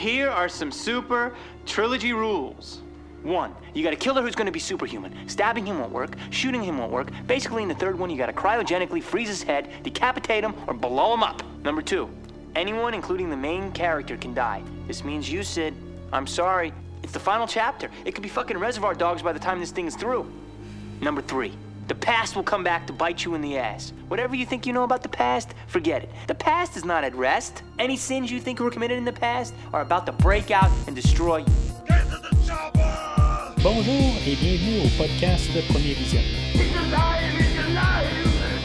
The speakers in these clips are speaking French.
Here are some super trilogy rules. One, you got a killer who's to be superhuman. Stabbing him won't work. Shooting him won't work. Basically, in the third one, you got to cryogenically freeze his head, decapitate him, or blow him up. Number two, anyone, including the main character, can die. This means you, Sid. I'm sorry. It's the final chapter. It could be fucking Reservoir Dogs by the time this thing is through. Number three, the past will come back to bite you in the ass. Whatever you think you know about the past, forget it. The past is not at rest. Any sins you think were committed in the past are about to break out and destroy you. Get to the chopper! Bonjour et bienvenue au podcast de Premier Vision.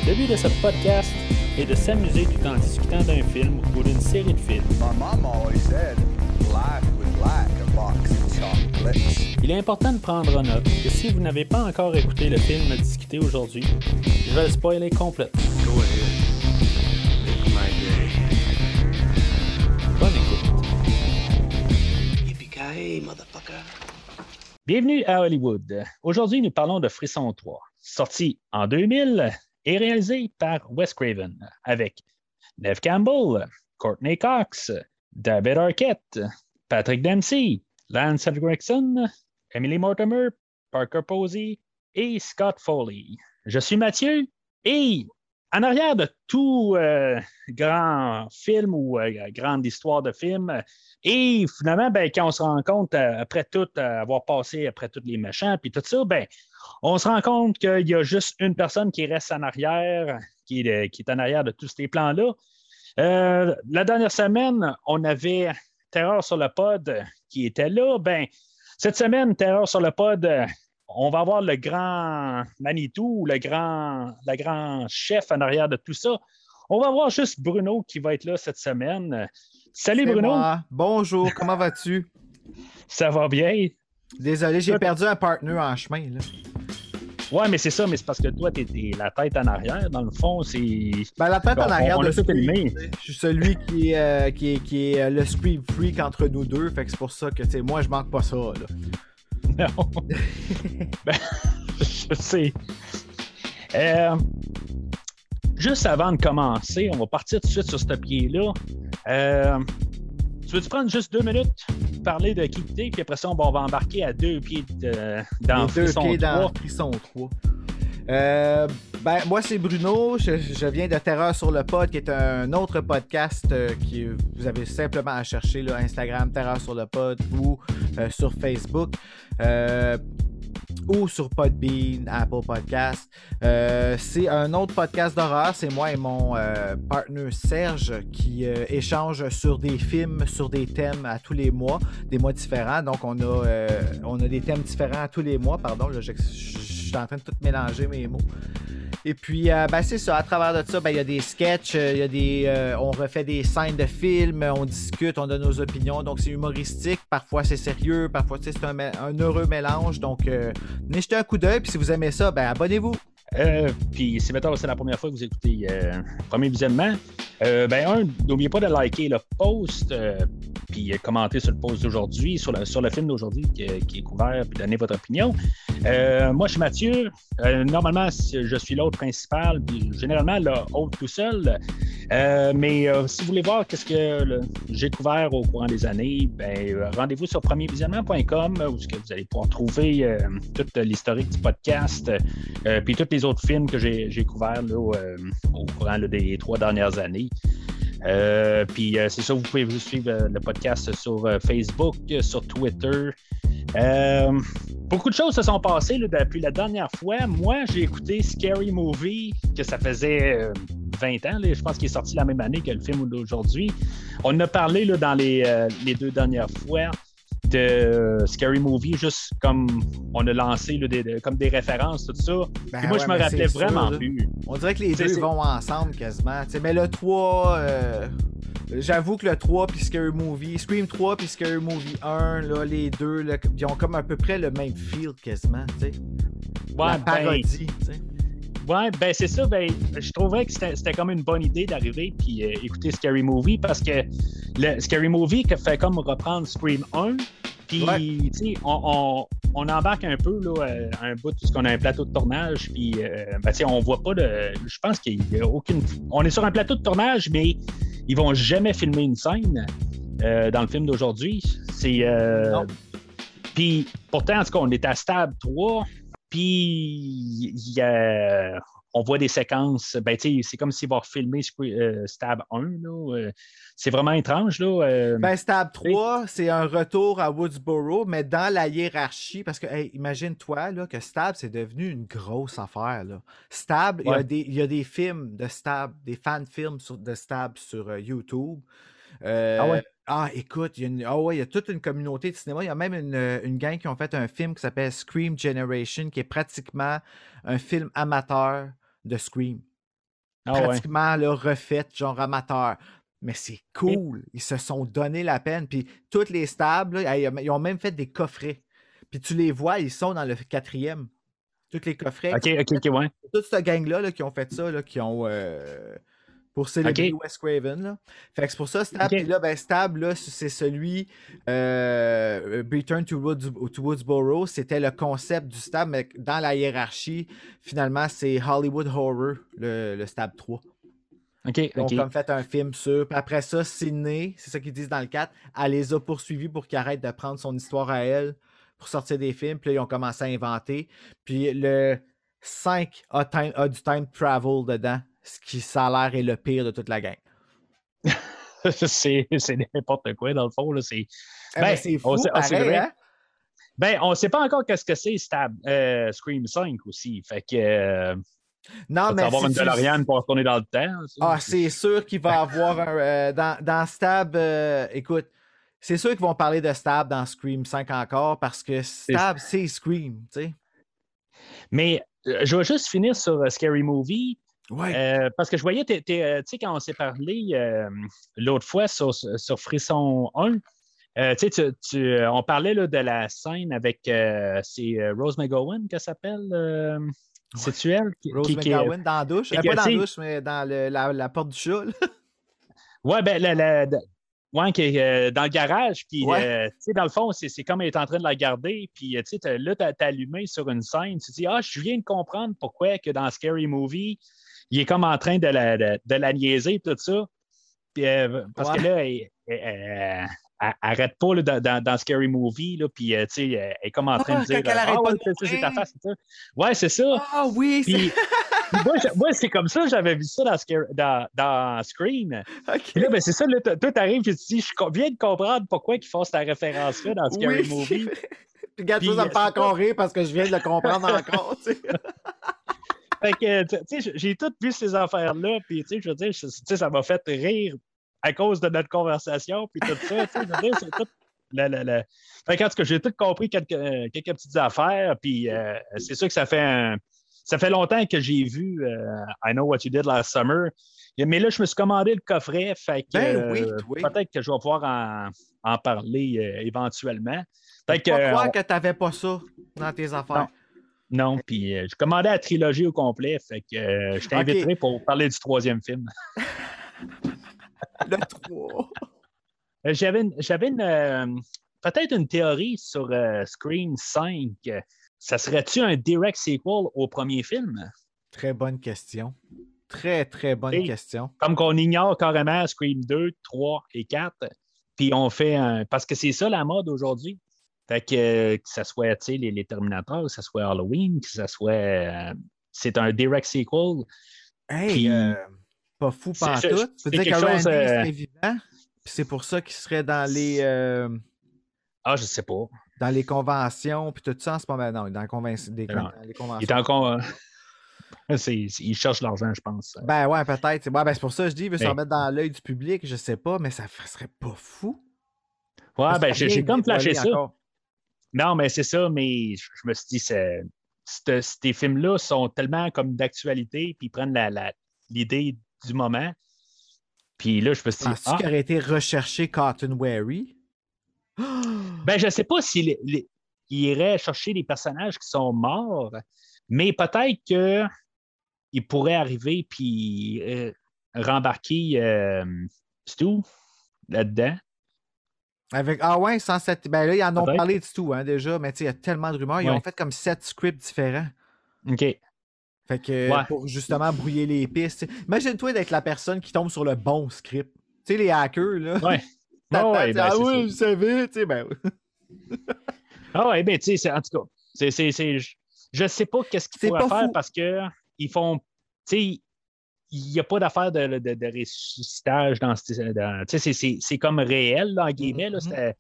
Le but de ce podcast est de s'amuser tout en discutant d'un film ou d'une série de films. My mom always said life was like a box of chocolates. Il est important de prendre note que si vous n'avez pas encore écouté le film à discuter aujourd'hui, je vais le spoiler complètement. Go ahead. Make my day. Bonne écoute. Bienvenue à Hollywood. Aujourd'hui, nous parlons de Frisson 3, sorti en 2000 et réalisé par Wes Craven, avec Neve Campbell, Courtney Cox, David Arquette, Patrick Dempsey, Lance Henriksen, Emily Mortimer, Parker Posey et Scott Foley. Je suis Mathieu et en arrière de tout euh, grand film ou euh, grande histoire de film, et finalement, ben, quand on se rend compte, euh, après tout, avoir passé après tous les méchants, puis tout ça, ben, on se rend compte qu'il y a juste une personne qui reste en arrière, qui est, qui est en arrière de tous ces plans-là. La dernière semaine, on avait Terreur sur le pod qui était là. Ben, cette semaine, Terreur sur le pod, on va avoir le grand Manitou, le grand, le grand chef en arrière de tout ça. On va avoir juste Bruno qui va être là cette semaine. Salut Bruno, moi. Bonjour, comment vas-tu? ça va bien? Désolé, j'ai perdu un partner en chemin. Là. Ouais, mais c'est ça, mais c'est parce que toi, t'es la tête en arrière. Dans le fond, c'est. Ben, la tête en arrière on de tout Scream, filmé. Je suis celui qui est, euh, qui est, qui est euh, le Scream Freak entre nous deux. Fait que c'est pour ça que tu sais, moi, je manque pas ça. Là. Non. Ben, je sais. Euh, juste avant de commencer, on va partir tout de suite sur ce pied-là. Euh, tu veux-tu prendre juste deux minutes, parler de qui t'es, puis après ça, on va, embarquer à deux pieds de- dans deux pieds dans 3. Frisson 3. Euh, ben, moi, c'est Bruno. Je, je viens de Terreur sur le pod, qui est un autre podcast euh, qui vous avez simplement à chercher là, Instagram Terreur sur le pod ou euh, sur Facebook. Ou sur Podbean, Apple Podcast. Euh, c'est un autre podcast d'horreur. C'est moi et mon euh, partner Serge qui euh, échangent sur des films, sur des thèmes à tous les mois, des mois différents. Donc, on a, euh, on a des thèmes différents à tous les mois. Pardon, je, je suis en train de tout mélanger mes mots. Et puis, euh, ben, c'est ça. À travers de ça, ben, il y a des sketchs, euh, il y a des, euh, on refait des scènes de films, on discute, on donne nos opinions. Donc, c'est humoristique. Parfois, c'est sérieux. Parfois, c'est un, un heureux mélange. Donc, euh, venez un coup d'œil. Puis, si vous aimez ça, ben, abonnez-vous. Euh, puis si mettons c'est la première fois que vous écoutez euh, premier visionnement, euh, ben un, n'oubliez pas de liker le post, euh, puis euh, commenter sur le post d'aujourd'hui, sur le, sur le film d'aujourd'hui qui, qui est couvert, puis donner votre opinion. Moi, je suis Mathieu. Normalement, je suis l'autre principal, puis généralement le hôte tout seul. Mais si vous voulez voir qu'est-ce que j'ai couvert au courant des années, ben, rendez-vous sur premiervisionnement.com où vous allez pouvoir trouver toute l'historique du podcast, puis tous les autres films que j'ai couverts euh, au courant des trois dernières années. Euh, puis euh, c'est ça, vous pouvez vous suivre le podcast sur Facebook, sur Twitter. Beaucoup de choses se sont passées depuis la dernière fois. Moi, j'ai écouté Scary Movie, que ça faisait euh, 20 ans. je pense qu'il est sorti la même année que le film d'aujourd'hui. On en a parlé là, dans les, les deux dernières fois de Scary Movie, juste comme on a lancé là, des- des- comme des références, tout ça. Ben Puis moi, ouais, je me rappelais sûr, vraiment plus. On dirait que les deux vont ensemble quasiment. tu sais. mais le 3, euh, j'avoue que le 3 puis Scary Movie, Scream 3 puis Scary Movie 1, là, les deux, là, ils ont comme à peu près le même feel quasiment. tu sais. Ouais, La ben, parodie. Ouais, ben c'est ça. Ben, je trouverais que c'était comme une bonne idée d'arriver puis euh, écouter Scary Movie parce que le Scary Movie fait comme reprendre Scream 1. Puis, Ouais. tu sais, on, on, on embarque un peu là, euh, un bout puisqu'on a un plateau de tournage. Puis, euh, ben, tu sais, on voit pas de. Je pense qu'il y a aucune. On est sur un plateau de tournage, mais ils vont jamais filmer une scène. euh, dans le film d'aujourd'hui. C'est. euh, Non. Puis pourtant, en tout cas, on est à Stab 3, puis il y a- on voit des séquences. Ben, c'est comme s'il va refilmer euh, Stab 1. Là, euh, c'est vraiment étrange. Là, euh, Ben, Stab 3, c'est un retour à Woodsboro, mais dans la hiérarchie, parce que, hey, imagine-toi là, que Stab, c'est devenu une grosse affaire. Là. Stab, il y a des- il y, a des films de Stab, des fan-films de Stab sur YouTube. Euh, Ah ouais? ah, écoute, il y, a une, ah ouais, il y a toute une communauté de cinéma. Il y a même une, euh, une gang qui ont fait un film qui s'appelle Scream Generation, qui est pratiquement un film amateur de Scream ah ouais. pratiquement là, refait, genre amateur. Mais c'est cool. Ils se sont donné la peine. Puis toutes les stables, là, ils ont même fait des coffrets. Puis tu les vois, ils sont dans le quatrième. Tous les coffrets. Ok, ok, ok, ouais. Toute cette gang-là là, qui ont fait ça, là, qui ont. euh, pour célébrer Ok. Wes Craven. Là. Fait que c'est pour ça, Stab. Ok. Puis là, ben, Stab, là, c'est celui. Euh, Return to, Woods, to Woodsboro, c'était le concept du Stab, mais dans la hiérarchie, finalement, c'est Hollywood Horror, le, le Stab 3. Ok, Ils ont ok. comme fait un film sur. Puis après ça, Sydney, c'est ça qu'ils disent dans le 4, elle les a poursuivis pour qu'ils arrêtent de prendre son histoire à elle pour sortir des films. Puis là, ils ont commencé à inventer. Puis le 5 a, time- a du time travel dedans, ce qui, ça a l'air, est le pire de toute la gang. c'est n'importe quoi, dans le fond. C'est... Eh, Ben, mais c'est fou, on sait- ah, pareil, vrai. hein? Ben, on sait pas encore qu'est-ce que c'est Stab, euh, Scream 5 aussi. Fait que. Euh, Non, mais avoir si une tu- DeLorean pour retourner dans le temps. ça. Ah, c'est sûr qu'il va avoir un. euh, dans, dans Stab, euh, écoute, c'est sûr qu'ils vont parler de Stab dans Scream 5 encore parce que Stab, c'est Scream, tu sais. Mais je vais juste finir sur Scary Movie. Ouais. euh, parce que je voyais, euh, tu sais, quand on s'est parlé euh, l'autre fois sur, sur Frisson 1, euh, tu sais, tu- on parlait là, de la scène avec c'est Rose McGowan que ça s'appelle. C'est-tu elle? qui- Rose qui- qui- McGowan dans la douche. pas dans la douche, mais dans le- la, la porte du chat. Ouais, ben, la, ouais, qui est, dans le garage, puis, Ouais. tu sais, dans le fond, c'est comme elle est en train de la garder, puis, tu sais, là, t'as t'as allumé sur une scène, tu te dis, ah, je viens de comprendre pourquoi que dans Scary Movie, il est comme en train de la, de, de la niaiser, tout ça. Puis, euh, parce que là, elle, elle- elle- elle arrête pas là, dans, dans- Scary Movie, là, puis, euh, tu sais, elle est comme en train Ah, de dire, quand elle arrête ah, ouais, c'est ta face, c'est ça. Ouais, c'est ça. Ah oui, c'est. Puis, moi, moi, c'est comme ça que j'avais vu ça dans, Scary- dans, dans Scream. Là, ben, c'est ça, là, toi, t'arrives, puis tu dis, je viens de comprendre pourquoi ils font cette référence-là dans Scary Oui, Movie. Puis regarde, ça, ça me euh, fait encore rire parce que je viens de le comprendre encore. tu sais. Fait que, tu tu sais, j'ai tout vu ces affaires-là, puis, tu sais, je veux dire, tu ça m'a fait rire à cause de notre conversation, puis tout ça, tu sais, je veux dire, c'est tout. La, la, la... Fait qu'en tout cas, j'ai tout compris quelques, quelques petites affaires, puis euh, c'est sûr que ça fait un- Ça fait longtemps que j'ai vu euh, I Know What You Did Last Summer. Mais là, je me suis commandé le coffret, fait que Ben oui, oui. peut-être que je vais pouvoir en, en parler euh, éventuellement. Fait que, Pas croire on- que t'avais pas ça dans tes affaires. Non, puis euh, je commandais la trilogie au complet, fait que euh, je t'inviterai pour parler du troisième film. Le 3. Euh, J'avais une, j'avais une, peut-être une théorie sur Scream 5. Ça serait-tu un direct sequel au premier film? Très bonne question. Très, très bonne Et- question. Comme qu'on ignore carrément Scream 2, 3 et 4, puis on fait un. Parce que c'est ça la mode aujourd'hui. Fait que, euh, que ça soit tu sais, les, les Terminators, que ça soit Halloween, que ça soit. euh, c'est un direct sequel. Hey, Puis- euh, pas fou Tu c'est dire que chose, euh, serait vivant? Puis c'est pour ça qu'il serait dans les, euh, Ah, je sais pas. dans les conventions, puis tout ça en ce moment. Non, dans, les Non. dans les Il conventions. est encore. euh, c'est- c'est- il cherche l'argent, je pense. Ben ouais, peut-être. C'est ouais, ben c'est pour ça que je dis, il veut se Mais- remettre dans l'œil du public, je sais pas, mais ça serait pas fou. Ouais, ben, j'ai comme flashé ça. encore. Non, mais c'est ça, mais je, je me suis dit, c'est- c'est- ces films-là sont tellement comme d'actualité, puis ils prennent la- la- l'idée du moment. Puis là, je me suis dit, Penses-tu ah, qu'il aurait été recherché Cotton Wary? ben, je sais pas s'il il- il irait chercher des personnages qui sont morts, mais peut-être qu'il pourrait arriver puis euh, rembarquer euh, Stu là-dedans. Avec, ah ouais, sans cette. Ben là, ils en ont Peut-être. parlé du tout, hein, déjà, mais tu sais, il y a tellement de rumeurs. Ils Ouais. ont fait comme sept scripts différents. OK. Fait que Ouais. pour justement brouiller les pistes. tu sais. Imagine-toi d'être la personne qui tombe sur le bon script. Tu sais, les hackers, là. Ouais. t'attends, ouais, ben, ah oui, je savais, tu sais, ben oui. Ah ouais, ben, tu sais, en tout cas, c'est, c'est, c'est- je- sais pas qu'est-ce qu'il C'est pourrait pas faire fou. parce que ils font, tu sais, il n'y a pas d'affaire de, de, de ressuscitage dans ce. dans- Tu sais, c'est, c'est, c'est comme réel, là, en guillemets, là, Mhm. c'était-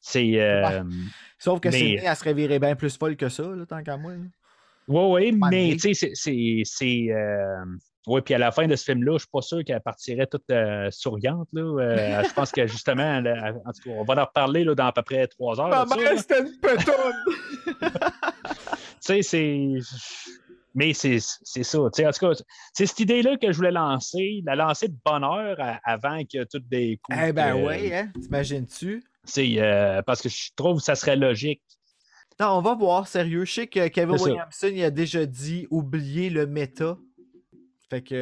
c'est. euh, Sauf que Mais- Sydney, elle se réveillerait bien plus folle que ça, là, tant qu'à moi. Oui, oui, mais tu sais, c'est- c'est. c'est, euh, Oui, puis à la fin de ce film-là, je suis pas sûr qu'elle partirait toute euh, souriante. Là. Euh, je pense que justement, elle- elle- en tout cas, on va en reparler là, dans à peu près trois heures. Ma mère, c'était une petonne! Tu sais, c'est. Mais c'est ça. En tout cas, c'est cette idée-là que je voulais lancer, la lancer de bonne heure à- avant que tout des coups. eh ben euh, oui, hein? T'imagines-tu? C'est euh, parce que je trouve que ça serait logique. Non, on va voir, sérieux. Je sais que Kevin. Williamson, il a déjà dit oublier le méta. Fait que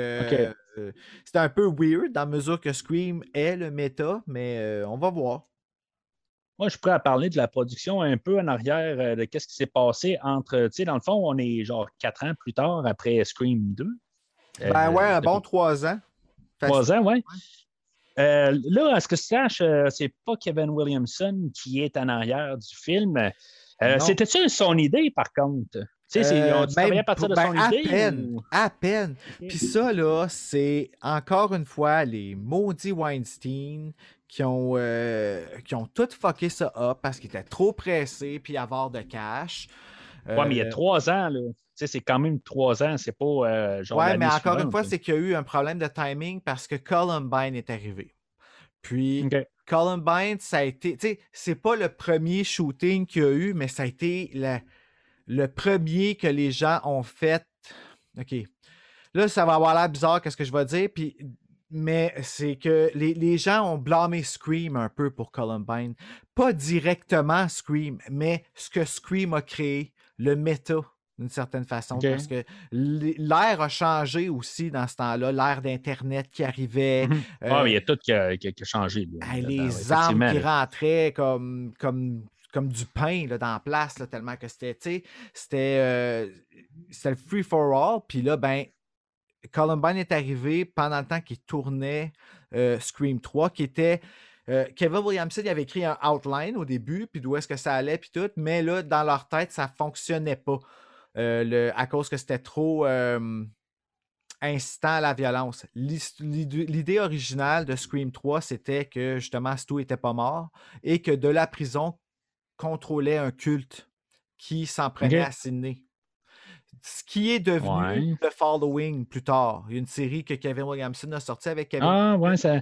euh, c'est un peu weird dans la mesure que Scream est le méta, mais euh, on va voir. Moi, je suis prêt à parler de la production un peu en arrière euh, de qu'est-ce qui s'est passé entre. Tu sais, dans le fond, on est genre quatre ans plus tard après Scream 2. Ben Euh, ouais, un bon trois ans. Trois ans, ouais. Euh, là, à ce que je sache, euh, c'est pas Kevin Williamson qui est en arrière du film. Euh. C'était-tu son idée, par contre? Tu sais, Euh, on même à partir de pas- son ben, à idée? peine, ou- à peine. Puis ça, là, c'est encore une fois les maudits Weinstein qui ont, euh, qui ont tout fucké ça up parce qu'ils étaient trop pressés puis avoir de cash. Ouais, mais il y a Euh, trois ans, là. Tu sais, c'est quand même trois ans, c'est pas euh, genre. L'année mais encore une fois, c'est qu'il y a eu un problème de timing parce que Columbine est arrivé. Puis. Columbine, ça a été. Tu sais, c'est pas le premier shooting qu'il y a eu, mais ça a été le, le premier que les gens ont fait. OK. Là, ça va avoir l'air bizarre, qu'est-ce que je vais dire. Puis, mais c'est que les, les gens ont blâmé Scream un peu pour Columbine. Pas directement Scream, mais ce que Scream a créé, le méta, d'une certaine façon. Parce que l- l'ère a changé aussi dans ce temps-là, l'ère d'Internet qui arrivait. Mhm. euh, Ah, il y a tout qui a, qui a- changé. là, les armes qui rentraient comme, comme, comme du pain là, dans la place, là, tellement que c'était, tu sais, c'était, euh, c'était le free for all. Puis là, ben, Columbine est arrivé pendant le temps qu'il tournait euh, Scream 3, qui était. euh, Kevin Williamson il avait écrit un outline au début, puis d'où est-ce que ça allait, puis tout, mais là, dans leur tête, ça fonctionnait pas. euh, le- à cause que c'était trop incitant à la violence. L'idée originale de Scream 3, c'était que justement Stu était pas mort et que de la prison contrôlait un culte qui s'en prenait à Sydney. Ce qui est devenu Ouais. The Following plus tard. Il y a une série que Kevin Williamson a sortie avec Kevin. Ah, ouais, ça.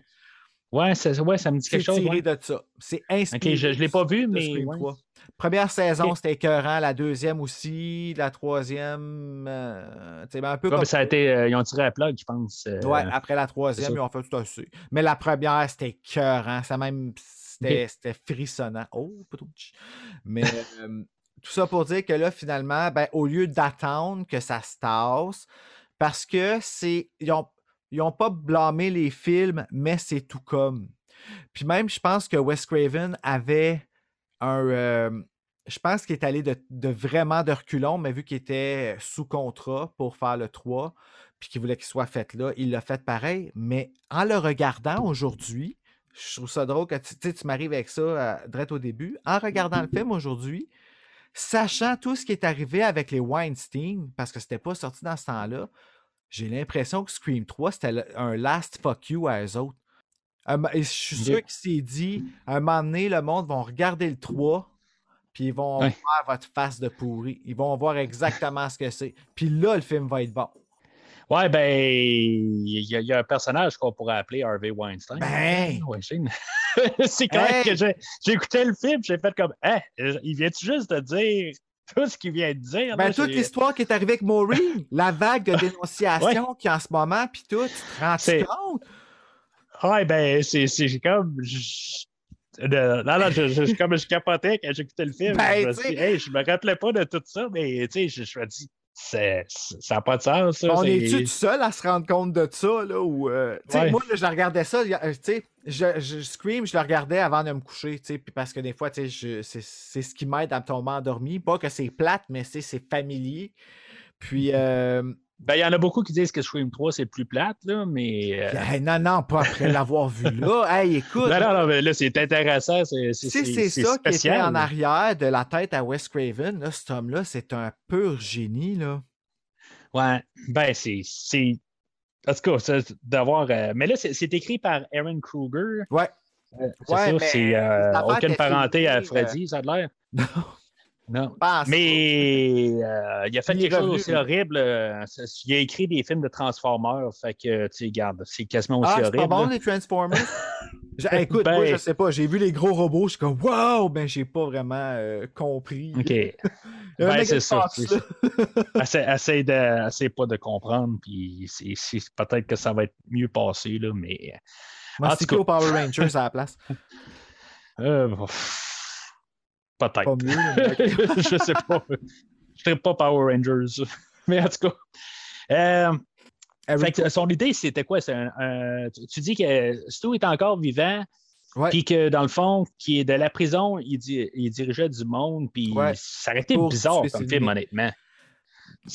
Ouais, ça, ouais, ça me dit c'est quelque chose. tiré ouais. de ça. C'est inspiré. Je ne l'ai pas vu, mais. Scream ouais. 3. Première saison, c'était écœurant. La deuxième aussi. La troisième, euh, tu sais, ben, un peu comme ça a été. euh, ils ont tiré la plug, je pense. euh, Ouais, après la troisième, ils ont fait tout assez. Mais la première, c'était cœurant. Ça même, c'était frissonnant. Oh. Mais euh, tout ça pour dire que là, finalement, ben, au lieu d'attendre que ça se tasse, parce que c'est. Ils ont, ils ont pas blâmé les films, mais c'est tout comme. Puis même, je pense que Wes Craven avait un. euh, je pense qu'il est allé de, de vraiment de reculons, mais vu qu'il était sous contrat pour faire le 3, puis qu'il voulait qu'il soit fait là, il l'a fait pareil. Mais en le regardant aujourd'hui, je trouve ça drôle que tu, tu m'arrives avec ça euh, direct au début. En regardant le film aujourd'hui, sachant tout ce qui est arrivé avec les Weinstein, parce que c'était pas sorti dans ce temps-là, j'ai l'impression que Scream 3, c'était un last fuck you à eux autres. Un mo- et je suis sûr qu'il s'est dit, à un moment donné, le monde va regarder le 3, puis ils vont Ouais. voir votre face de pourri. Ils vont voir exactement ce que c'est. Puis là, le film va être bon. Ouais, ben, il y, y a un personnage qu'on pourrait appeler Harvey Weinstein. Ben! C'est quand même Hey! que j'ai écouté le film, j'ai fait comme, hein, il vient juste de dire tout ce qu'il vient de dire? Ben, toute l'histoire qui est arrivée avec Maureen, la vague de dénonciation qui en ce moment, puis tout, tu te rends compte? Ouais, ben, c'est comme. je- non, non, je, je, comme je capotais quand j'écoutais le film. Ben, je, me suis, hey, je me rappelais pas de tout ça, mais tu sais, je, je me dis, c'est- ça n'a pas de sens. Ça, On est-tu tout seul à se rendre compte de ça, là? Ou, euh, Ouais. moi, là, je regardais ça, euh, tu sais, je, je Scream, je le regardais avant de me coucher, tu sais, puis parce que des fois, tu sais, je- c'est c'est ce qui m'aide à me tomber endormi. Pas que c'est plate, mais c'est c'est familier. Puis, euh, Ben, il y en a beaucoup qui disent que Scream 3, c'est plus plate, là, mais. euh, Hey, non, non, pas après l'avoir vu là. Hey, écoute. Non, non, non, mais là, c'est intéressant. C'est Si c'est ça qui était en arrière de la tête à Wes Craven, là, cet homme-là, c'est un pur génie. Là. Ouais, ben, c'est. c'est- En tout cas, d'avoir. euh, Mais là, c'est écrit par Aaron Kruger. Ouais. Euh, c'est Ouais, mais c'est euh, aucune parenté à Freddy, ça a l'air. Non. Non. Pense Mais euh, il a fait Il quelque chose aussi horrible. euh, c'est- il a écrit des films de Transformers. Fait que, tu sais, regarde, c'est quasiment aussi Ah, c'est horrible. pas bon, les Transformers? Je- écoute, Ben- moi, je sais pas. J'ai vu les gros robots, je suis comme, wow! Ben, j'ai pas vraiment euh, compris. OK. Ben, c'est ça. C'est essaie pas de comprendre. Puis c'est, c'est- peut-être que ça va être mieux passé, là, mais. Moi, En c'est tout cas. Power Rangers à la place? euh, pff, peut-être. Je sais pas. Je ne pas Power Rangers. Mais en tout cas. Euh, fait que son idée, c'était quoi? C'est un- un- tu, dis que Stu est encore vivant, puis que dans le fond, qui est de la prison, il, di- il dirigeait du monde, puis Ouais. ça aurait été bizarre comme film, honnêtement.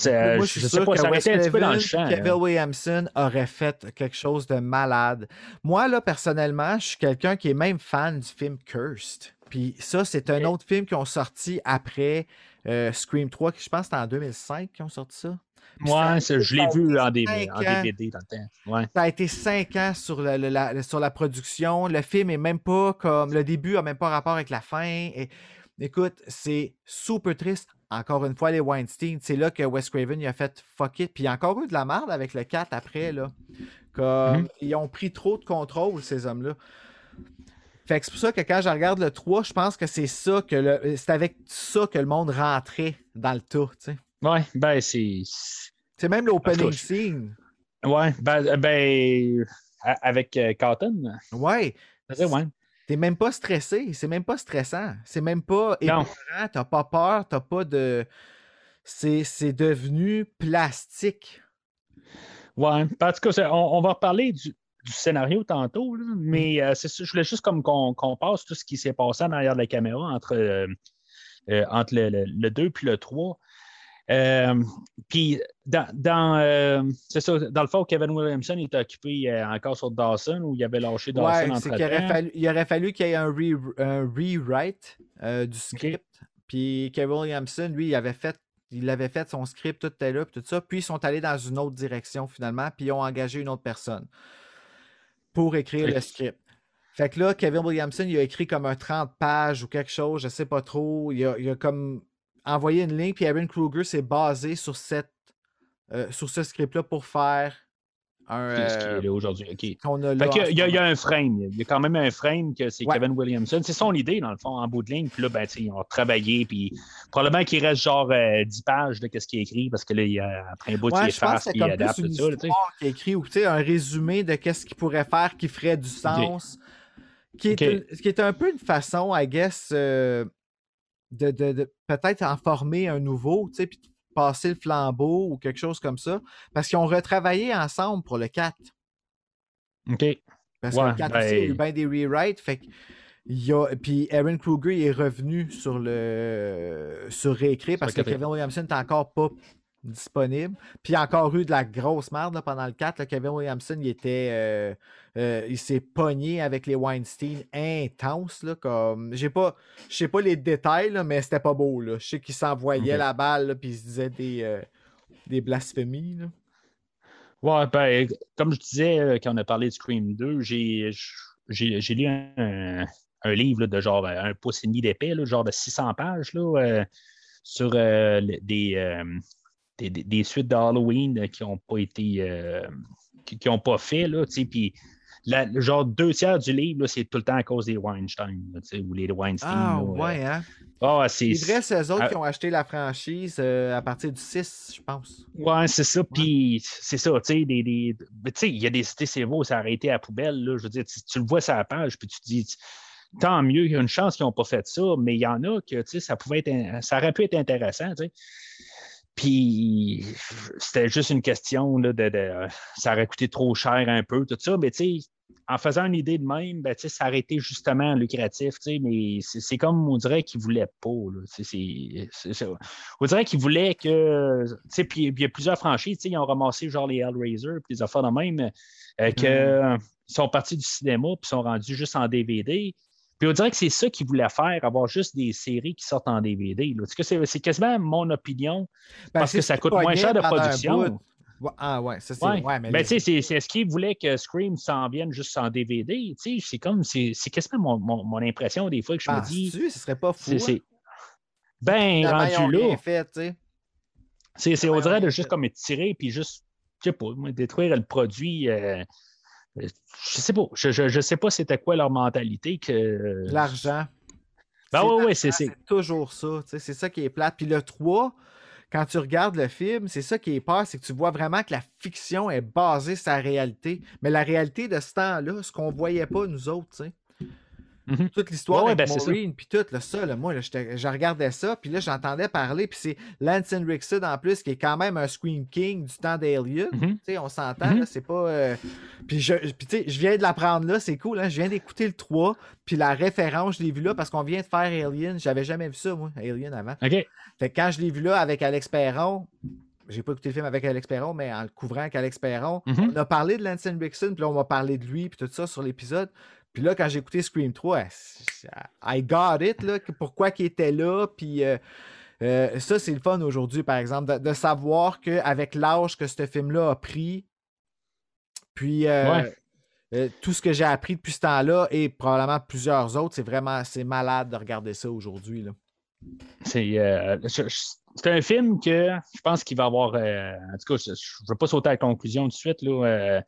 Moi, je suis sais sûr pas, que ça aurait Wes été un petit peu dans le champ. Kevin hein. Williamson aurait fait quelque chose de malade. Moi, là, personnellement, je suis quelqu'un qui est même fan du film Cursed. Puis ça, c'est un autre film qui ont sorti après euh, Scream 3, qui je pense que c'était en 2005 qu'ils ont sorti ça. Ouais, c'est- je l'ai vu en, DVD, dans le temps. Ouais. Ça a été cinq ans sur, le- la, sur la production. Le film est même pas comme. Le début a même pas rapport avec la fin. Et, écoute, c'est super triste. Encore une fois, les Weinstein, c'est là que Wes Craven il a fait fuck it. Puis il y a encore eu de la merde avec le 4 après. Là. Comme, Mhm. Ils ont pris trop de contrôle, ces hommes-là. Fait que c'est pour ça que quand je regarde le 3, je pense que c'est ça que le. C'est avec ça que le monde rentrait dans le tas. tu sais. Ouais, ben, c'est. C'est même l'opening scene. Ouais, ben, ben a- avec euh, Cotton. Ouais. ouais. T'es même pas stressé, c'est même pas stressant, c'est même pas épeurant, t'as pas peur, t'as pas de. C'est devenu plastique. Ouais. En tout cas, on, on va reparler du, du scénario tantôt, là, mais euh, c'est ça, je voulais juste comme qu'on qu'on passe tout ce qui s'est passé en arrière de la caméra entre, euh, euh, entre le, le, le 2 puis le 3. Euh, puis dans, dans, euh, c'est ça, dans le fond, Kevin Williamson était occupé euh, encore sur Dawson où il avait lâché Dawson Ouais, entre qu'il aurait fallu, il aurait fallu qu'il y ait un, re- un rewrite euh, du script. Puis Kevin Williamson, lui, il avait fait. Il avait fait son script, tout était là, puis tout ça. Puis ils sont allés dans une autre direction finalement, puis ils ont engagé une autre personne pour écrire le script. Fait que là, Kevin Williamson, il a écrit comme un 30 pages ou quelque chose, je sais pas trop. Il a, il a comme envoyé une ligne, puis Aaron Kruger s'est basé sur cette euh, sur ce script-là pour faire un. C'est ce qui euh, est là aujourd'hui. OK. qu'on a là Fait qu'il y en a- ce il y, a, il y a moment. un frame. Il y a quand même un frame que c'est Ouais. Kevin Williamson. C'est son idée, dans le fond, en bout de ligne. Puis là, ben, ils ont travaillé. Puis probablement qu'il reste genre euh, 10 pages de ce qu'il a écrit parce que là, il y a, après un bout, Ouais, il efface puis il adapte une tout ça. qui est écrit ou un résumé de qu'est-ce qu'il pourrait faire qui ferait du sens. Qui est, qui est un peu une façon, I guess, euh, de, de- de peut-être en former un nouveau, tu sais, puis de passer le flambeau ou quelque chose comme ça. Parce qu'ils ont retravaillé ensemble pour le 4. OK. Parce que le 4 aussi, il y a eu ben- bien des rewrites. Fait que a, puis Aaron Kruger est revenu sur le sur réécrit parce que. Kevin Williamson n'est encore pas disponible. Puis il y a encore eu de la grosse merde là, pendant le 4. là. Kevin Williamson, il était euh, euh, il s'est pogné avec les Weinstein intense. Là, comme j'ai pas je sais pas les détails, là, mais c'était pas beau. Là. Je sais qu'il s'envoyait la balle puis il se disait des, euh, des blasphémies. là. Ouais, ben, comme je disais, quand on a parlé de Scream 2, j'ai, j'ai, j'ai lu un, un livre de genre un pouce et demi d'épais, genre de 600 pages, là, sur des, des, des- des suites d'Halloween euh, qui n'ont pas été. euh, qui n'ont pas fait, là, tu sais, puis la- genre deux tiers du livre, c'est tout le temps à cause des Weinstein, là, ou les Weinstein. Ah là, euh. ouais, hein? Ah, c'est, vrai, c'est eux autres Ah. qui ont acheté la franchise euh, à partir du 6, je pense. Ouais, c'est ça. Puis c'est ça, tu sais, des, il y a des cités cerveaux, ça a arrêté à la poubelle. Là, je veux dire, tu, tu le vois sur la page, puis tu te dis, tant mieux, il y a une chance qu'ils n'ont pas fait ça, mais il y en a que, ça pouvait être, ça aurait pu être intéressant. Puis c'était juste une question là, de, de- ça aurait coûté trop cher un peu, tout ça, mais tu sais, en faisant une idée de même, ben, ça aurait été justement lucratif, mais c'est comme on dirait qu'ils ne voulaient pas. on dirait qu'ils voulaient que. Puis il y a plusieurs franchises, ils ont ramassé genre les Hellraiser, puis les affaires de même, euh, qu'ils mm. sont partis du cinéma, puis sont rendus juste en DVD. Puis on dirait que c'est ça qu'ils voulaient faire, avoir juste des séries qui sortent en DVD. C'est quasiment mon opinion, ben, parce que ça coûte moins cher de production. Ah ouais, ça c'est. Ouais. mais ben, c'est ce qu'ils voulaient que Scream s'en vienne juste en DVD. C'est comme, c'est quasiment mon, mon, impression des fois que je me dis. ce serait pas fou. C'est hein? ben rendu là. C'est, on dirait de juste comme tirer puis juste, je sais pas, détruire le produit. Euh, je sais pas. Je, je, sais pas c'était quoi leur mentalité. que L'argent. Ben ouais, ouais, c'est, c'est toujours ça. C'est ça qui est plate. Puis le 3, quand tu regardes le film, c'est ça qui est peur, c'est que tu vois vraiment que la fiction est basée sur la réalité. Mais la réalité de ce temps-là, ce qu'on voyait pas, nous autres, tu sais. Mhm. Toute l'histoire avec ben, Maureen, puis tout, là, ça, moi, je regardais ça, puis là, j'entendais parler, puis c'est Lance Henriksen en plus, qui est quand même un Scream King du temps d'Alien. Mhm. On s'entend, mhm. c'est pas. Euh, puis, je, je viens de l'apprendre là, c'est cool, hein, je viens d'écouter le 3, puis la référence, je l'ai vu là parce qu'on vient de faire Alien. J'avais jamais vu ça, moi, Alien avant. OK. Fait que quand je l'ai vu là avec Alex Perron, j'ai pas écouté le film avec Alex Perron, mais en le couvrant avec Alex Perron, on a parlé de Lance Henriksen, puis là, on m'a parlé de lui, puis tout ça sur l'épisode. Puis là, quand j'ai écouté Scream 3, I got it, là, pourquoi il était là. Puis euh, euh, ça, c'est le fun aujourd'hui, par exemple, de, savoir qu'avec l'âge que ce film-là a pris, puis euh, tout ce que j'ai appris depuis ce temps-là et probablement plusieurs autres, c'est vraiment c'est malade de regarder ça aujourd'hui. C'est un film que je pense qu'il va avoir. en tout cas, je ne veux pas sauter à la conclusion tout de suite, là,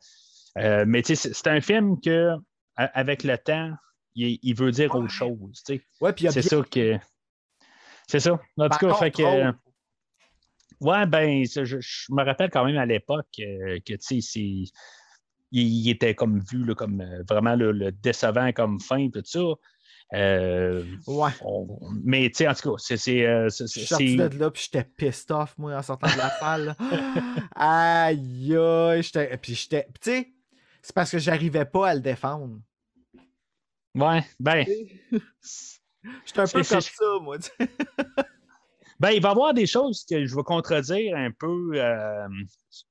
mais c'est un film que avec le temps, il, veut dire autre chose. c'est ça que. C'est ça. En tout cas, fait que. Ouais, ben, je, me rappelle quand même à l'époque euh, que, tu sais, il, était comme vu là, comme euh, vraiment le décevant comme fin, tout ça. Euh, ouais. mais tu sais, en tout cas, c'est. je suis sorti de là, puis j'étais pissed off, moi, en sortant de la salle. Aïe, aïe, Puis j'étais. Tu sais, c'est parce que j'arrivais pas à le défendre. Ouais, ben. J'étais un peu comme ça, moi. ben, il va y avoir des choses que je vais contredire un peu euh,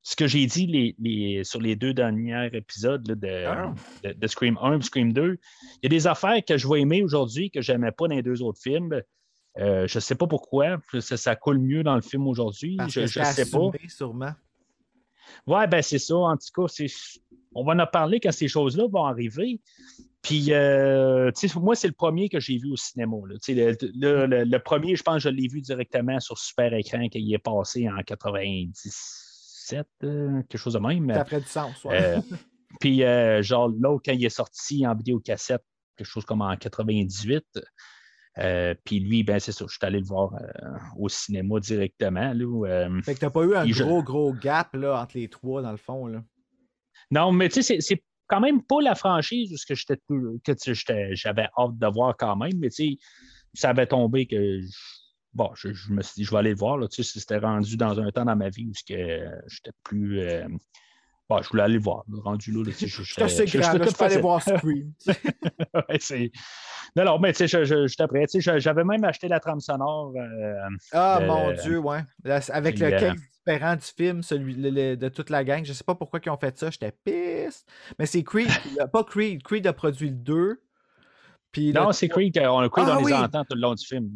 ce que j'ai dit les, les, sur les deux derniers épisodes de, ah. de, Scream 1 et Scream 2. Il y a des affaires que je vais aimer aujourd'hui que je n'aimais pas dans les deux autres films. Euh, je ne sais pas pourquoi. Ça, ça, coule mieux dans le film aujourd'hui. Je ne sais pas. sûrement. Ouais, ben c'est ça. En tout cas, on va en parler quand ces choses-là vont arriver. Puis, euh, moi, c'est le premier que j'ai vu au cinéma. Le, premier, je pense que je l'ai vu directement sur super écran qui est passé en 97, euh, quelque chose de même. Ça ferait du sens, ouais. Euh, puis, genre, l'autre, quand il est sorti en vidéocassette, quelque chose comme en 98. puis lui, ben c'est ça, je suis allé le voir au cinéma directement. Là, fait que t'as pas eu un gros, gros gap là, entre les trois, dans le fond. Là. Non, mais tu sais, c'est quand même pas la franchise que j'étais que j'avais hâte de voir quand même, mais tu sais, ça avait tombé que bon, je, me suis dit, je vais aller le voir. Là, tu sais, c'était rendu dans un temps dans ma vie où j'étais plus. Euh, bon, je voulais aller le voir. rendu là, je, je, je, je, je, aller voir Scream. ouais, non, non, mais tu sais, j'étais prêt. Tu sais, j'avais même acheté la trame sonore. Euh, ah, mon Dieu, ouais. Avec le du film, celui de toute la gang. Je sais pas pourquoi ils ont fait ça, j'étais pisse. Mais c'est Creed, pas Creed. Creed a produit le 2. Puis non, c'est Creed, on Creed, ah, on les entend tout le long du film.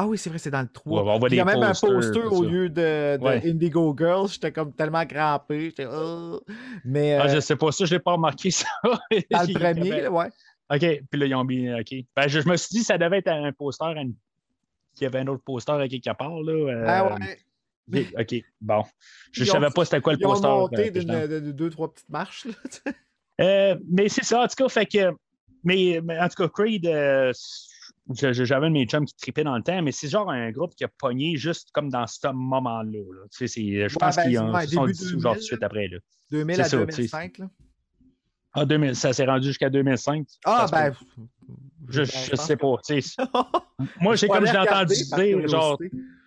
Ah oui, c'est vrai, c'est dans le 3. il y a même un poster au lieu de, Indigo Girls. J'étais comme tellement crampé. Oh. Mais, ah, je sais pas ça, je l'ai pas remarqué ça. dans le premier, ouais. OK, puis là, ils ont mis. OK. Ben, je, me suis dit, ça devait être un poster, qu'il y avait un autre poster à quelque part. Là, euh, ah ouais. OK, bon. Je ne savais pas c'était quoi le poster. Ils ont monté euh, de deux, trois petites marches. euh, mais c'est ça, en tout cas, fait que. Mais, en tout cas, Creed, euh, j'avais mes chums qui tripait dans le temps, mais c'est genre un groupe qui a pogné juste comme dans ce moment-là. Tu sais, je pense ben, qu'ils se sont dit genre tout de suite après. Là. 2000 à 2005, là. Ah, 2000, ça s'est rendu jusqu'à 2005. Ah, ben. Je, je, sais pas. moi, j'ai comme j'ai entendu dire, genre,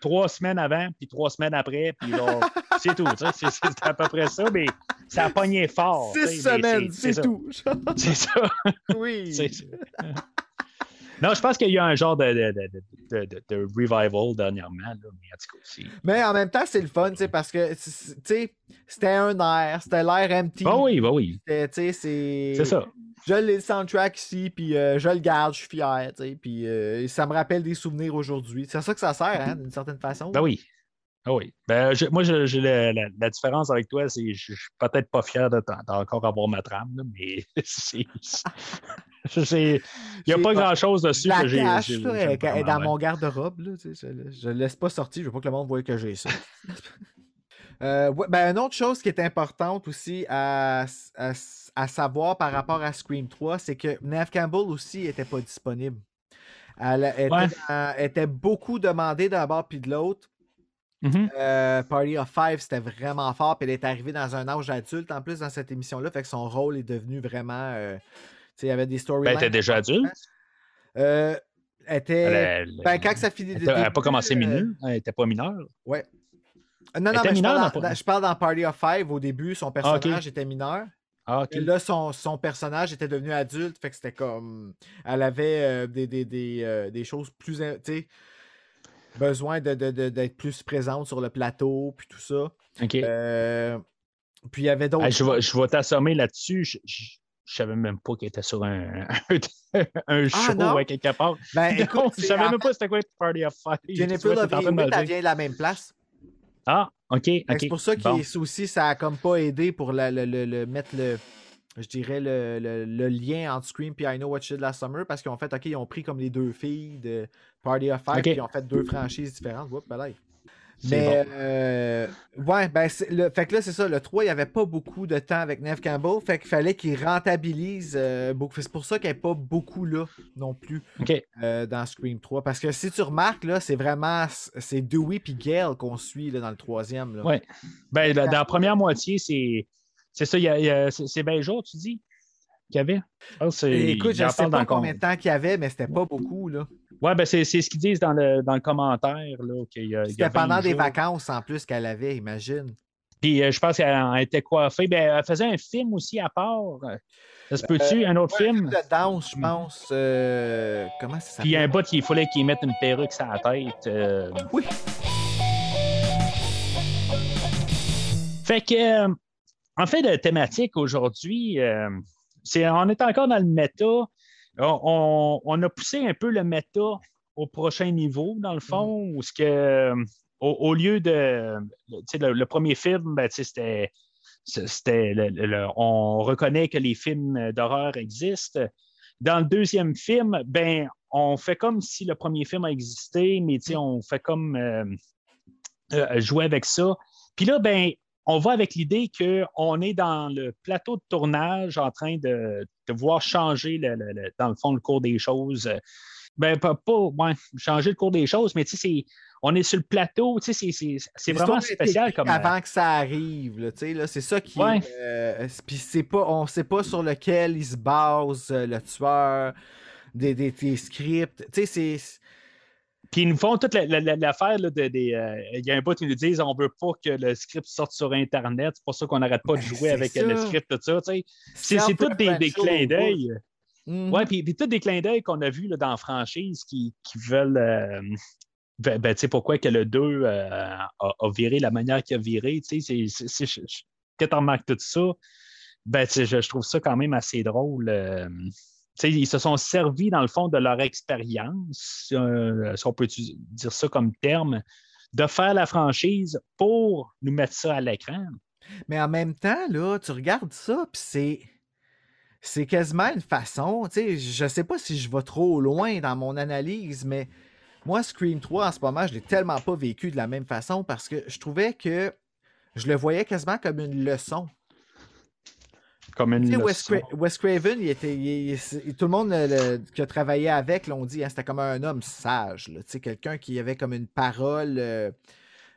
trois semaines avant, puis trois semaines après, puis c'est tout. C'est à peu près ça, mais ça a pogné fort. Six semaines, c'est ça. tout. C'est ça. oui. Non, je pense qu'il y a un genre de, de, de, de, revival dernièrement. Là, mais en tout cas, c'est- Mais en même temps, c'est le fun, parce que, c'était un air, c'était l'air empty. Ah oui, bah oui. C'est. Ça. Je l'ai le soundtrack ici, puis euh, je le garde, je suis fier, tu sais, puis euh, ça me rappelle des souvenirs aujourd'hui. C'est ça que ça sert, hein, d'une certaine façon. Ben oui. Ah oui. Ben, je- moi, je- j'ai la, la- la différence avec toi, c'est que je je suis peut-être pas fier de d'encore avoir ma trame, là, mais c'est. Il n'y a pas pas- grand-chose dessus la que j'ai. est dans vraiment, mon garde-robe, là, tu sais, je, le laisse pas sortir, je veux pas que le monde voie que j'ai ça. Euh, ouais, ben, une autre chose qui est importante aussi à, à- à savoir par rapport à Scream 3, c'est que Neve Campbell aussi était pas disponible. Elle était, Ouais. dans- elle était beaucoup demandée d'un bord puis de l'autre. Mhm. Euh, Party of Five, c'était vraiment fort. Puis elle est arrivée dans un âge adulte en plus dans cette émission-là. Fait que son rôle est devenu vraiment. euh, tu sais, il y avait des Ben, storylines. elle était déjà adulte. Euh, elle était. Elle, elle- ben, quand ça finit. elle n'a pas commencé minute mineure. Elle n'était pas mineure. Ouais. Euh, Non, non, mais je parle, dans- je parle dans Party of Five. Au début, son personnage était mineur. Ah, ok. Et là, son, son personnage était devenu adulte. Fait que c'était comme. Elle avait des, des, des, des choses plus. Tu sais. Besoin de- de- de- d'être plus présente sur le plateau, puis tout ça. Ok. Euh, puis il y avait d'autres. Hey, je vais, je vais t'assommer là-dessus. Je, je, je savais même pas qu'il était sur un, un show Ah, non? ouais, quelque part. Ben, Non, écoute, je savais même pas c'était quoi Party of Five. Jennifer Love de elle vient de la même place. Ah, ok. Fait que ok. C'est pour ça que Bon. aussi, ça a comme pas aidé pour la- le, le- le- mettre le. Je dirais le, le- le lien entre Scream et I Know What You Did Last Summer parce qu'ils ont fait, OK, ils ont pris comme les deux filles de Party of Five Ok. puis ils ont fait deux franchises différentes. Oups, ben Mais, bon. euh, ouais, ben, le, fait que là, c'est ça. Le 3, il n'y avait pas beaucoup de temps avec Neve Campbell. Fait qu'il fallait qu'il rentabilise euh, beaucoup. C'est pour ça qu'il n'y avait pas beaucoup là non plus euh, dans Scream 3. Parce que si tu remarques, là, c'est vraiment. C'est Dewey puis Gail qu'on suit là, dans le troisième. Là. Ouais. Ben, dans la première moitié, c'est. C'est ça, il y a- il y a- c'est c'est bien jour, tu dis, qu'il y avait? Écoute, je ne sais pas combien de temps qu'il y avait, mais c'était pas beaucoup. là. Ouais, ben c'est c'est ce qu'ils disent dans le, dans le commentaire. Là, qu'il y a- il y a C'était 20 pendant des jours. vacances en plus qu'elle avait, imagine. Puis euh, je pense qu'elle était coiffée. Ben, elle faisait un film aussi à part. Ça se peut-tu, un autre Ouais, un film? de danse, je pense. euh, Comment ça Puis il y a s'appelle? un bout qu'il fallait qu'il mette une perruque sur la tête. euh. Oui. Fait que, euh, en fait, la thématique aujourd'hui, euh, c'est on est encore dans le méta. On, on- a poussé un peu le méta au prochain niveau, dans le fond, où ce que, euh, au, au lieu de. Le, le premier film, ben, c'était. C'était le- le- le- on reconnaît que les films d'horreur existent. Dans le deuxième film, ben, on fait comme si le premier film a existé, mais sais, on fait comme euh, euh, jouer avec ça. Puis là, ben, on va avec l'idée qu'on est dans le plateau de tournage en train de, de voir changer, le- le- le- dans le fond, le cours des choses. Ben, pas, pas ouais, changer le cours des choses, mais tu sais, on est sur le plateau, tu sais, c'est- vraiment spécial comme. euh, Avant que ça arrive, là, tu sais, là, c'est ça qui. Ouais. euh, Puis c'est pas, on sait pas sur lequel il se base euh, le tueur, des, des, des scripts. Tu sais, c'est. Puis ils nous font toute la- la- la- l'affaire de. des, euh, Il y a un bout qui nous disent on veut pas que le script sorte sur Internet. C'est pour ça qu'on n'arrête pas de Ben, jouer avec le script, tout ça. C'est tous des, des clins d'œil. Mhm. Ouais, puis, puis tous des clins d'œil qu'on a vus là, dans la franchise qui, qui veulent. euh, ben, ben, tu sais, pourquoi que le 2 euh, a, a viré la manière qu'il a viré. Tu sais, quand tu remarques tout ça, ben, je trouve ça quand même assez drôle. Ils se sont servis, dans le fond, de leur expérience, euh, si on peut dire ça comme terme, de faire la franchise pour nous mettre ça à l'écran. Mais en même temps, là, tu regardes ça, puis c'est. C'est quasiment une façon, tu sais, je sais pas si je vais trop loin dans mon analyse, mais moi, Scream 3, en ce moment, je l'ai tellement pas vécu de la même façon parce que je trouvais que je le voyais quasiment comme une leçon. Comme une Tu sais, Wes, leçon. Cra- Wes Craven, il était, il- il- c'est- tout le monde euh, le- qui a travaillé avec l'ont dit, hein, c'était comme un homme sage, là, tu sais, quelqu'un qui avait comme une parole, euh,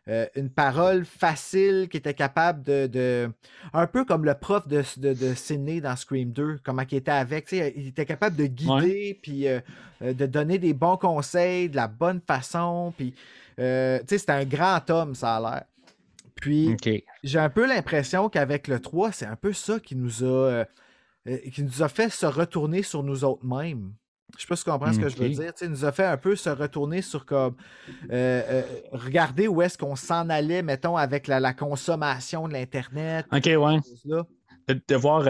euh, une parole facile, qui était capable de, de- un peu comme le prof de, de, de Sidney dans Scream 2, comment il était avec, il était capable de guider, puis euh, de donner des bons conseils de la bonne façon, puis, euh, c'était un grand homme, ça a l'air. Puis, j'ai un peu l'impression qu'avec le 3, c'est un peu ça qui nous a, euh, euh, qui nous a fait se retourner sur nous autres mêmes. Je sais pas si tu comprends ce que je veux dire. Tu sais, il nous a fait un peu se retourner sur comme euh, euh, regarder où est-ce qu'on s'en allait, mettons, avec la, la consommation de l'Internet. OK, ouais. de, de voir.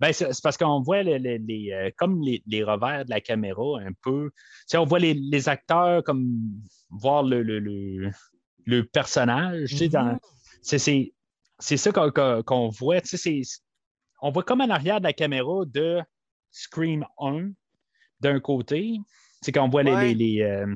ben, c'est parce qu'on voit le- le- les, euh, comme les, les revers de la caméra un peu. Tu sais, on voit les, les acteurs comme voir le, le, le, le personnage. Mhm. c'est- ça qu'on voit. On voit comme en arrière de la caméra de Scream 1 d'un côté. C'est qu'on voit les, Ouais. les, les, euh,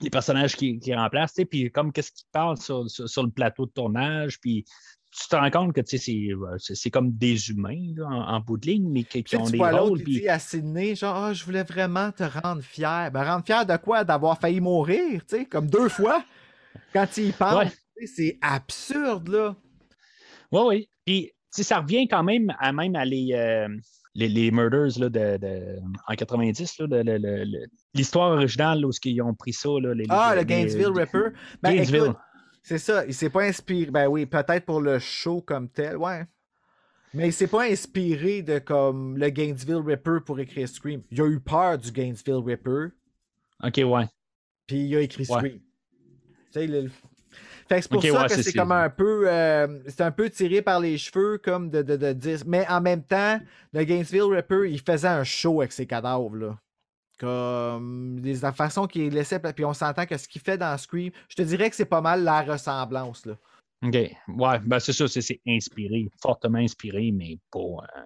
les personnages qui, qui remplacent, puis comme qu'est-ce qu'ils parlent sur, sur, sur le plateau de tournage, puis tu te rends compte que c'est, comme des humains là, en, en bout de ligne, mais qui, ont des rôles. qui puis- dit à Sydney, genre, Ah, je voulais vraiment te rendre fier. Ben, rendre fier de quoi? D'avoir failli mourir, tu sais, comme deux fois? Quand il parle, Ouais. c'est absurde, là. Oui, oui. Puis, ça revient quand même à même à les, euh, les, les murders là, de, de- en 90, là, le- le- le- le- l'histoire originale, là, où ils ont pris ça. Là, les, Ah, le Gainesville Ripper. Ben, Gainesville. c'est ça, il s'est pas inspiré. Ben oui, peut-être pour le show comme tel, ouais. Mais il s'est pas inspiré de comme le Gainesville Ripper pour écrire Scream. Il a eu peur du Gainesville Ripper, OK, ouais. puis il a écrit. Scream. Le- c'est pour ça ouais, que c'est- comme un peu. euh, c'est un peu tiré par les cheveux, comme de, de, de dire. Mais en même temps, le Gainesville Ripper, il faisait un show avec ses cadavres, là. Comme des- la façon qu'il laissait. Puis on s'entend que ce qu'il fait dans Scream, je te dirais que c'est pas mal la ressemblance, là. OK. Ouais, ben c'est ça, c'est, c'est inspiré, fortement inspiré, mais pas. euh,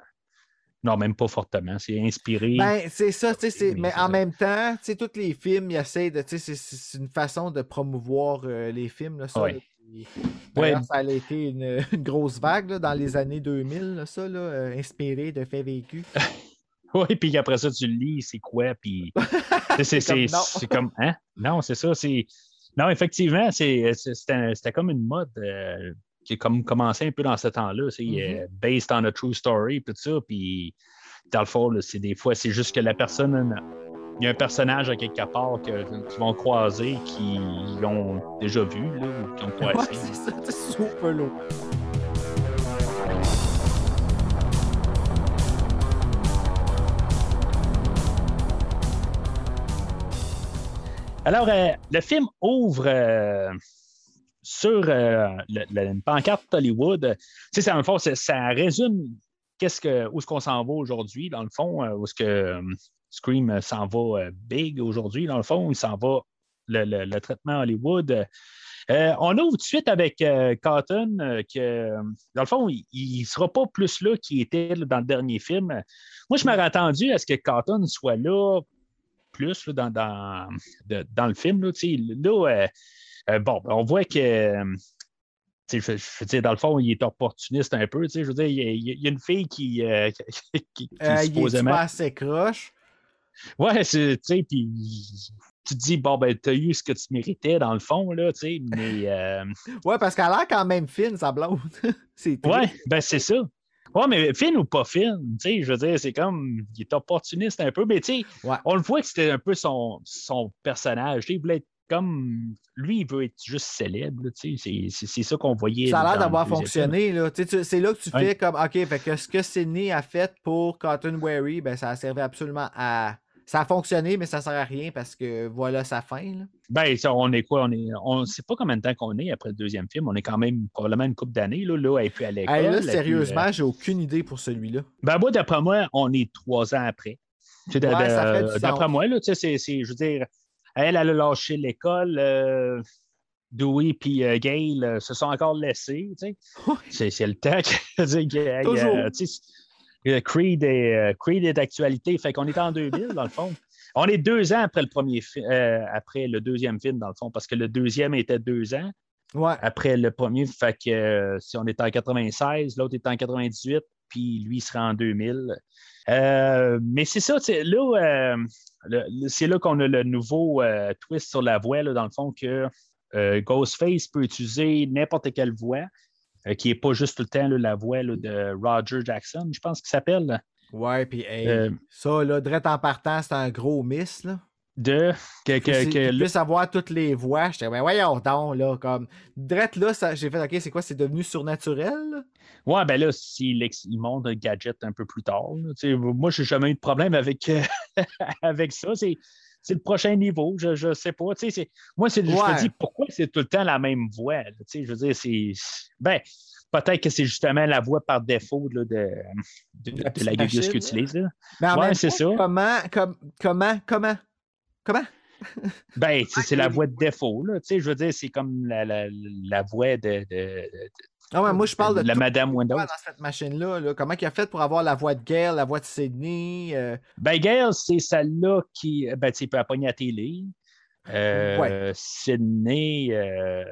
Non, même pas fortement. C'est inspiré. Ben, c'est ça, tu sais, mais en même temps, tu sais, tous les films, ils essayent de, tu sais, c'est- une façon de promouvoir euh, les films, là, ça. Ouais. là, ça a été une, une grosse vague, là, dans les années 2000, là, ça, là, euh, inspiré de faits vécus. Oui, puis après ça, tu le lis, c'est quoi, puis c'est, comme, hein? Non, c'est ça, c'est... Non, effectivement, c'est, c'est- c'était, c'était comme une mode euh, qui a comme commencé un peu dans ce temps-là, c'est Mhm. euh, based on a true story, puis tout ça, puis dans le fond, c'est des fois, c'est juste que la personne, il y a un personnage à quelque part qu'ils vont croiser, qui ont déjà vu, là, ou qui ont Ouais, croisé. c'est ça, c'est super lourd. Alors, euh, le film ouvre euh, sur euh, une pancarte Hollywood. Fond, ça résume qu'est-ce que, où est-ce qu'on s'en va aujourd'hui, dans le fond, euh, où est-ce que euh, Scream euh, s'en va big aujourd'hui, dans le fond, il s'en va le, le- traitement Hollywood. On ouvre tout de suite avec Cotton, que dans le fond, il ne sera pas plus là qu'il était dans le dernier film. Moi, je m'aurais attendu à ce que Cotton soit là plus dans, dans, le film. Là. Là, euh, bon, on voit que. euh, tu sais, Je, je dans le fond, il est opportuniste un peu. tu sais, Je veux dire, il y a, il y a une fille qui, euh, qui, qui- qui Euh, il est supposément. assez croche. Ouais, tu sais, puis tu te dis, bon, ben, t'as eu ce que tu méritais dans le fond, là, tu sais, mais. euh, Ouais, parce qu'elle a l'air quand même fine, sa blonde. c'est ouais, ben, c'est ça. Ouais, mais fine ou pas fine, tu sais, je veux dire, c'est comme, il est opportuniste un peu, mais tu sais, Ouais. on le voit que c'était un peu son, son personnage, tu sais, il voulait être comme, lui, il veut être juste célèbre, là, tu sais, c'est- ça qu'on voyait. Ça a l'air d'avoir fonctionné. C'est là que tu Ouais. fais comme, OK, fait que ce que Sydney a fait pour Cotton Wary, ben, ça a servi absolument à. Ça a fonctionné, mais ça sert à rien parce que voilà sa fin. Là. Ben, ça, on est quoi? On est, on sait pas combien de temps qu'on est après le deuxième film. On est quand même probablement une couple d'années, là, là, et puis à l'école. Hey, là, puis, euh, sérieusement, j'ai aucune idée pour celui-là. Ben, moi, d'après moi, on est trois ans après. Ouais, D'après moi, là, tu sais, c'est, c'est- je veux dire, elle, elle a lâché l'école. euh, Dewey et euh, Gail euh, se sont encore laissés. Tu sais. c'est, c'est le temps que, euh, euh, Creed est, Creed est d'actualité. Fait qu'on est en 2000, dans le fond. On est deux ans après le premier fi- après le deuxième film, dans le fond, parce que le deuxième était deux ans Ouais. après le premier. Fait que euh, si on est en 96, l'autre est en 98, puis lui il sera en 2000. Euh, mais c'est ça, tu sais, là, euh, c'est là qu'on a le nouveau euh, twist sur la voix, là, dans le fond, que Ghostface peut utiliser n'importe quelle voix, qui n'est pas juste tout le temps là, la voix là, de Roger Jackson, je pense qu'il s'appelle. Ouais, puis hey, ça, là, direct en partant, c'est un gros miss, là. De. Que, que, Que, que qu'il là- puisse avoir toutes les voix. J'étais, ben voyons donc, là, comme. Drette là, j'ai fait, ok, c'est quoi, c'est devenu surnaturel? Ouais, ben là, s'il il monte un gadget un peu plus tard, là, tu sais, moi, j'ai jamais eu de problème avec, euh, avec ça. C'est, c'est le prochain niveau, je, je sais pas. c'est- moi, c'est, je Ouais. me dis pourquoi c'est tout le temps la même voix. là, je veux dire, c'est. Ben, peut-être que c'est justement la voix par défaut là, de, de, La de la là. Mais en Ouais, c'est ça. Comment, comme, comment, comment, comment? Ben, c'est, c'est la voix de défaut. Là, tu sais, je veux dire, c'est comme la, la, la voix de, de, Ah ouais, moi, je parle de la Madame Windows. dans cette machine-là. là. Comment il a fait pour avoir la voix de Gail, la voix de Sydney? euh, Ben, Gail, c'est celle-là qui. Ben, tu sais, peut pogner à la télé. Euh, Ouais. Sydney. euh,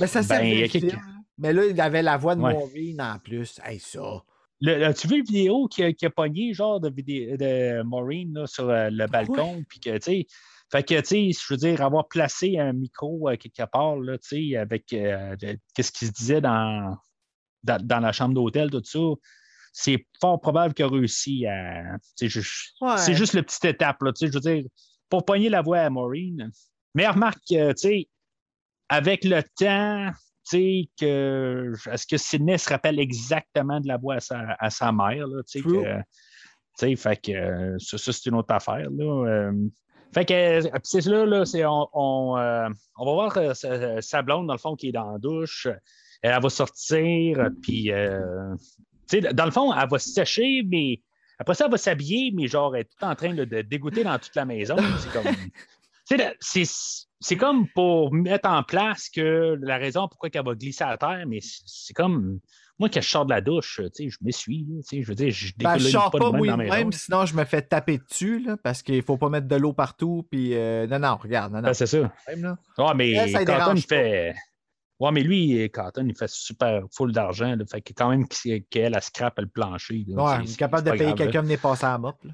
Mais ça Ben, servait quelques-. Mais là, il avait la voix de Ouais. Maureen en plus. Hey, ça. Le- As-tu vu une vidéo qui a, qui a pogné, genre, de, vidéo, de Maureen là, sur euh, le balcon? Puis que, tu sais. Fait que, tu sais, je veux dire, avoir placé un micro euh, quelque part, là, tu sais, avec euh, qu'est-ce qui se disait dans, dans, dans la chambre d'hôtel, tout ça, c'est fort probable qu'il a réussi à. tu Ouais. C'est juste la petite étape, là, tu sais, je veux dire, pour pogner la voix à Maureen. Mais remarque, tu sais, avec le temps, tu sais, que est-ce que Sidney se rappelle exactement de la voix à sa, à sa mère, là, tu sais, que- tu sais, fait que euh, ça, ça, c'est une autre affaire, là. euh. fait que, euh, c'est là, là, c'est on, on, euh, on va voir euh, sa, sa blonde, dans le fond, qui est dans la douche. Elle, va sortir, puis, euh, tu sais, dans le fond, elle va se sécher, mais après ça, elle va s'habiller, mais genre, elle est tout en train là, de dégoûter dans toute la maison. C'est comme. c'est- C'est comme pour mettre en place que la raison pourquoi elle va glisser à terre, mais c'est comme. Moi, quand je sors de la douche, tu sais, je m'essuie. tu sais, Je veux dire, je Ben, je décolle sors pas pas de même dans sinon je me fais taper dessus, là, parce qu'il faut pas mettre de l'eau partout. Puis, euh, non, non, regarde, non, non. Ben, c'est ça. même. Ouais, mais Elle, ça Cotton, il fait. Ouais, mais lui, Cotton, il fait super full d'argent. Fait que quand même qu'il- qu'elle, elle scrape le plancher. là. Ouais, il est capable de payer quelqu'un de venir passer à la mop. là.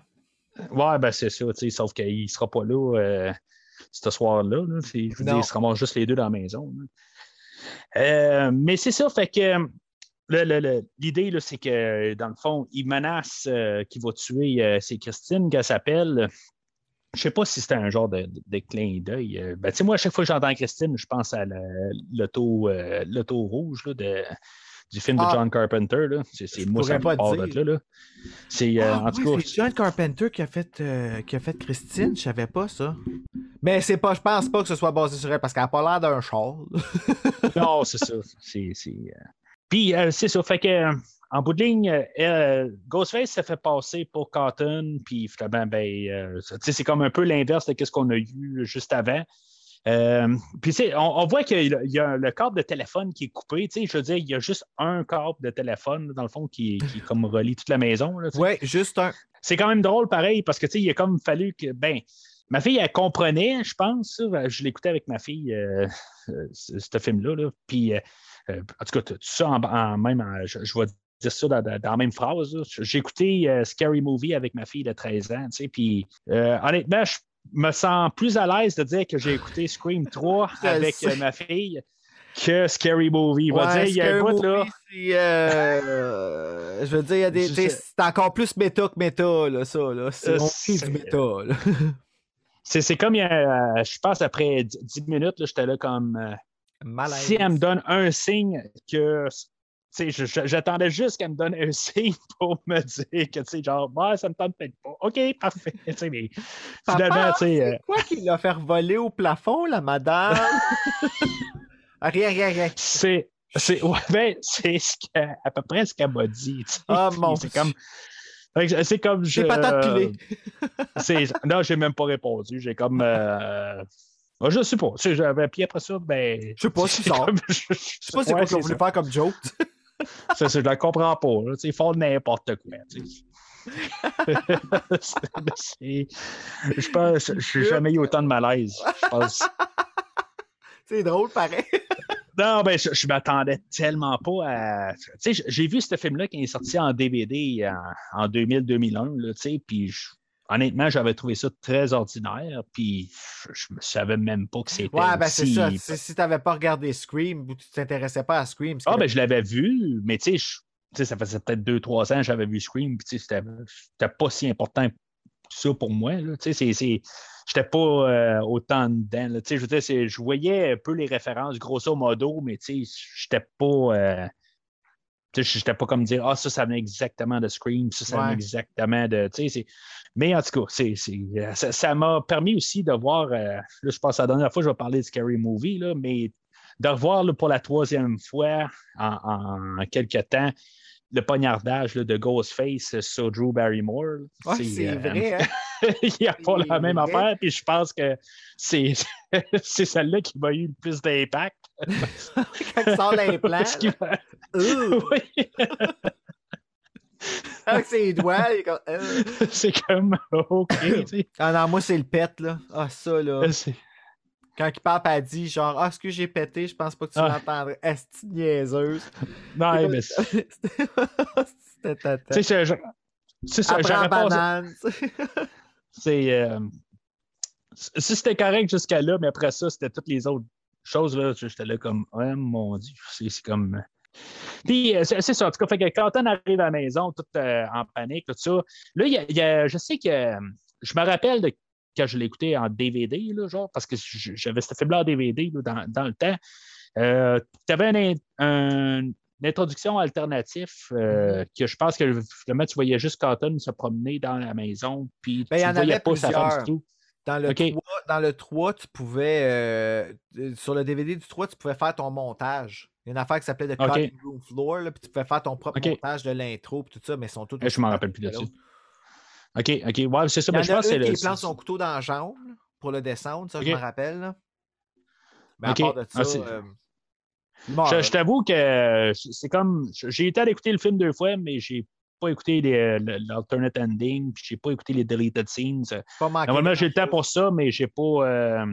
Ouais, ben c'est ça, tu sais, sauf qu'il ne sera pas là euh, ce soir-là. là. C'est- Je veux dire, ils se ramassent juste les deux dans la maison. Euh, mais c'est ça, fait que l'idée, c'est que dans le fond, il menace euh, qu'il va tuer, euh, c'est Christine qu'elle s'appelle. Je sais pas si c'était un genre de, de- de clin d'œil. Ben, tu sais, moi, à chaque fois que j'entends Christine, je pense à la- l'auto euh, l'auto rouge là, de, du film Ah. de John Carpenter. là. C'est moi, ça pas part dire. de là. là. C'est, euh, Ah, en tout cas, John Carpenter qui a fait, euh, qui a fait Christine, je savais pas ça. Mais c'est pas, je pense pas que ce soit basé sur elle parce qu'elle a pas l'air d'un char. Non, c'est ça. C'est, c'est, euh, Puis, euh, c'est ça. Fait que, en bout de ligne, euh, Ghostface s'est fait passer pour Cotton, puis finalement, ben, c'est comme un peu l'inverse de ce qu'on a eu juste avant. Euh, puis, on, on voit qu'il y y a le câble de téléphone qui est coupé. Tu sais, je veux dire, il y a juste un câble de téléphone, dans le fond, qui, qui comme relie toute la maison. ouais, juste un. C'est quand même drôle, pareil, parce que, tu sais, il a comme fallu que, ben, ma fille, elle comprenait, je pense. ça. Je l'écoutais avec ma fille, euh, euh, ce film-là. là. Puis, euh, en tout cas, tout ça en, en même, en- je, je vais dire ça dans, la même phrase. J'ai écouté Scary Movie avec ma fille de 13 ans, tu sais, puis honnêtement, je me sens plus à l'aise de dire que j'ai écouté Scream 3 Je le avec euh, ma fille que Scary Movie. Ouais, dire, il y a un bout, là. Euh, je veux dire, il y a des, c'est encore plus méta que méta, là, ça. Là. C'est, Euh, du méta. Là. C'est c'est comme, il y a, je pense, après 10 10 minutes, j'étais là comme. Malaise. si elle me donne un signe que. J'attendais juste qu'elle me donne un signe pour me dire que, tu sais, genre, ouais, ça me tente peut-être pas. OK, parfait. Mais finalement, tu sais. euh, c'est quoi qui l'a fait voler au plafond, la madame? Rien, rien, rien. c'est. C'est ouais, ben, c'est ce à peu près ce qu'elle m'a dit. Ah, mon c'est comme. C'est comme. je- J'ai c'est- Non, j'ai même pas répondu. J'ai comme. euh, Je sais pas. Puis après ça, ben. Je sais pas, c'est comme- Je sais pas c'est Ouais, quoi qu'on voulait ça. faire comme joke. Ça, je la comprends pas. Là. Ils font n'importe quoi. je pense, je n'ai jamais eu autant de malaise. Je pense. C'est drôle, pareil. Non, ben, je, je m'attendais tellement pas à. Tu sais, j'ai vu ce film-là qui est sorti en DVD en, en 2000-2001, là, tu sais, puis je- honnêtement, j'avais trouvé ça très ordinaire, puis je, me savais même pas que c'était. Ouais, ben c'est ça. Si, si t'avais pas regardé Scream ou tu t'intéressais pas à Scream, Ah, que- ben, je l'avais vu, mais tu sais, tu ça faisait peut-être 2-3 ans que j'avais vu Scream, puis tu sais, c'était pas si important ça pour moi. Tu sais, c'est- J'étais pas euh, autant dedans. là. Tu sais, Je, veux dire, c'est- je voyais un peu les références, grosso modo, mais tu sais, j'étais pas. euh, tu j'étais pas comme dire Ah, ça, ça venait exactement de Scream, ça, ça venait Ouais. exactement de. tu sais, c'est- Mais en tout cas, euh, ça, ça m'a permis aussi de voir. euh, là, je pense que la dernière fois, je vais parler de Scary Movie, là, mais de revoir là, pour la troisième fois en, en quelques temps le poignardage là, de Ghostface sur Drew Barrymore. C'est euh, vrai, hein? il n'y a pas la même vrai. affaire, puis je pense que c'est celle-là qui m'a eu le plus d'impact. Quand il sort l'implant, avec ses doigts, il est comme, euh. c'est comme OK. Ah non, moi, c'est le pet, là. Ah, ça, là. Quand il parle, elle dit, genre, ah, ce que j'ai pété, je pense pas que tu Ah. l'entendrais. Est-ce niaiseuse? Non, mais C'était tu sais, c'est ça, j'aurais pas- c'est euh, si c'était correct jusqu'à là, mais après ça, c'était toutes les autres choses là, j'étais là comme oh mon dieu, c'est comme puis euh, c'est ça, en tout cas, fait que quand on arrive à la maison, tout euh, en panique, tout ça, là, il y a- il y a- je sais que euh, je me rappelle de quand je l'écoutais en DVD, là, genre, parce que j'avais ce film-là en DVD là, dans, dans le temps. Euh, tu avais un, un- une introduction alternative euh, que je pense que finalement, tu voyais juste Cotton se promener dans la maison, puis Ben, tu en voyais pas sa femme du tout. Dans le, Ok. 3, dans le 3, tu pouvais. euh, euh, sur le DVD du 3, tu pouvais faire ton montage. Il y a une affaire qui s'appelait The Ok. Cutting Room Floor, là, puis tu pouvais faire ton propre montage de l'intro, puis tout ça, mais ils sont tous. Eh, je m'en rappelle plus de ça. OK, OK. Ouais, c'est ça. Il y je pense que c'est le. qui plante son couteau dans la jambe pour le descendre, ça, je me rappelle. là. Mais Ok. à part de ça. Ah, c'est- euh, il Je, je t'avoue que c'est comme. J'ai été à écouter le film deux fois, mais j'ai pas écouté le- l'alternate ending, puis j'ai pas écouté les deleted scenes. pas Normalement, j'ai le temps pour ça, mais j'ai pas. euh,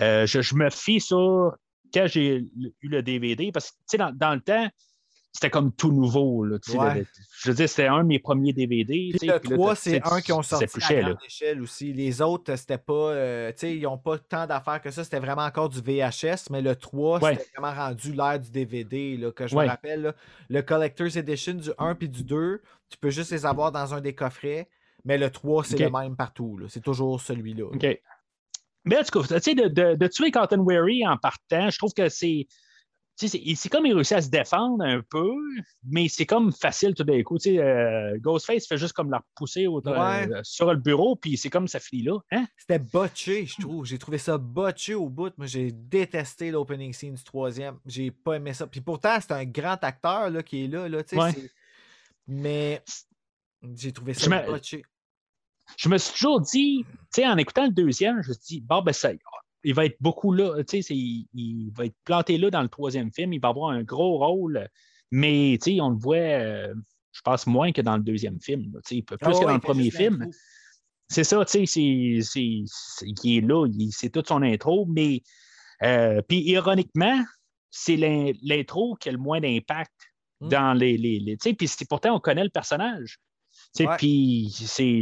euh, je, je me fie sur quand j'ai eu le DVD, parce que, tu sais, dans, dans le temps, c'était comme tout nouveau. Là, tu sais, Ouais. je veux dire, c'était un de mes premiers DVD. Puis le puis là, 3, tu c'est un qui ont sorti à cher, grande échelle aussi. Les autres, c'était pas. euh, ils n'ont pas tant d'affaires que ça. C'était vraiment encore du VHS, mais le 3, Ouais. c'était vraiment rendu l'ère du DVD. Là, que je Ouais. me rappelle, là, le Collector's Edition du 1 puis du 2, tu peux juste les avoir dans un des coffrets, mais le 3, c'est le même partout. C'est toujours celui-là. là. OK. Mais en tout cas, tu sais, de, de- de tuer Cotton Weary en partant, je trouve que c'est. C'est comme il réussit à se défendre un peu, mais c'est comme facile tout d'un coup. tu sais, euh, Ghostface fait juste comme la repousser au- Ouais. euh, sur le bureau, puis c'est comme ça finit là. Hein? C'était botché, je trouve. J'ai trouvé ça botché au bout. Moi, j'ai détesté l'opening scene du troisième. J'ai pas aimé ça. Puis pourtant, c'est un grand acteur là, qui est là. là Ouais. Mais j'ai trouvé ça botché. Je me suis toujours dit, tu sais, en écoutant le deuxième, je me suis dit, bon, ben ça, il va être beaucoup là, tu sais, il, il va être planté là dans le troisième film, il va avoir un gros rôle, mais tu sais, on le voit, euh, je pense, moins que dans le deuxième film, là, tu sais, plus Ah que dans le premier film. C'est ça, tu sais, c'est, c'est, c'est- il est là, c'est toute son intro, mais euh, puis ironiquement, c'est l'in- l'intro qui a le moins d'impact Hmm. dans les. les, les- tu sais, puis c'est- pourtant, on connaît le personnage. Tu sais, Ouais. puis c'est,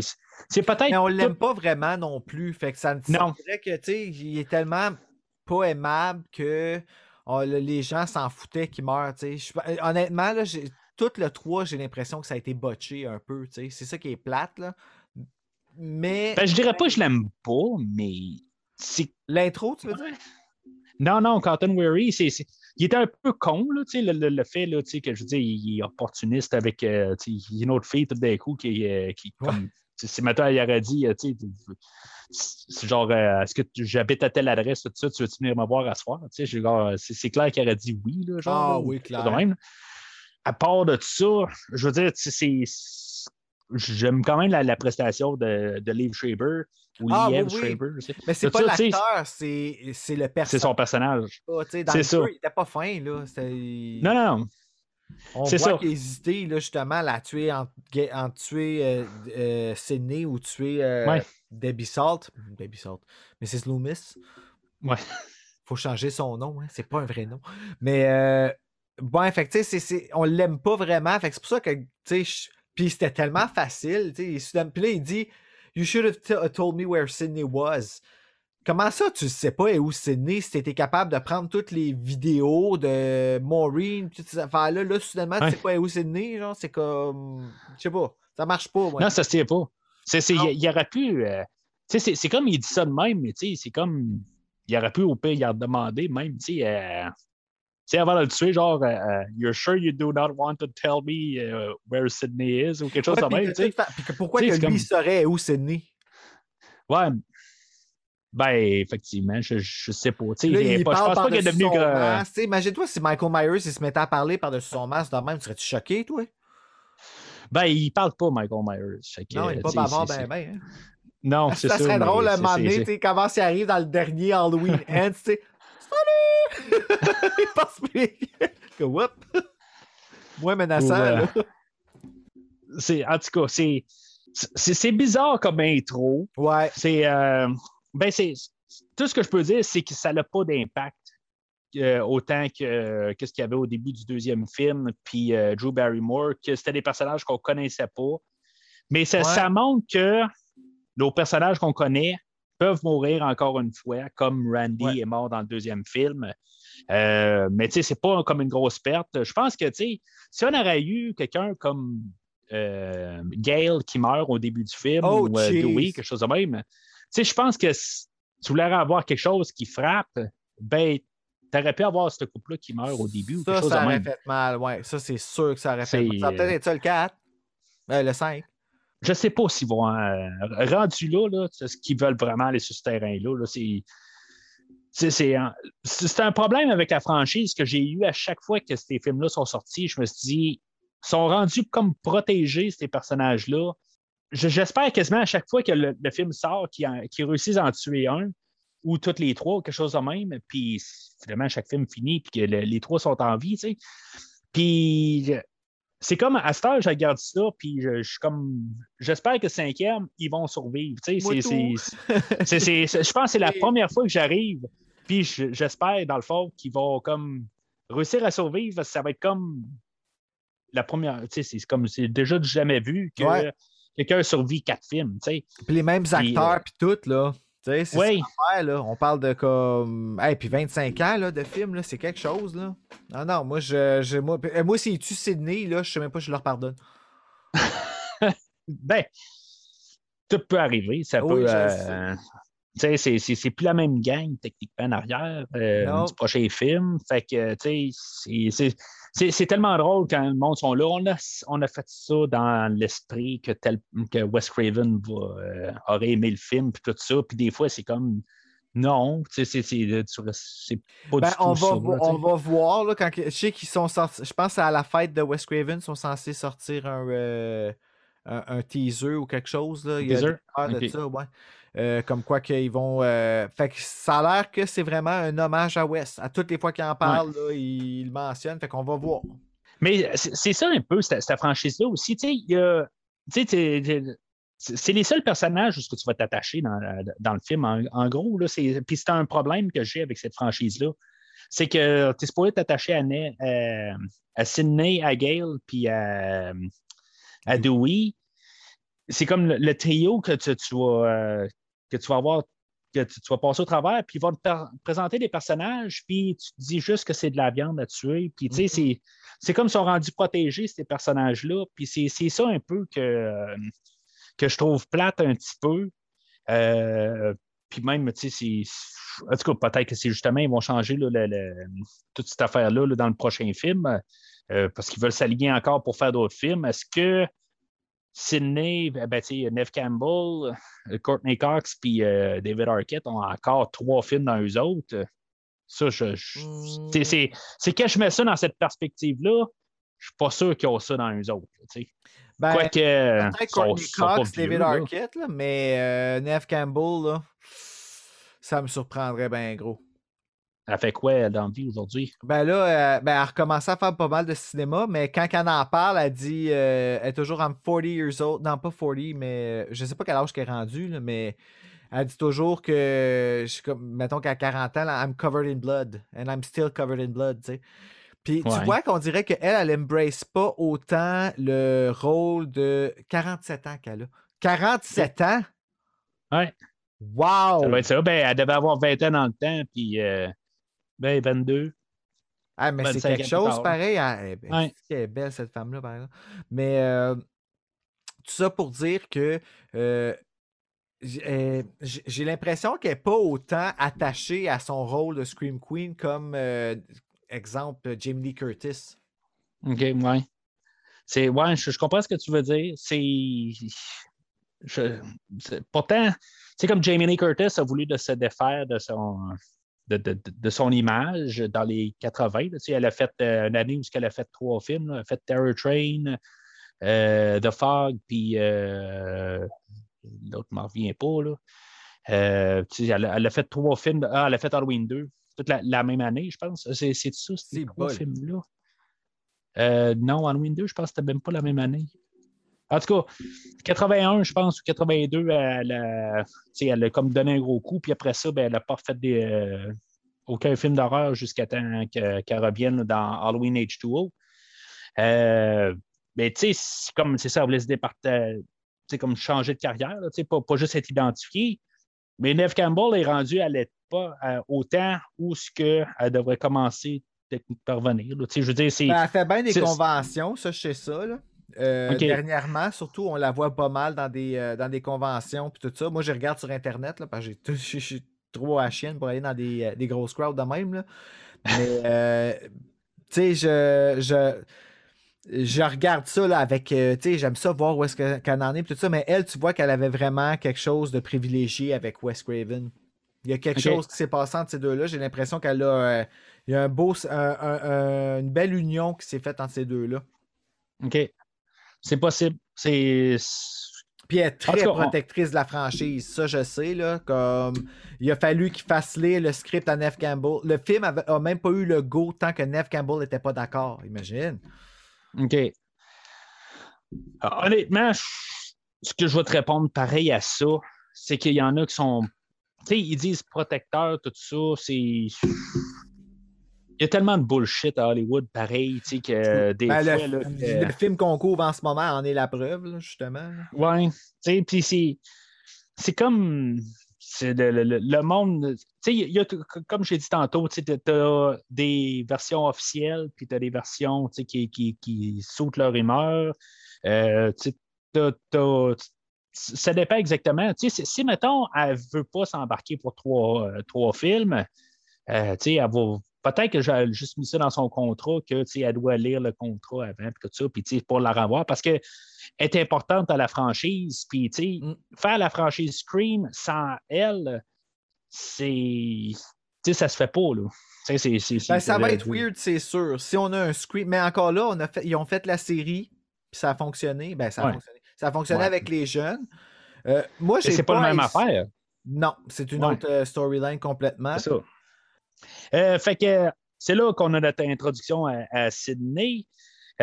c'est peut-être. Mais on l'aime tout- pas vraiment non plus. Fait que ça, Non. dirait que, tu sais, il est tellement pas aimable que oh, là, les gens s'en foutaient qu'il meurt, tu sais. Je- euh, Honnêtement, là, tout le 3, j'ai l'impression que ça a été botché un peu, tu sais. C'est ça qui est plate, là. Mais Ben, je dirais pas que je l'aime pas, mais c'est. l'intro, tu veux dire? Non, non, Cotton Weary, c'est. Il était un peu con, là, tu sais, le, le- le fait là, tu sais, que je veux dire, il est opportuniste avec euh, il une autre fille tout d'un coup qui, euh, qui Ouais. comme. Si maintenant il aurait dit, tu sais, c'est genre, euh, est-ce que j'habite à telle adresse, tout ça, tu veux venir me voir à soir? Tu sais, c'est c'est clair qu'il aurait dit oui, là, genre. Ah oui, ou clair. même. À part de ça, je veux dire, tu sais, c'est. J'aime quand même la, la prestation de, de Liv Schreiber ou Ah, Liev oui, oui. Schreiber. Mais c'est Tout pas l'acteur, c'est c'est le C'est personnage. son personnage. sais, Dans c'est le ça. jeu, il était pas fin, là. Non, non. On C'est voit ça. hésitait là, justement à la tuer en, en tuer euh, euh, Sydney ou tuer euh, Ouais. Debbie Salt. Debbie Salt. Mrs. Loomis. Ouais. Faut changer son nom, hein. c'est pas un vrai nom. Mais euh, bon, fait que, c'est- c'est- on l'aime pas vraiment. Fait c'est pour ça que, puis c'était tellement facile. Puis là, il dit You should have told me where Sydney was. Comment ça, tu sais pas où Sydney si t'étais capable de prendre toutes les vidéos de Maureen, toutes ces affaires-là, là, soudainement, tu sais pas où Sydney, genre, c'est comme. Je sais pas. Ça marche pas, moi. Non, ça se tient pas. C'est, c'est, il, il aurait pu. euh, c'est, c'est comme il dit ça de même, mais tu sais, c'est comme. Il aurait pu au pire, il a demandé même, tu sais. euh, sais, avant de le tuer, genre, euh, euh, You're sure you do not want to tell me uh, where Sydney is? ou quelque chose Ouais, de même, puis pourquoi que c'est lui comme- saurait où Sydney? Ouais. Ben, effectivement, je, je sais pas. Là, il il pas- je pense pas qu'il est devenu. que- Imagine-toi si Michael Myers il se mettait à parler par-dessus son masque de même, serais-tu choqué, toi? Ben, il parle pas, Michael Myers. Non, il est pas bavard ben ben. hein. Non, c'est ça. Ça serait drôle à un moment donné, c'est- tu sais, comment il arrive dans le dernier Halloween Ends, tu sais. Salut! il passe plus. Que whoop! Moins menaçant, là. c'est- En tout cas, c'est. C'est c'est bizarre comme intro. Ouais. C'est. euh, ben, c'est. Tout ce que je peux dire, c'est que ça n'a pas d'impact euh, autant que, que ce qu'il y avait au début du deuxième film, puis euh, Drew Barrymore, que c'était des personnages qu'on connaissait pas. Mais ça, Ouais. ça montre que nos personnages qu'on connaît peuvent mourir encore une fois, comme Randy Ouais. est mort dans le deuxième film. Euh, mais tu sais, c'est pas comme une grosse perte. Je pense que, tu sais, si on aurait eu quelqu'un comme Gail qui meurt au début du film, Oh, ou. Dewey, quelque chose de même, sais, je pense que si tu voulais avoir quelque chose qui frappe, ben, t'aurais pu avoir ce couple-là qui meurt au début, ou quelque Ça, chose ça aurait même. fait mal, ouais. Ça, c'est sûr que ça aurait fait mal. Ça peut-être euh, être ça le 4. Euh, le 5. je sais pas s'ils vont euh, rendu là, là ce qu'ils veulent vraiment aller sur ce terrain-là. là, c'est, c'est, un, c'est un problème avec la franchise que j'ai eu à chaque fois que ces films-là sont sortis. Je me suis dit, ils sont rendus comme protégés, ces personnages-là. Je- j'espère quasiment à chaque fois que le, le film sort qu'ils en- qu'ils réussissent à en tuer un, ou toutes les trois, quelque chose de même. Puis finalement, chaque film finit, puis que le- les trois sont en vie, tu sais. Puis c'est comme à cette heure, je regarde ça, puis je, je suis comme. J'espère que cinquième, ils vont survivre. Tu sais, c'est- je pense que c'est la première fois que j'arrive, puis je- j'espère, dans le fond, qu'ils vont comme réussir à survivre. parce que Ça va être comme la première. Tu sais, c'est comme c'est déjà du jamais vu que Ouais. Quelqu'un survit quatre films. Tu sais. Puis les mêmes acteurs, euh, puis tout, là. Tu sais, c'est Oui. ça là. On parle de comme. Hey, puis 25 ans, là, de film, là, c'est quelque chose, là. Non, non, moi, je. je moi, euh, moi s'il tue Sydney, là, je sais même pas si je leur pardonne. Ben, tout peut arriver. Ça Oui, peut. euh, sais, c'est- c'est c'est plus la même gang, techniquement, en arrière euh, du prochain film. Fait que, tu sais, c'est- c'est- c'est c'est tellement drôle quand le monde sont là. On a, on a fait ça dans l'esprit que, tel, que Wes Craven va, euh, aurait aimé le film, puis tout ça. Puis des fois, c'est comme. Non, tu sais, c'est- c'est pas Ben, du on tout va, ça. là, on va voir, là, quand. Je sais qu'ils sont sortis. Je pense à la fête de Wes Craven, ils sont censés sortir un, euh, un, un teaser ou quelque chose, là. Il y a teaser? des rumeurs de ça, ouais. Euh, comme quoi qu'ils vont. euh, Fait que ça a l'air que c'est vraiment un hommage à Wes. À toutes les fois qu'il en parle, là, il, il le mentionne. Fait qu'on va voir. Mais c'est ça un peu, cette, cette franchise-là aussi. Tu sais, c'est les seuls personnages où tu vas t'attacher dans, dans le film. En, en gros, là, c'est- puis c'est un problème que j'ai avec cette franchise-là. C'est que tu es supposé t'attacher à, Ne- euh, à Sydney, à Gale, puis à, à Dewey. C'est comme le, le trio que tu, tu vas, que tu vas avoir que tu, tu vas passer au travers, puis ils vont te présenter des personnages, puis tu te dis juste que c'est de la viande à tuer. Puis, tu sais, c'est- c'est comme ils sont rendus protégés, ces personnages-là. Puis c'est c'est ça un peu que, que je trouve plate un petit peu. Euh, puis même, tu sais, c'est- en tout cas, peut-être que c'est justement, ils vont changer là, le- le- toute cette affaire-là là, dans le prochain film, euh, parce qu'ils veulent s'aligner encore pour faire d'autres films. Est-ce que Sydney, ben, ben, tu sais, Neve Campbell, euh, Courtney Cox puis euh, David Arquette ont encore trois films dans eux autres? Ça, je, je- Hmm. c'est- c'est c'est quand je mets ça dans cette perspective-là, je suis pas sûr qu'ils ont ça dans eux autres. tu sais. Ben, Quoique. Peut-être Courtney Cox, vieux, David là. Arquette, là, mais euh, Neve Campbell, là, ça me surprendrait bien gros. Elle fait quoi dans la vie aujourd'hui? Ben là, euh, ben, elle a recommencé à faire pas mal de cinéma, mais quand elle en parle, elle dit euh, elle est toujours en 40 years old. Non, pas 40, mais euh, je sais pas quel âge qu'elle est rendue, là, mais elle dit toujours que, je suis comme, mettons qu'à 40 ans, là, I'm covered in blood, and I'm still covered in blood, tu sais. Puis tu vois qu'on dirait qu'elle, elle embrace pas autant le rôle de 47 ans qu'elle a. 47 ans? Ouais. Wow! Ça doit être ça. Ben, elle devait avoir 20 ans dans le temps, puis euh, ben, 22. Ah, mais c'est 25 ans quelque chose pareil. Elle, elle- Ouais. c'est qu'elle est belle, cette femme-là, par exemple. Mais, euh, tout ça pour dire que euh, euh, j'ai l'impression qu'elle n'est pas autant attachée à son rôle de Scream Queen comme, exemple, Jamie Lee Curtis. OK, ouais. C'est, ouais, je, comprends ce que tu veux dire. C'est. pourtant, c'est comme Jamie Lee Curtis a voulu de se défaire de son, de, son image dans les 80. elle a fait euh, une année où elle a fait trois films. Elle a fait Terror Train, euh, The Fog, puis euh, l'autre ne m'en revient pas. Là. Elle, a fait trois films. Ah, elle a fait Halloween 2, toute la, même année, je pense. C'est, c'est ça, ces trois films-là? non, Halloween 2, je pense que c'était même pas la même année. En tout cas, 81, je pense, ou 82, elle a, elle a comme donné un gros coup, puis après ça, ben, elle n'a pas fait des, euh, aucun film d'horreur jusqu'à temps qu'elle revienne dans Halloween H2O. Euh, mais tu sais, c'est comme, c'est ça, elle voulait se départir, comme changer de carrière, là, pas, pas juste être identifiée. Mais Neve Campbell est rendue, elle n'est pas euh, autant où ce qu'elle devrait commencer à parvenir. Je veux dire, c'est. Ben, elle fait bien des conventions, ça, je sais ça. Là. Euh, dernièrement, surtout, on la voit pas mal dans des, euh, dans des conventions puis tout ça. Moi, je regarde sur Internet là, parce que je suis trop à chienne pour aller dans des, euh, des grosses crowds de même. Là. Mais, tu sais, je, je, je, regarde ça là, avec. tu sais, j'aime ça voir où est-ce qu'elle en est tout ça. Mais elle, tu vois qu'elle avait vraiment quelque chose de privilégié avec Wes Craven. Il y a quelque chose qui s'est passé entre ces deux-là. J'ai l'impression qu'elle a. il y a un beau, une belle union qui s'est faite entre ces deux-là. OK. C'est possible. C'est. Puis elle est très protectrice de la franchise, ça je sais. Là, comme il a fallu qu'il fasse lire le script à Neve Campbell. Le film a même pas eu le go tant que Neve Campbell n'était pas d'accord, imagine. OK. Honnêtement, ce que je vais te répondre pareil à ça, c'est qu'il y en a qui sont. Tu sais, ils disent protecteur, tout ça, c'est il y a tellement de bullshit à Hollywood, pareil, tu sais, que des ben, fois... Le, film qu'on couvre en ce moment en est la preuve, justement. Oui, tu sais, puis c'est... C'est comme... Le, le, monde... Tu sais, comme j'ai dit tantôt, tu as des versions officielles, puis tu as des versions qui, qui, qui sautent leur humeur. Euh, ça dépend exactement. Tu sais, si, mettons, elle ne veut pas s'embarquer pour trois, euh, trois films, euh, tu sais, elle va Peut-être que j'ai juste mis ça dans son contrat, qu'elle doit lire le contrat avant, puis tout ça, puis pour la revoir, parce qu'elle est importante à la franchise. Puis mm. faire la franchise Scream sans elle, c'est. ça se fait pas, là. Ben, ça va être weird, c'est sûr. Si on a un Scream. Mais encore là, on a fait... ils ont fait la série, puis ça a fonctionné. Ben, ça a fonctionné. Ça a fonctionné avec les jeunes. Euh, moi, j'ai C'est pas, la même affaire. Non, c'est une autre euh, storyline complètement. C'est ça. Euh, fait que c'est là qu'on a notre introduction à, Sydney.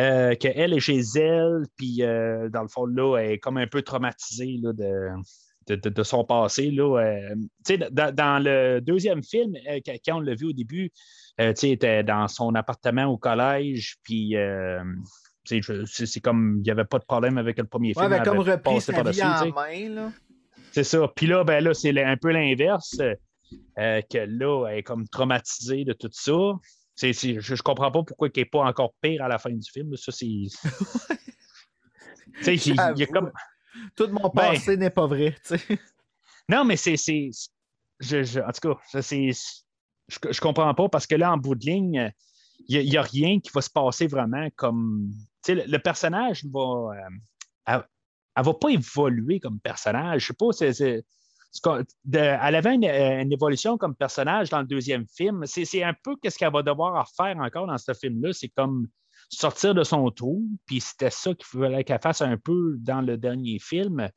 Euh, qu'elle est chez elle, puis euh, dans le fond, là, elle est comme un peu traumatisée de, son passé. Là, dans, dans, le deuxième film, quand on l'a vu au début, elle était dans son appartement au collège, puis c'est comme il n'y avait pas de problème avec le premier film. Elle avait comme repris sa vie en main. C'est ça. Puis là, ben là, c'est un peu l'inverse. Euh, que là, elle est comme traumatisée de tout ça. je ne comprends pas pourquoi elle n'est pas encore pire à la fin du film. Ça, c'est. il, comme. Tout mon ben passé n'est pas vrai. Non, mais c'est. Je, en tout cas, c'est. Je, je comprends pas parce que là, en bout de ligne, il n'y a, rien qui va se passer vraiment comme. Le, le, personnage va. Euh, elle, va pas évoluer comme personnage. Je sais pas, c'est elle avait euh, une, évolution comme personnage dans le deuxième film. C'est un peu ce qu'elle va devoir faire encore dans ce film-là. C'est comme sortir de son trou, puis c'était ça qu'il fallait qu'elle fasse un peu dans le dernier film.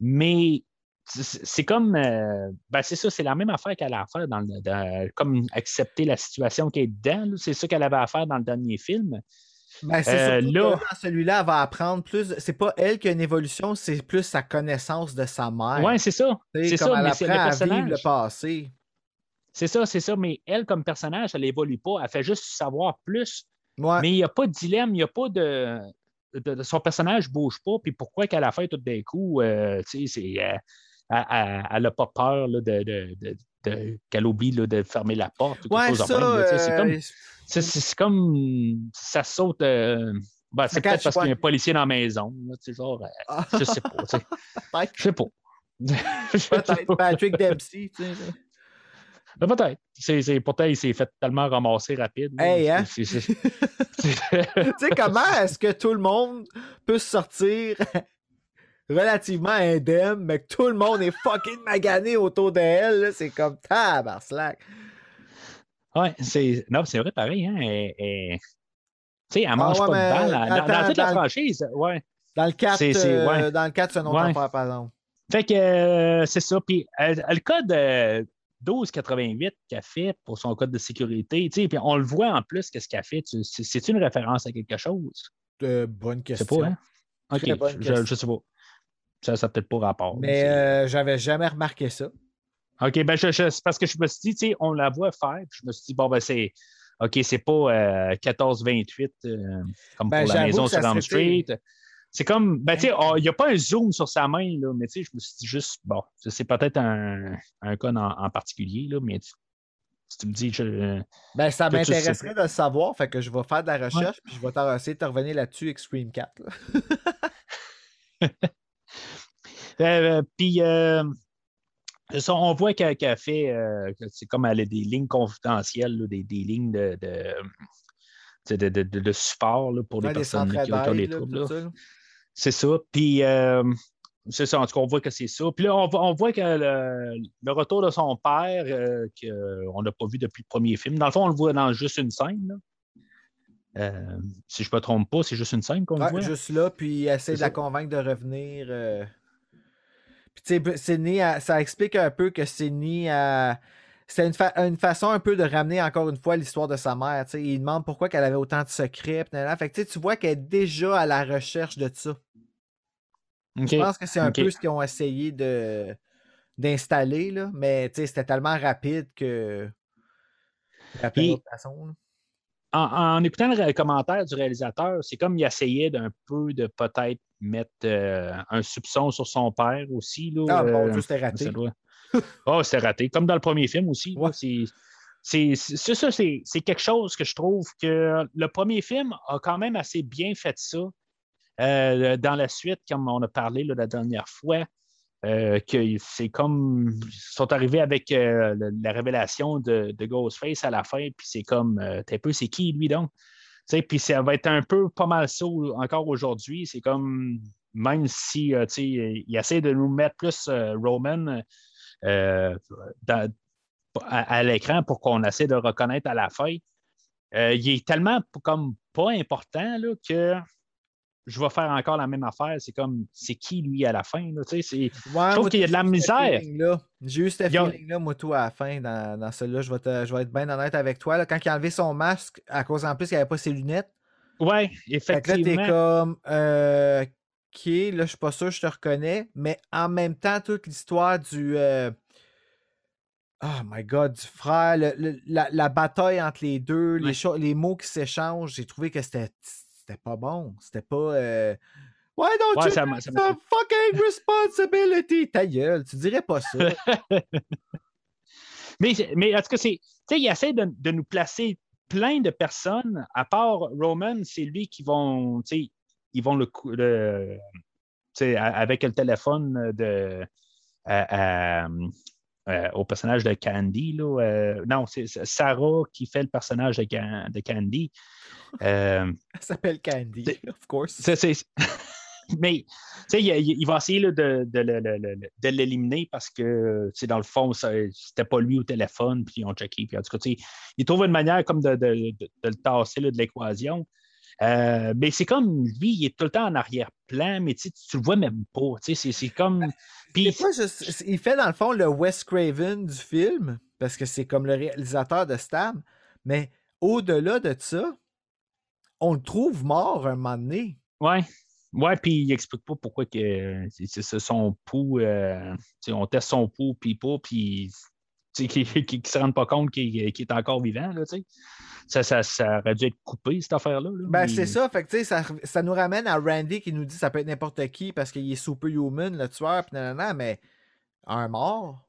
Mais c'est comme. Euh, ben c'est ça, c'est la même affaire qu'elle a à faire dans le. comme accepter la situation qu'elle est dedans. C'est ça qu'elle avait à faire dans le dernier film. Ben, c'est euh, là, celui-là, elle va apprendre plus. C'est pas elle qui a une évolution, c'est plus sa connaissance de sa mère. Oui, c'est ça. C'est ça, mais c'est le personnage. le passé. C'est ça, c'est ça. Mais elle, comme personnage, elle évolue pas. Elle fait juste savoir plus. Mais il n'y a pas de dilemme, il n'y a pas de... Son personnage ne bouge pas. Puis pourquoi qu'elle a fait tout d'un coup, euh, tu sais, c'est. Euh, elle n'a pas peur là, de, de, de, qu'elle oublie là, de fermer la porte. Ouais, ça, c'est comme c'est comme ça saute. Euh, Ben, c'est peut-être parce qu'il y a un policier dans la maison. là, genre, euh, Ah, je sais pas. Je sais pas. Peut-être. Patrick Dempsey. Ben, peut-être. C'est, pourtant, il s'est fait tellement ramasser rapide. Hey, hein? Tu sais, comment est-ce que tout le monde peut se sortir relativement indemne, mais que tout le monde est fucking magané autour d'elle? C'est comme tabarnak. Ouais, c'est. Non, c'est vrai, pareil, hein. Elle, elle- Tu sais, elle mange Ah ouais, pas de balle. Dans, dans attends, toute la dans- franchise, ouais. Dans le 4, C'est- c'est- euh, ouais. dans le 4 c'est une autre affaire, par exemple. Fait que euh, c'est ça. Puis euh, le code euh, 1288 qu'elle fait pour son code de sécurité, tu sais, puis on le voit en plus, qu'est-ce qu'elle fait. Tu- C'est, c'est une référence à quelque chose? Euh, bonne Je question. sais pas, hein? Ok, je, je sais pas. Ça, n'a peut-être pas rapport. Mais euh, j'avais jamais remarqué ça. OK, ben je, je- c'est parce que je me suis dit, tu sais, on la voit faire, puis je me suis dit, bon, ben c'est. OK, c'est pas euh, 1428 euh, comme Ben, pour la maison sur Elm Street. C'est comme, ben, tu sais, oh, il n'y a pas un zoom sur sa main, là, mais tu sais, je me suis dit juste, bon, c'est peut-être un, un cas en, en particulier, là, mais tu- si tu me dis, je, Ben, ça m'intéresserait de le savoir, fait que je vais faire de la recherche, puis je vais essayer de te revenir là-dessus avec Scream 4. là. Euh, puis, euh, ça, on voit qu'elle qu'elle fait, euh, c'est comme elle a des lignes confidentielles, là, des, des lignes de, support là, pour Ouais, les personnes qui ont, les troubles. C'est ça. Puis, euh, c'est ça. En tout cas, on voit que c'est ça. Puis là, on, voit- on voit que le, le retour de son père, euh, qu'on n'a pas vu depuis le premier film, dans le fond, on le voit dans juste une scène. là. Euh, si je ne me trompe pas, c'est juste une scène qu'on le Ouais, voit. juste là, puis C'est de la convaincre de revenir. Elle- ça explique un peu que Sydney, a- c'est une, fa- une façon un peu de ramener encore une fois l'histoire de sa mère. Il demande pourquoi elle avait autant de secrets. Fait que tu vois qu'elle est déjà à la recherche de ça. Je pense que c'est un peu ce qu'ils ont essayé de d'installer, là. mais c'était tellement rapide que. Et- façon. En, en écoutant le commentaire du réalisateur, c'est comme il essayait d'un peu de peut-être mettre euh, un soupçon sur son père aussi. Là, Ah, mon euh, c'était raté. Oh, c'était raté. Comme dans le premier film aussi. Ouais. c'est- ça, c'est c'est quelque chose que je trouve que le premier film a quand même assez bien fait ça. Euh, dans la suite, comme on a parlé là, la dernière fois, euh, que c'est comme ils sont arrivés avec euh, la révélation de, Ghostface à la fin, puis c'est comme euh, t'es peu c'est qui lui donc? Puis ça va être un peu pas mal ça encore aujourd'hui. C'est comme même si euh, il essaie de nous mettre plus Roman à, à l'écran pour qu'on essaie de reconnaître à la fin. il est tellement comme pas important là, que je vais faire encore la même affaire. C'est comme c'est qui lui à la fin? Là, tu sais, c'est- Ouais, je trouve qu'il y a de la misère. J'ai eu ce feeling-là, moi, tout, à la fin, dans, dans celui-là. Je vais, te- je vais être bien honnête avec toi. là. Quand il a enlevé son masque, à cause en plus qu'il n'avait pas ses lunettes, Ouais, fait que là, t'es effectivement. comme, euh, OK, là, je suis pas sûr, je te reconnais, mais en même temps, toute l'histoire du. euh, Oh my god, du frère, le- le- la, la bataille entre les deux, les, Ouais. cho- les mots qui s'échangent, j'ai trouvé que c'était c'était pas bon. C'était pas. euh, Why don't Ouais, you ça take ça m'a- some fucking responsibility? Ta gueule, tu dirais pas ça. Mais, mais en tout cas, c'est, tu sais, il essaie de, de nous placer plein de personnes, à part Roman, c'est lui qui vont, tu sais, ils vont le, le- tu sais, a- avec le téléphone de, à- à- euh, au personnage de Candy. Là, euh, non, c'est Sarah qui fait le personnage de, Can- de Candy. Euh, Elle s'appelle Candy, of course. Mais, il, va essayer là, de, de de l'éliminer parce que, dans le fond, c'était pas lui au téléphone, puis ils ont checké. Puis, en tout cas, il trouve une manière comme de, de- de- de le tasser là, de l'équation. Euh, mais c'est comme lui, il est tout le temps en arrière-plan, mais tu tu le vois même pas. Tu sais, c'est- c'est comme. Pas juste- il fait dans le fond le Wes Craven du film, parce que c'est comme le réalisateur de Stab, mais au-delà de ça, on le trouve mort un moment donné. ouais. Ouais, puis il explique pas pourquoi que c'est c'est- son pouls. euh, on teste son pouls, puis pas, puis qu'il- qu'il se rende pas compte qu'il qu'il est encore vivant. Là, ça, ça, ça aurait dû être coupé, cette affaire-là. là. Ben, Mais- c'est ça, fait que ça, ça nous ramène à Randy qui nous dit ça peut être n'importe qui parce qu'il est superhuman, le tueur, pis nanana, mais un mort?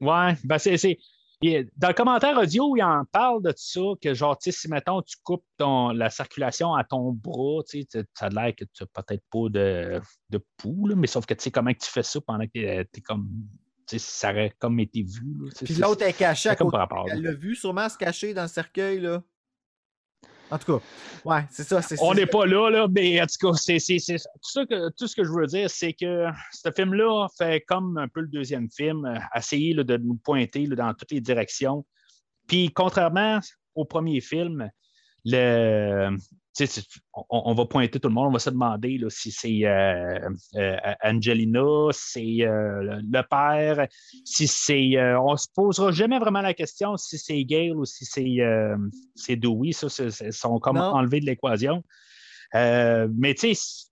Ouais, ben c'est. dans le commentaire audio, il en parle de ça, que genre, si mettons, tu coupes ton, la circulation à ton bras, ça a l'air que tu n'as peut-être pas de, de pouls, là, mais sauf que tu sais comment tu fais ça pendant que tu es comme. Ça aurait comme été vu. là, Puis l'autre est caché à comme côté. rapport. Elle l'a vu sûrement se cacher dans le cercueil, là. En tout cas, ouais, c'est ça. On n'est pas là, là, mais en tout cas, c'est, que, tout ce que je veux dire, c'est que ce film-là fait comme un peu le deuxième film, euh, essayer là, de nous pointer là, dans toutes les directions. Puis, contrairement au premier film, le, on, on va pointer tout le monde, on va se demander là, si c'est euh, euh, Angelina, si c'est euh, le- père, si c'est. on se posera jamais vraiment la question si c'est Gail ou si c'est Dewey. Ça, c'est- sont comme Non. enlevés de l'équation. Mais tu sais,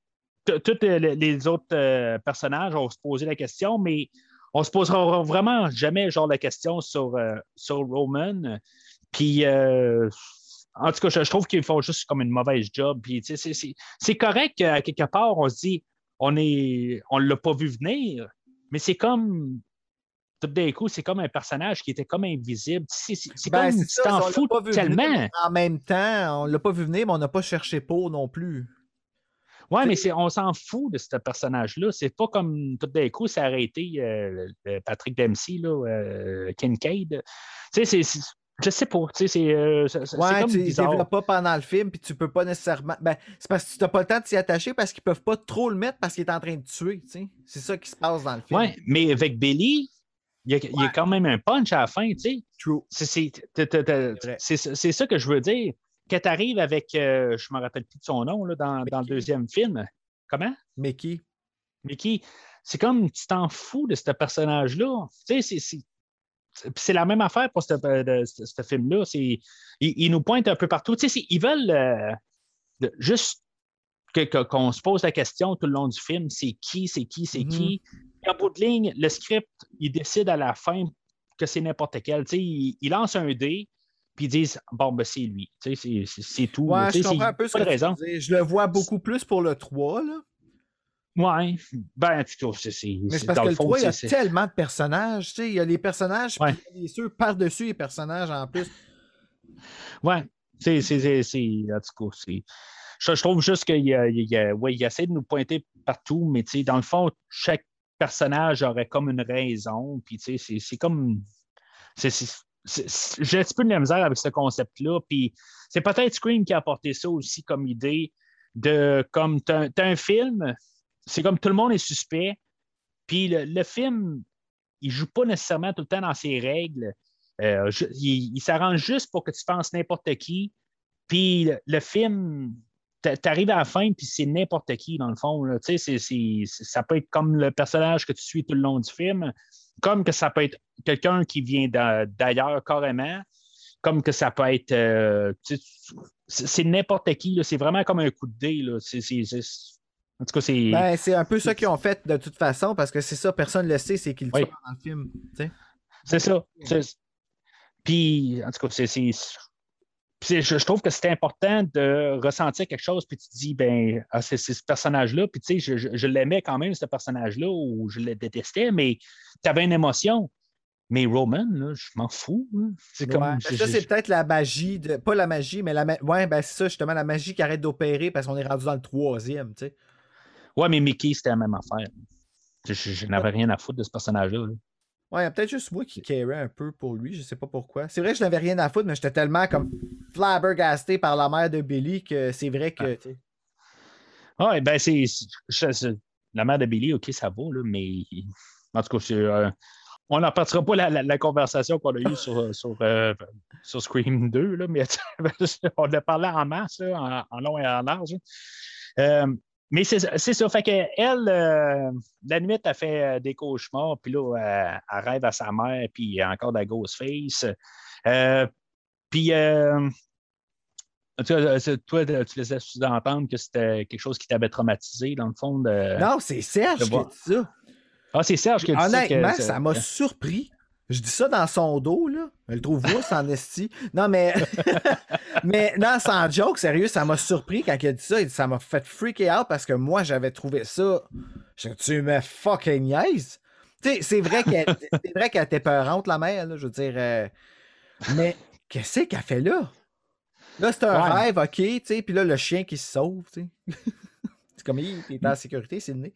tous les autres personnages, on se poser la question, mais on se posera vraiment jamais genre la question sur, sur Roman. Puis, euh, en tout cas, je, je trouve qu'ils font juste comme une mauvaise job. Puis, c'est- correct qu'à quelque part, on se dit, on est, on l'a pas vu venir, mais c'est comme, tout d'un coup, c'est comme un personnage qui était comme invisible. C'est Ben, comme, tu t'en fous tellement. venir, en même temps, on l'a pas vu venir, mais on n'a pas cherché pour non plus. Ouais, mais on s'en fout de ce personnage-là. C'est pas comme tout d'un coup, ça aurait été euh, Patrick Dempsey, là, euh, Kincaid. Tu sais, je sais pas. Tu sais, c'est euh, Ouais, comme tu ne bizarre. développes pas pendant le film, puis tu peux pas nécessairement. Ben, c'est parce que tu n'as pas le temps de t'y attacher parce qu'ils peuvent pas trop le mettre parce qu'il est en train de tuer, tu sais. C'est ça qui se passe dans le film. Ouais, mais avec Billy, il y, a, il y a quand même un punch à la fin, tu sais. True. C'est ça que je veux dire. Quand tu arrives avec, euh, je me rappelle plus de son nom, là, dans, dans le deuxième film. Comment? Mickey. Mickey, c'est comme tu t'en fous de ce personnage-là. Tu sais, c'est- c'est. la même affaire pour ce, de- ce- film-là. Ils, ils nous pointent un peu partout. Tu sais, c'est- ils veulent euh, juste qu'on se pose la question tout le long du film c'est qui, c'est qui, c'est Mhm. qui. Et en bout de ligne, le script, il décide à la fin que c'est n'importe quel. Tu sais, il, il lance un dé, puis ils disent bon, ben, c'est lui. Tu sais, c'est- tout. Ouais, je comprends c'est- un peu ce pas que de raison. tu veux dire. Je le vois beaucoup plus pour le 3, là. Ouais. Ben, en tout cas, c'est. Mais c'est parce dans que le le fond, 3, il y a tellement de personnages. Tu sais, il y a les personnages, Ouais. puis il y a les ceux par-dessus les personnages en plus. Ouais, c'est, en tout cas, c'est. Je, je trouve juste qu'il y a, il y a- ouais, il essaie de nous pointer partout, mais tu sais, dans le fond, chaque personnage aurait comme une raison, puis tu sais, c'est, c'est comme. c'est- j'ai un petit peu de la misère avec ce concept-là, puis c'est peut-être Scream qui a apporté ça aussi comme idée de comme t'as, t'as un film, c'est comme tout le monde est suspect, puis le, film, il joue pas nécessairement tout le temps dans ses règles. Euh, il, s'arrange juste pour que tu penses n'importe qui. Puis le, le film, t'a- t'arrives à la fin, puis c'est n'importe qui, dans le fond. là. C'est- ça peut être comme le personnage que tu suis tout le long du film, comme que ça peut être quelqu'un qui vient d'a- d'ailleurs carrément, comme que ça peut être. euh, c'est n'importe qui. C'est vraiment comme un coup de dé. En tout cas, c'est. Ben, c'est un peu ça qu'ils ont fait de toute façon, parce que c'est ça, personne ne le sait, c'est qu'ils le Oui. tuent dans le film. C'est ça. Puis, en tout cas, c'est. je, je trouve que c'est important de ressentir quelque chose, puis tu te dis, ben, ah, c'est c'est ce personnage-là, puis tu sais, je, je- je l'aimais quand même, ce personnage-là, ou je le détestais, mais tu avais une émotion. Mais Roman, là, je m'en fous. C'est comme. Ouais. Ça, c'est peut-être la magie, de... pas la magie, mais la ma- ouais, ben c'est ça, justement, la magie qui arrête d'opérer parce qu'on est rendu dans le troisième, tu sais. Ouais, mais Mickey, c'était la même affaire. Je, je- je n'avais rien à foutre de ce personnage-là. là. Ouais, il y a peut-être juste moi qui carais un peu pour lui, je sais pas pourquoi. C'est vrai que je n'avais rien à foutre, mais j'étais tellement comme flabbergasté par la mère de Billy que c'est vrai que. sais. Ouais, ben, c'est. La mère de Billy, OK, ça va, là, mais. En tout cas, euh, on n'en partira pas la, la- la conversation qu'on a eue sur, sur, euh, sur Scream 2, là, mais on a parlé en masse, là, en, en long et en large. Euh, mais c'est ça. Fait que elle, euh, la nuit, elle fait euh, des cauchemars, puis là, elle, elle rêve à sa mère, puis encore de la Ghostface. Puis, euh, tu vois, c'est- toi, tu laissais sous-entendre que c'était quelque chose qui t'avait traumatisé, dans le fond. De... Non, c'est Serge qui a dit ça. Ah, c'est Serge qui a dit ça. Honnêtement, ça m'a surpris. Je dis ça dans son dos, là. Elle le trouve rousse en esti. Non, mais. mais non, sans joke, sérieux, ça m'a surpris quand il a dit ça. Il dit, ça m'a fait freaker out parce que moi, j'avais trouvé ça. Je tu me fucking niaise. Tu sais, c'est vrai qu'elle c'est vrai qu'elle était peurante, la mère, là, je veux dire. euh, mais qu'est-ce qu'elle fait là? Là, c'est un Ouais. rêve, ok, tu sais, puis là, le chien qui se sauve, tu sais. c'est comme, il est en sécurité, c'est le nez.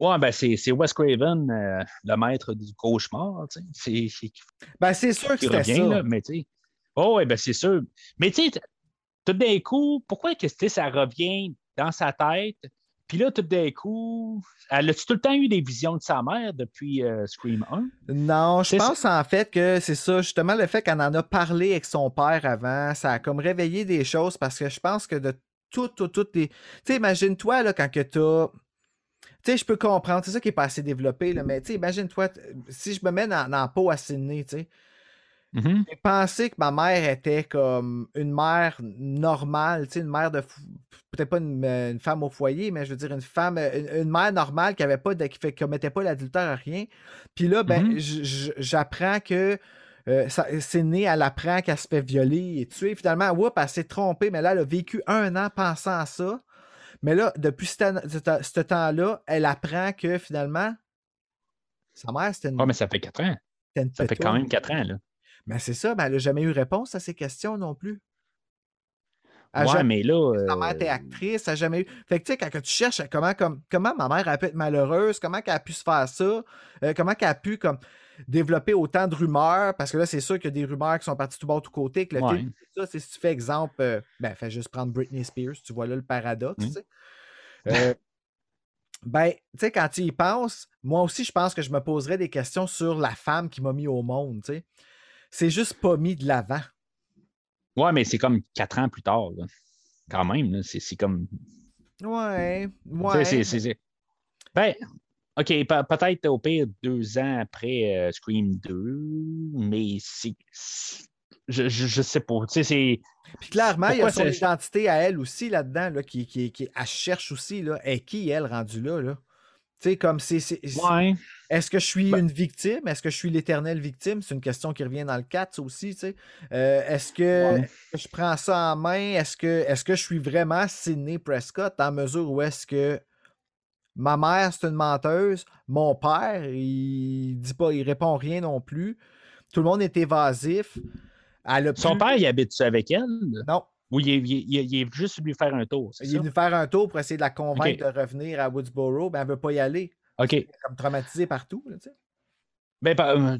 Ouais, ben c'est c'est Wes Craven, euh, le maître du cauchemar, tu sais. C'est- c'est- Ben, c'est sûr que c'était revient, ça. là, mais tu sais. Oh, ouais, ben c'est sûr. Mais tu sais, tout d'un coup, pourquoi que ça revient dans sa tête? Puis là, tout d'un coup, elle a-tu tout le temps eu des visions de sa mère depuis euh, Scream 1? Non, je C'est pense en fait que c'est ça, justement, le fait qu'elle en a parlé avec son père avant, ça a comme réveillé des choses parce que je pense que de tout, tout, tout les. Tu sais, imagine-toi, là, quand que t'as. Tu sais, je peux comprendre, c'est ça qui est pas assez développé, là, mais tu sais, imagine-toi, si je me mets dans, dans la peau à Sydney, tu sais, Mhm. j'ai pensé que ma mère était comme une mère normale, tu sais, une mère de. fou- Peut-être pas une, euh, une femme au foyer, mais je veux dire une femme, euh, une, une mère normale qui avait pas de, qui, fait, qui commettait pas l'adultère à rien. Puis là, ben, Mhm. j- j'apprends que euh, c'est né, elle apprend qu'elle se fait violer et tuer. Finalement, whoop, elle s'est trompée, mais là, elle a vécu un an pensant à ça. Mais là, depuis ce, temps- ce temps- ce temps-là, elle apprend que finalement, sa mère, c'était une, Ouais, mais ça fait 4 ans. une Ça fait quand même 4 ans, là. Mais c'est ça, ben, elle n'a jamais eu réponse à ces questions non plus. Elle Ouais, jamais- mais là. Euh, mère était actrice, elle n'a jamais eu. Fait que tu sais, quand tu cherches comment, comme, comment ma mère a pu être malheureuse, comment elle a pu se faire ça, euh, comment elle a pu comme, développer autant de rumeurs, parce que là, c'est sûr qu'il y a des rumeurs qui sont parties tout bas, tout côté, que le Ouais. film, ça, c'est si tu fais exemple, euh, ben, fais juste prendre Britney Spears, tu vois là le paradoxe, tu sais. Euh, ben, tu sais, quand tu y penses, moi aussi, je pense que je me poserais des questions sur la femme qui m'a mis au monde, tu sais. C'est juste pas mis de l'avant. Ouais, mais c'est comme 4 ans plus tard, là. Quand même. C'est comme. Ouais, ouais. c'est- Ben, OK, pe- peut-être au pire deux ans après euh, Scream 2, mais c'est. Je, je, je sais pas. Tu sais. Puis clairement, il y a son identité à elle aussi là-dedans, là, qui, qui, qui elle cherche aussi, là. Et qui, elle, rendue là, là? Tu sais, comme c'est. c'est- c'est- Ouais. Est-ce que je suis Ben- une victime? Est-ce que je suis l'éternelle victime? C'est une question qui revient dans le 4, ça aussi, tu sais. Euh, est-ce que, Ouais. je prends ça en main? Est-ce que, est-ce que je suis vraiment Sidney Prescott dans mesure où est-ce que ma mère, c'est une menteuse, mon père, il dit pas, il répond rien non plus. Tout le monde est évasif. Elle Son plus- père, il habite avec elle? Non, Ou il est, il est- il est juste lui faire un tour? il est venu faire un tour pour essayer de la convaincre de revenir à Woodsboro, mais elle veut pas y aller. OK. Elle est comme traumatisée partout, là, tu sais. Ben, euh,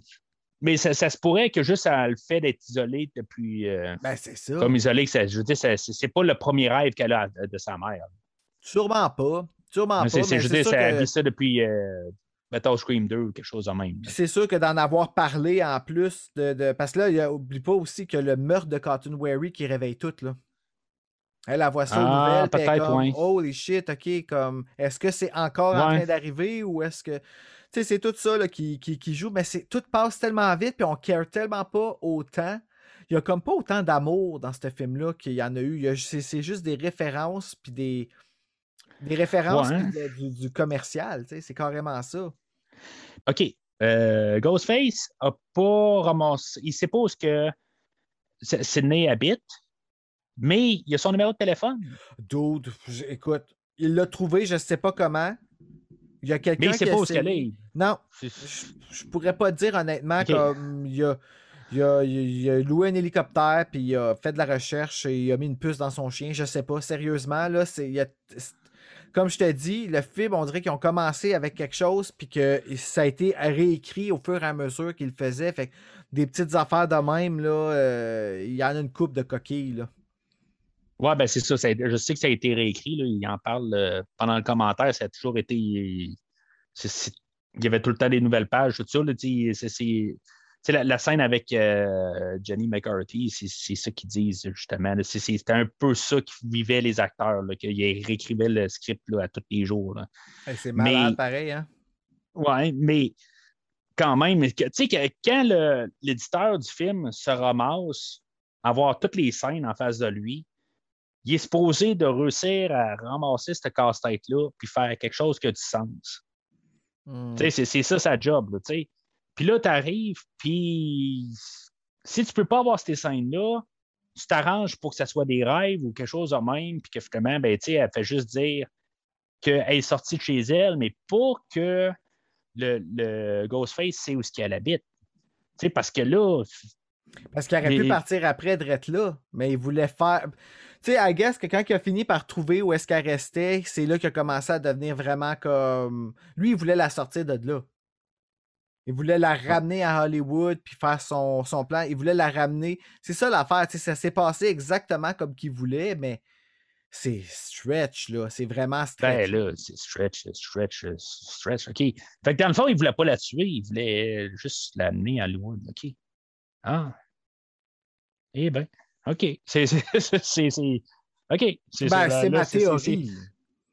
mais ça, ça se pourrait que juste le fait d'être isolé depuis. euh, Ben, c'est ça. comme isolé, que ça, je veux dire, c'est pas le premier rêve qu'elle a de, de sa mère. Sûrement pas. Sûrement Mais pas. c'est- sûr ça que- ça depuis euh, Scream 2 ou quelque chose de même. C'est sûr que d'en avoir parlé en plus de. de- Parce que là, il a- oublie pas aussi que le meurtre de Cotton Wary qui réveille tout, là. Elle, elle voit ça aux Ah, nouvelles, est peut-être, comme. Holy shit, ok, comme, est-ce que c'est encore en train d'arriver ou est-ce que. Tu sais, c'est tout ça là, qui, qui, qui joue, mais c'est tout passe tellement vite, puis on care tellement pas autant. Il y a comme pas autant d'amour dans ce film-là qu'il y en a eu. C'est juste des références, puis des. Des références Ouais, hein. de- du, du commercial, tu sais, c'est carrément ça. OK. Euh, Ghostface a pas ramassé. Il sait pas où est-ce que Sydney habite, mais il a son numéro de téléphone. Dude, écoute, il l'a trouvé, je sais pas comment. Il y a Mais quelqu'un il sait pas où est-ce qu'elle est. Non, je, je pourrais pas dire honnêtement Ok. comme il a, il, a, il a loué un hélicoptère puis il a fait de la recherche et il a mis une puce dans son chien, je sais pas. Sérieusement, là, c'est. il y a- c'est- Comme je te dis, le film, on dirait qu'ils ont commencé avec quelque chose, puis que ça a été réécrit au fur et à mesure qu'ils le faisaient. Fait que des petites affaires de même, là, euh, il y en a une coupe de coquilles, là. Ouais, ben c'est ça, Je sais que ça a été réécrit. Là, il en parle euh, pendant le commentaire. Ça a toujours été. il y avait tout le temps des nouvelles pages, tout ça. là, c'est- sais, la, la scène avec euh, Jenny McCarthy, c'est ça qu'ils disent, justement. C'était un peu ça qui vivait les acteurs, qu'ils réécrivaient le script là, à tous les jours. c'est malade, Mais- pareil, hein? Ouais, mais quand même, tu sais, quand l'éditeur du film se ramasse à voir toutes les scènes en face de lui, il est supposé de réussir à ramasser cette casse-tête-là puis faire quelque chose qui a du sens. Hmm. C'est- ça sa job, là, tu sais. Puis là, tu arrives, puis si tu peux pas avoir ces scènes-là, tu t'arranges pour que ça soit des rêves ou quelque chose de même, puis que finalement, ben, tu sais, elle fait juste dire qu'elle est sortie de chez elle, mais pour que le, le Ghostface sait où est-ce qu'elle habite. Tu sais, parce que là, Parce qu'il aurait pu partir après d'être là, mais il voulait faire. Tu sais, I guess que quand il a fini par trouver où est-ce qu'elle restait, c'est là qu'il a commencé à devenir vraiment comme. Lui, il voulait la sortir de là. Il voulait la ramener à Hollywood puis faire son, son plan. Il voulait la ramener. C'est ça l'affaire. tu sais, Ça s'est passé exactement comme qu'il voulait, mais c'est stretch, là. C'est vraiment stretch. ben là, c'est stretch, stretch, stretch. OK. Fait que dans le fond, il voulait pas la tuer, il voulait juste l'amener à Hollywood. OK. Ah. Eh ben, OK. C'est. OK. C'est Ben, ma théorie.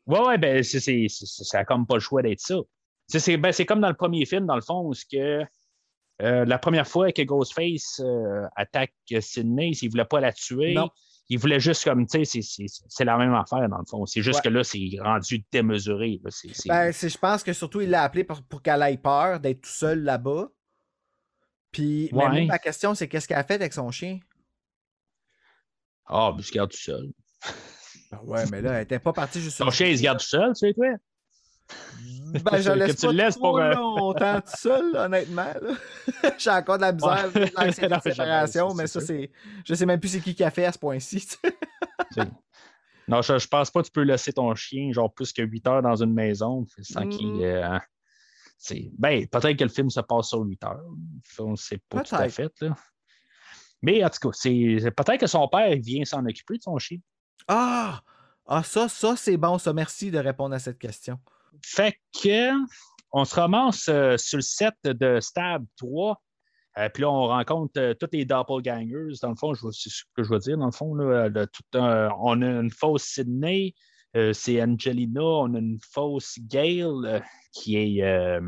Ouais, ouais, ben, c'est- ça n'a comme pas le choix d'être ça. C'est, ben, c'est comme dans le premier film, dans le fond, où que, euh, la première fois que Ghostface euh, attaque Sydney, il ne voulait pas la tuer. Non. Il voulait juste comme, tu sais, c'est, c'est, c'est la même affaire, dans le fond. C'est juste Ouais. que là, c'est rendu démesuré. là. Ben, c'est- je pense que surtout, il l'a appelé pour, pour qu'elle ait peur d'être tout seul là-bas. Puis, mais Ouais. moi, ma question, c'est qu'est-ce qu'elle a fait avec son chien? Ah, il se garde tout seul. Ben ouais, mais là, elle était pas partie juste Ton chien, il se garde tout seul, tu sais, toi? Ben, je laisse pas laisses trop pour, euh, longtemps tout seul, honnêtement. J'ai encore de la misère Ouais. Non, de mais séparation, mais ça, c'est... Je sais même plus c'est qui qui a fait à ce point-ci. Non, je, je pense pas que tu peux laisser ton chien genre plus que 8 heures dans une maison sans qu'il. Euh, c'est- ben, peut-être que le film se passe sur 8 heures. On ne sait pas tout à fait. Là. Mais en tout cas, c'est peut-être que son père vient s'en occuper de son chien. Ah! Ah, ça, ça, c'est bon, ça. Merci de répondre à cette question. Fait que on se ramasse euh, sur le set de Stab 3. Euh, puis là, on rencontre euh, tous les doppelgangers. Dans le fond, je vois- c'est ce que je veux dire. Dans le fond, là, tout on a une fausse Sydney, c'est Angelina. On a une fausse Gail euh, qui est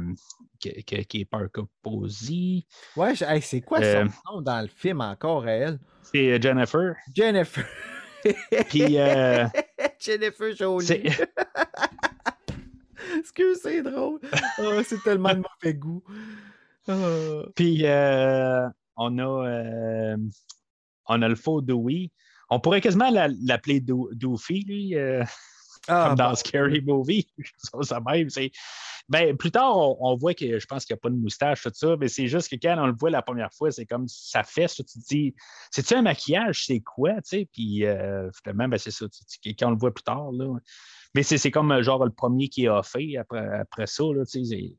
qui, qui- qui est Parker Posey. Ouais, hey, c'est quoi son nom dans le film encore, à elle? C'est Jennifer. Jennifer. Puis Jennifer Jolie. C'est Excuse, c'est drôle. Ah, c'est tellement de mauvais goût. Ah. Puis euh, on a euh, on a le faux Dewey. On pourrait quasiment la- l'appeler Do- Doofy, lui. Ah, comme dans. Scary Movie. ça, ça même, c'est- ben, plus tard, on, on voit que je pense qu'il n'y a pas de moustache, tout ça, mais c'est juste que quand on le voit la première fois, c'est comme ça fait ça. Tu te dis, c'est-tu un maquillage? C'est quoi? Tu sais? Puis euh, finalement, ben, c'est ça. tu- tu- quand on le voit plus tard, là. Mais c'est comme euh, genre le premier qui a fait après, après ça. Là, tu sais,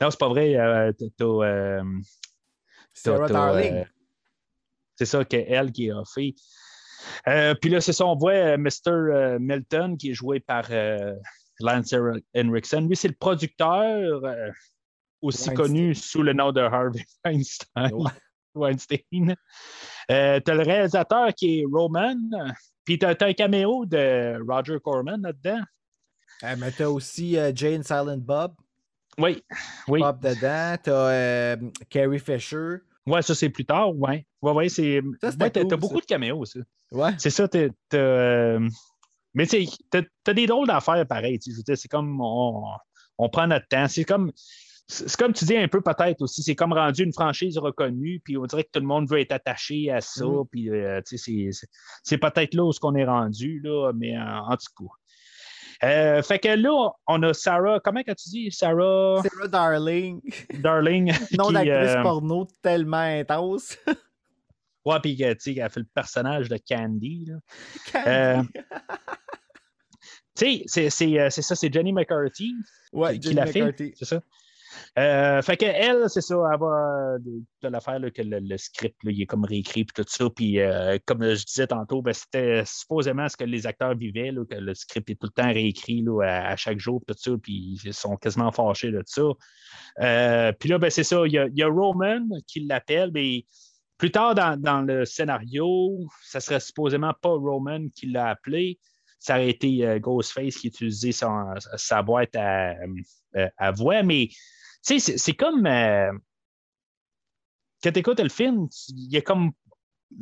non, c'est pas vrai. euh, t'as- c'est ça qu'elle qui a fait. Euh, puis là, c'est ça, on voit euh, Mr. euh, Milton qui est joué par euh, Lance Henriksen. Lui, c'est le producteur, aussi Weinstein. connu sous le nom de Harvey Weinstein. Ouais. Weinstein. T'as le réalisateur qui est Roman. Puis t'as t'as un caméo de Roger Corman là-dedans. Ah, mais t'as aussi Jane Silent Bob. Oui, oui. Bob dedans. T'as Carrie Fisher. Ouais, ça, c'est plus tard. Ouais, ouais, ouais c'est. Ça, ouais, t'as cool, t'as ça. beaucoup de caméos, ça. Ouais. C'est ça, t'as. t'as, euh, Mais tu sais, t'as t'as des drôles d'affaires pareil. tu sais, je veux dire, C'est comme on, on prend notre temps. C'est comme. C'est comme tu dis un peu peut-être aussi, c'est comme rendu une franchise reconnue, puis on dirait que tout le monde veut être attaché à ça, Mhm. puis euh, tu sais, c'est- c'est- c'est peut-être là où ce qu'on est rendu, là, mais en, en tout cas. Euh, fait que là, on a Sarah, comment as-tu dit? Sarah? Sarah Darling. Darling. Nom qui, d'actrice euh, porno tellement intense. Ouais, puis euh, tu sais, elle fait le personnage de Candy. là. Candy. Tu sais, c'est- ça, c'est Jenny McCarthy ouais, qui, l'a fait. McCarthy. C'est ça? Euh, fait que elle, c'est ça, elle va de, de l'affaire que le, script, il est comme réécrit puis tout ça. Puis euh, comme je disais tantôt, ben, c'était supposément ce que les acteurs vivaient, là, que le script est tout le temps réécrit là, à, chaque jour, tout ça, puis ils sont quasiment fâchés de ça. Euh, puis là, ben, c'est ça, il y, a, Roman qui l'appelle, mais plus tard dans, le scénario, ça serait supposément pas Roman qui l'a appelé. Ça aurait été euh, Ghostface qui utilisait sa boîte à, euh, à voix, mais tu sais, c'est- comme euh, quand tu écoutes le film, il y a comme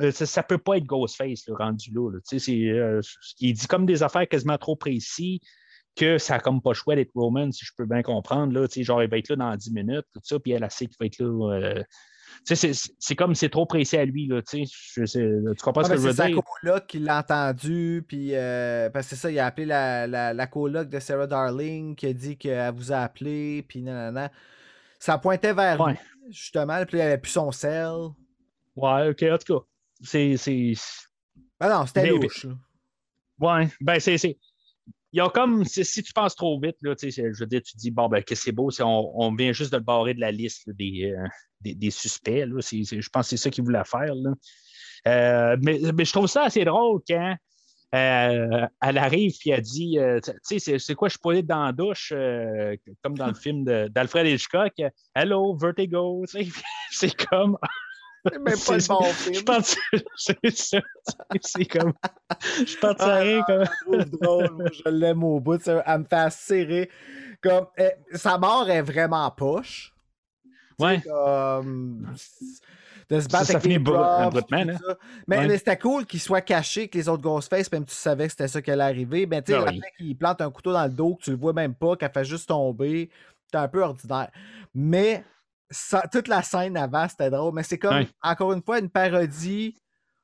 euh, ça, ça peut pas être Ghostface le rendu là. Tu sais, euh, il dit comme des affaires quasiment trop précises que ça n'a comme pas le choix d'être Roman, si je peux bien comprendre. Là, genre, il va être là dans 10 minutes, tout ça, puis elle, elle sait qu'il va être là c'est- c'est comme c'est trop précis à lui, là, tu. Je comprends Ah, ce que ben, je veux c'est sa dire? coloc qui l'a entendu, puis euh, parce que c'est ça, il a appelé la, la, la coloc de Sarah Darling qui a dit qu'elle vous a appelé, puis nanana. Ça pointait vers Ouais. lui, justement, puis il avait plus son sel. Ouais, ok, en tout cas. C'est. c'est- Ben non, c'était louche. là. Ouais, ben c'est. Il y a comme, si tu penses trop vite, là, je veux dire, tu dis, bon, ben, que c'est beau, on, on vient juste de le barrer de la liste euh, des, des suspects. Là, je pense que c'est ça qu'il voulait faire. Là. Euh, mais, mais je trouve ça assez drôle quand euh, elle arrive et elle dit, tu sais, c'est- quoi, je suis pas dans la douche, comme dans le film d'Alfred Hitchcock, Hello, Vertigo, c'est comme, C'est même pas le bon je film. pense c'est ça, c'est comme, je pense à Ah, rien comme. Je drôle, je l'aime au bout. ça, Elle me fait serrer. Comme, eh, sa mort est vraiment poche. Ouais. Comme, de se battre Ça, avec les props, ça. Mais, Ouais. mais c'était cool qu'il soit caché, que les autres Ghostface, même tu savais que c'était ça qui allait arriver. Ben, tu sais, Ah après qu'il plante un couteau dans le dos, que tu le vois même pas, qu'elle fait juste tomber, c'est un peu ordinaire. Mais ça- toute la scène avant, c'était drôle. Mais c'est comme, Ouais. encore une fois, une parodie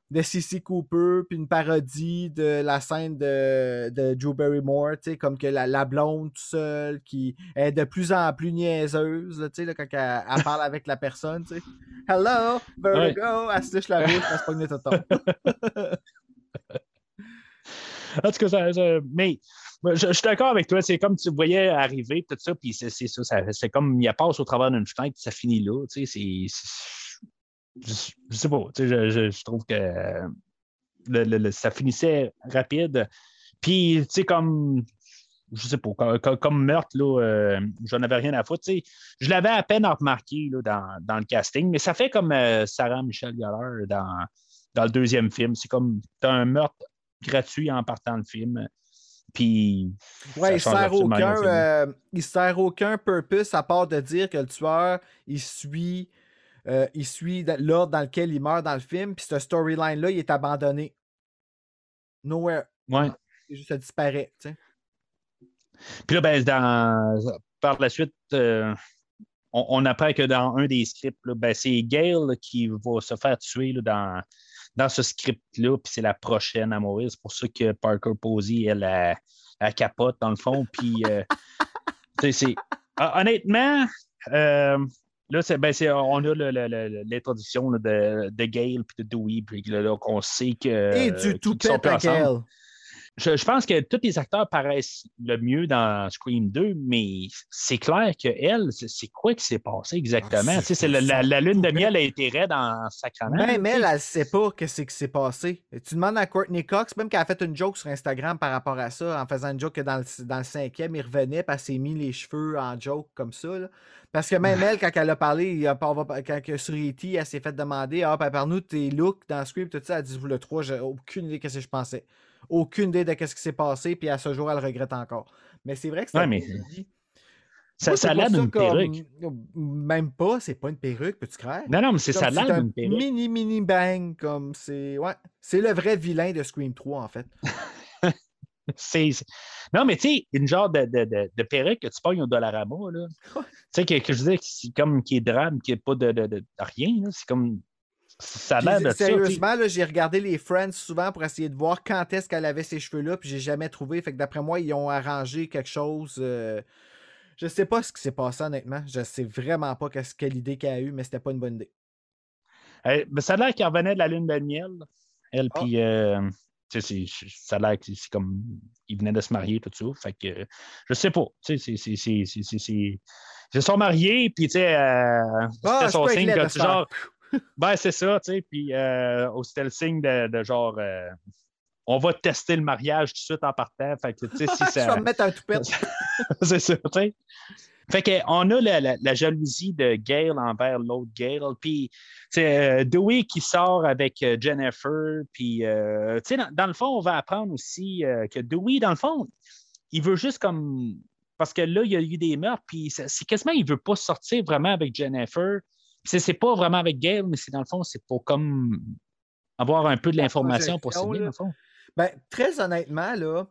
de C.C. Cooper, puis une parodie de la scène de, de Drew Barrymore, tu sais, comme que la, la blonde toute seule qui est de plus en plus niaiseuse, tu sais, là, quand elle, elle parle avec la personne, tu sais. Hello, Vertigo, elle se touche la bouche, elle se pogne le tonton. En tout cas, ça- ça- mais je, suis d'accord avec toi. C'est comme tu voyais arriver, tout ça, puis c'est ça, ça- C'est comme il passe au travers d'une fenêtre, puis ça finit là. Tu sais, c'est- je, je sais pas. Je, je- trouve que le- le- le- ça finissait rapide. Puis, tu sais, comme. Je sais pas, comme, comme- meurtre, là, euh, j'en avais rien à foutre. Je l'avais à peine remarqué là, dans, dans le casting, mais ça fait comme euh, Sarah Michelle Gellar dans, dans le deuxième film. C'est comme t'as un meurtre gratuit en partant le film. Puis. Ouais, il sert aucun, euh, il sert aucun purpose à part de dire que le tueur, il suit, euh, il suit l'ordre dans lequel il meurt dans le film, puis ce storyline-là, il est abandonné. Nowhere. Ouais. C'est juste, ça disparaît, tu sais. Puis là, ben, dans, par la suite, euh, on, on apprend que dans un des scripts, là, ben, c'est Gail qui va se faire tuer là, dans, dans ce script-là, puis c'est la prochaine à mourir. C'est pour ça que Parker Posey, elle, elle, elle capote dans le fond. Puis, euh, tu sais, c'est. Ah, honnêtement, euh, là, c'est, ben, c'est, on a l'introduction de, de Gail puis de Dewey, puis là, là, qu'on sait que. Et du qu'ils toupette sont plus à ensemble. Je, je pense que tous les acteurs paraissent le mieux dans Scream 2, mais c'est clair que elle, c'est c'est quoi qui s'est passé exactement? Ah, c'est la, la- la lune de miel a été raide en sacrament. Même elle, elle sait pas qu'est-ce qui s'est passé. Tu demandes à Courtney Cox, même qu'elle a fait une joke sur Instagram par rapport à ça, en faisant une joke que dans le, dans le cinquième, il revenait, puis elle s'est mis les cheveux en joke comme ça. là. Parce que même elle, quand elle a parlé, il a quand que sur E.T., elle s'est fait demander Ah, ben, par-nous tes looks dans Scream, tout ça. Elle dit Le 3, j'ai aucune idée de ce que je pensais. Aucune idée de ce qui s'est passé, puis à ce jour, elle regrette encore. Mais c'est vrai que c'est Ouais, mais-. Ça, Moi, ça a l'air d'une perruque. Même pas, c'est pas une perruque, peux-tu croire? Non, non, mais c'est ça a c'est l'air un d'une perruque. mini mini bang comme c'est ouais c'est le vrai vilain de Scream 3 en fait Non, mais tu sais, une genre de, de, de, de perruque que tu pognes au Dollarama, là. Tu sais, que, que je veux dire, c'est comme qui est drame, qui n'est pas de, de, de- de rien, là. C'est comme. Ça a Puis, l'air de sérieusement j'ai regardé les Friends souvent pour essayer de voir quand est-ce qu'elle avait ces cheveux là puis j'ai jamais trouvé fait que d'après moi ils ont arrangé quelque chose euh, je sais pas ce qui s'est passé honnêtement je sais vraiment pas qu'est-ce quelle idée qu'elle a eu mais c'était pas une bonne idée Euh, mais ça a l'air qu'elle revenait de la lune de miel. Elle, Ah. puis, euh, tu sais, c'est- ça a l'air que c'est comme. Ils venaient de se marier, tout ça. Fait que, je sais pas. Tu sais, c'est- Ils se sont mariés, puis, tu sais, euh, Ah, c'était son signe que, genre. Ben, c'est ça, tu sais, puis, euh, c'était le signe de, de genre. euh, on va tester le mariage tout de suite en partant. Fait que, tu sais, si je ça. vais me mettre un toupette c'est ça, tu sais. Fait qu'on a la, la- la jalousie de Gail envers l'autre Gail. Puis, c'est Dewey qui sort avec euh, Jennifer. Puis, euh, tu sais, dans, dans le fond, on va apprendre aussi euh, que Dewey, dans le fond, il veut juste comme. Parce que là, il y a eu des meurtres. Puis, c'est c'est quasiment, il veut pas sortir vraiment avec Jennifer. C'est c'est pas vraiment avec Gail, mais c'est dans le fond, c'est pour comme avoir un peu de l'information pour là. dans le fond. ben très honnêtement là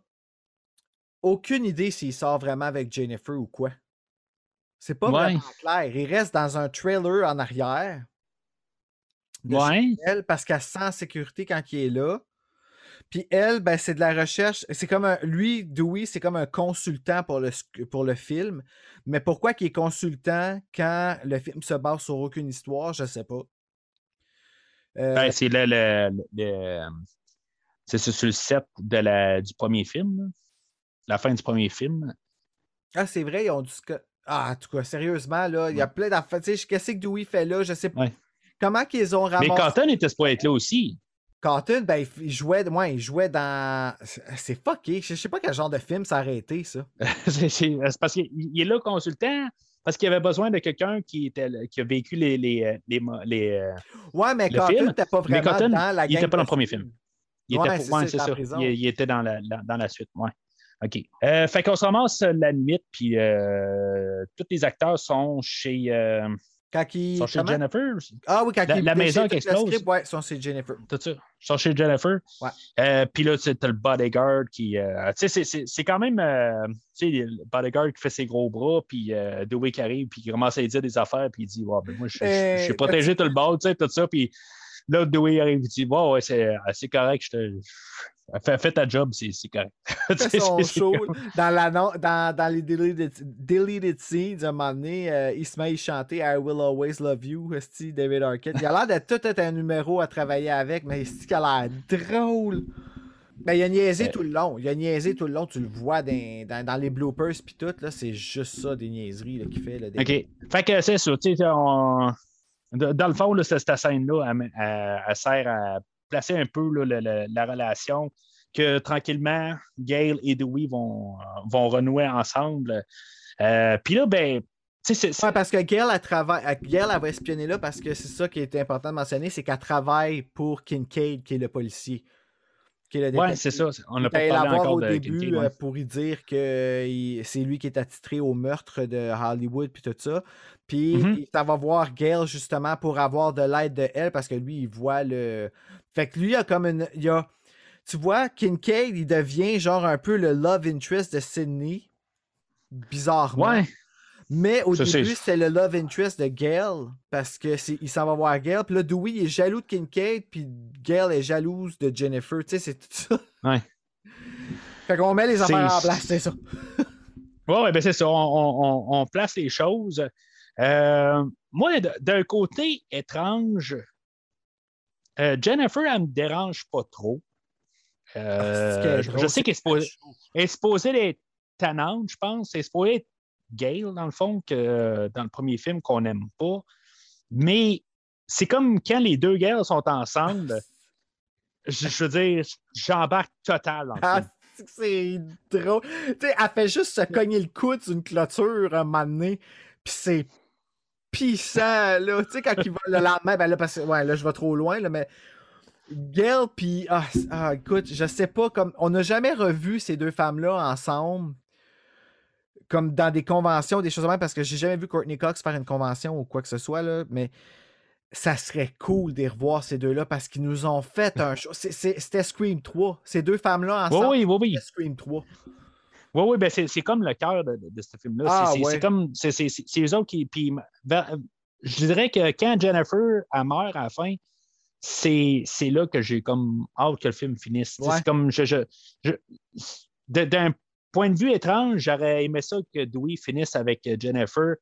aucune idée s'il sort vraiment avec Jennifer ou quoi c'est pas Ouais. vraiment clair il reste dans un trailer en arrière de Ouais. chez elle parce qu'elle se sent en sécurité quand il est là. Puis elle, ben, c'est de la recherche. C'est comme un. Lui, Dewey, c'est comme un consultant pour le, pour le film. Mais pourquoi qu'il est consultant quand le film se base sur aucune histoire, je sais pas. Euh, Ben, c'est le, le- c'est sur le set de la, du premier film. là. La fin du premier film. Ah, c'est vrai, ils ont du. Ah, en tout cas, sérieusement, là, il y a plein d'affaires. Qu'est-ce que Dewey fait là? Je sais pas. Ouais. Comment qu'ils ont ramassé. Mais Cotton était supposé être là aussi. Cotton, ben, il jouait, ouais, il jouait dans. C'est fucké. Je sais pas quel genre de film ça aurait été, ça. c'est parce qu'il il est là consultant parce qu'il avait besoin de quelqu'un qui, était, qui a vécu les, les, euh, les, les, euh, Ouais, mais Le Cotton n'était pas vraiment Cotton, dans la il était gang pas dans le premier film. Il Ouais, était, ouais, ça, ça. Il, il était dans la, la- dans la suite. Ouais. OK. Euh, fait qu'on se ramasse la nuit, puis euh, tous les acteurs sont chez, euh, Quand sont chez? Jennifer. Ah oui, quand La- la maison qui explose. sont c'est Jennifer. Tout ça. Ils sont chez Jennifer. Ouais. Euh, puis là, tu t'as le bodyguard qui. euh, tu sais, c'est- quand même. euh, tu sais, le bodyguard qui fait ses gros bras, puis Dewey qui arrive, puis qui commence à dire des affaires, puis il dit Ouais, ben moi, je suis protégé tout le bord, tu sais, tout ça. Puis là, Dewey arrive, il dit Ouais, ouais, c'est c'est correct, je te. Fais, fais ta job, c'est c'est correct. Fait son c'est- c'est show dans, la, no- dans, dans les deleted, deleted scenes, à un moment donné, euh, il se met à chanter I Will Always Love You, esti, David Arquette. Il a l'air de tout être un numéro à travailler avec, mais esti qu'il a l'air drôle. Ben, il a niaisé Euh. tout le long. Il a niaisé tout le long. Tu le vois dans, dans, dans les bloopers puis tout. C'est juste ça, des niaiseries qu'il fait. Là, des- OK. Fait que c'est ça. tu sais, on- Dans le fond, là, cette, scène-là, elle sert à placer un peu là, le- le- la relation que tranquillement, Gail et Dewey vont, vont renouer ensemble. Euh, Puis là, ben, c'est- Ouais, parce que Gail, elle, travaille, Gail, elle va espionner là parce que c'est ça qui est important de mentionner, c'est qu'elle travaille pour Kincaid, qui est le policier. Qui est le ouais, détective. c'est ça. On n'a pas parlé encore au de début Kincaid, euh, ouais. pour y dire que il- c'est lui qui est attitré au meurtre de Hollywood puis tout ça. Puis Mhm. il s'en va voir Gail justement pour avoir de l'aide de elle parce que lui il voit le. Fait que lui il a comme une. Il a... Tu vois, Kincaid il devient genre un peu le love interest de Sydney. Bizarrement. Ouais, Mais au Ça, c'est- début, c'était le love interest de Gail parce que c'est- il s'en va voir Gail. Puis là, Dewey il est jaloux de Kincaid, puis Gail est jalouse de Jennifer. Tu sais, c'est tout ça. ouais. Fait qu'on met les C'est- affaires en place, c'est ça. Ouais, ouais, ben c'est ça. On, on- on- place les choses. Euh, moi, d'un côté étrange, euh, Jennifer, elle me dérange pas trop. Euh, Ah, est je, sais qu'elle est supposée, être tannante, je pense. Elle est supposée être Gail, dans le fond, que dans le premier film qu'on n'aime pas. Mais c'est comme quand les deux Gails sont ensemble, je, je veux dire, j'embarque total le Ah, c'est drôle. Tu sais, elle fait juste se cogner le coude sur une clôture un moment donné, puis c'est pissant, là. Tu sais, quand il va le lendemain, ben là, parce que, ouais, là, je vais trop loin, là, mais Gail, puis, ah, ah, écoute, je sais pas, comme, on n'a jamais revu ces deux femmes-là ensemble, comme dans des conventions, des choses comme ça, parce que j'ai jamais vu Courtney Cox faire une convention ou quoi que ce soit, là, mais ça serait cool de revoir ces deux-là parce qu'ils nous ont fait un show. C'est- c'est- C'était Scream 3. Ces deux femmes-là ensemble. oui, oui, oui. c'était Scream 3. Oui, oui, ben c'est, comme le cœur de, ce film-là. Ah, c'est, ouais. c'est comme. C'est, eux autres qui. Puis, vers- je dirais que quand Jennifer elle meurt à la fin, c'est, là que j'ai comme hâte que le film finisse. Ouais. C'est comme. Je, je, je- d'un point de vue étrange, j'aurais aimé ça que Dewey finisse avec Jennifer.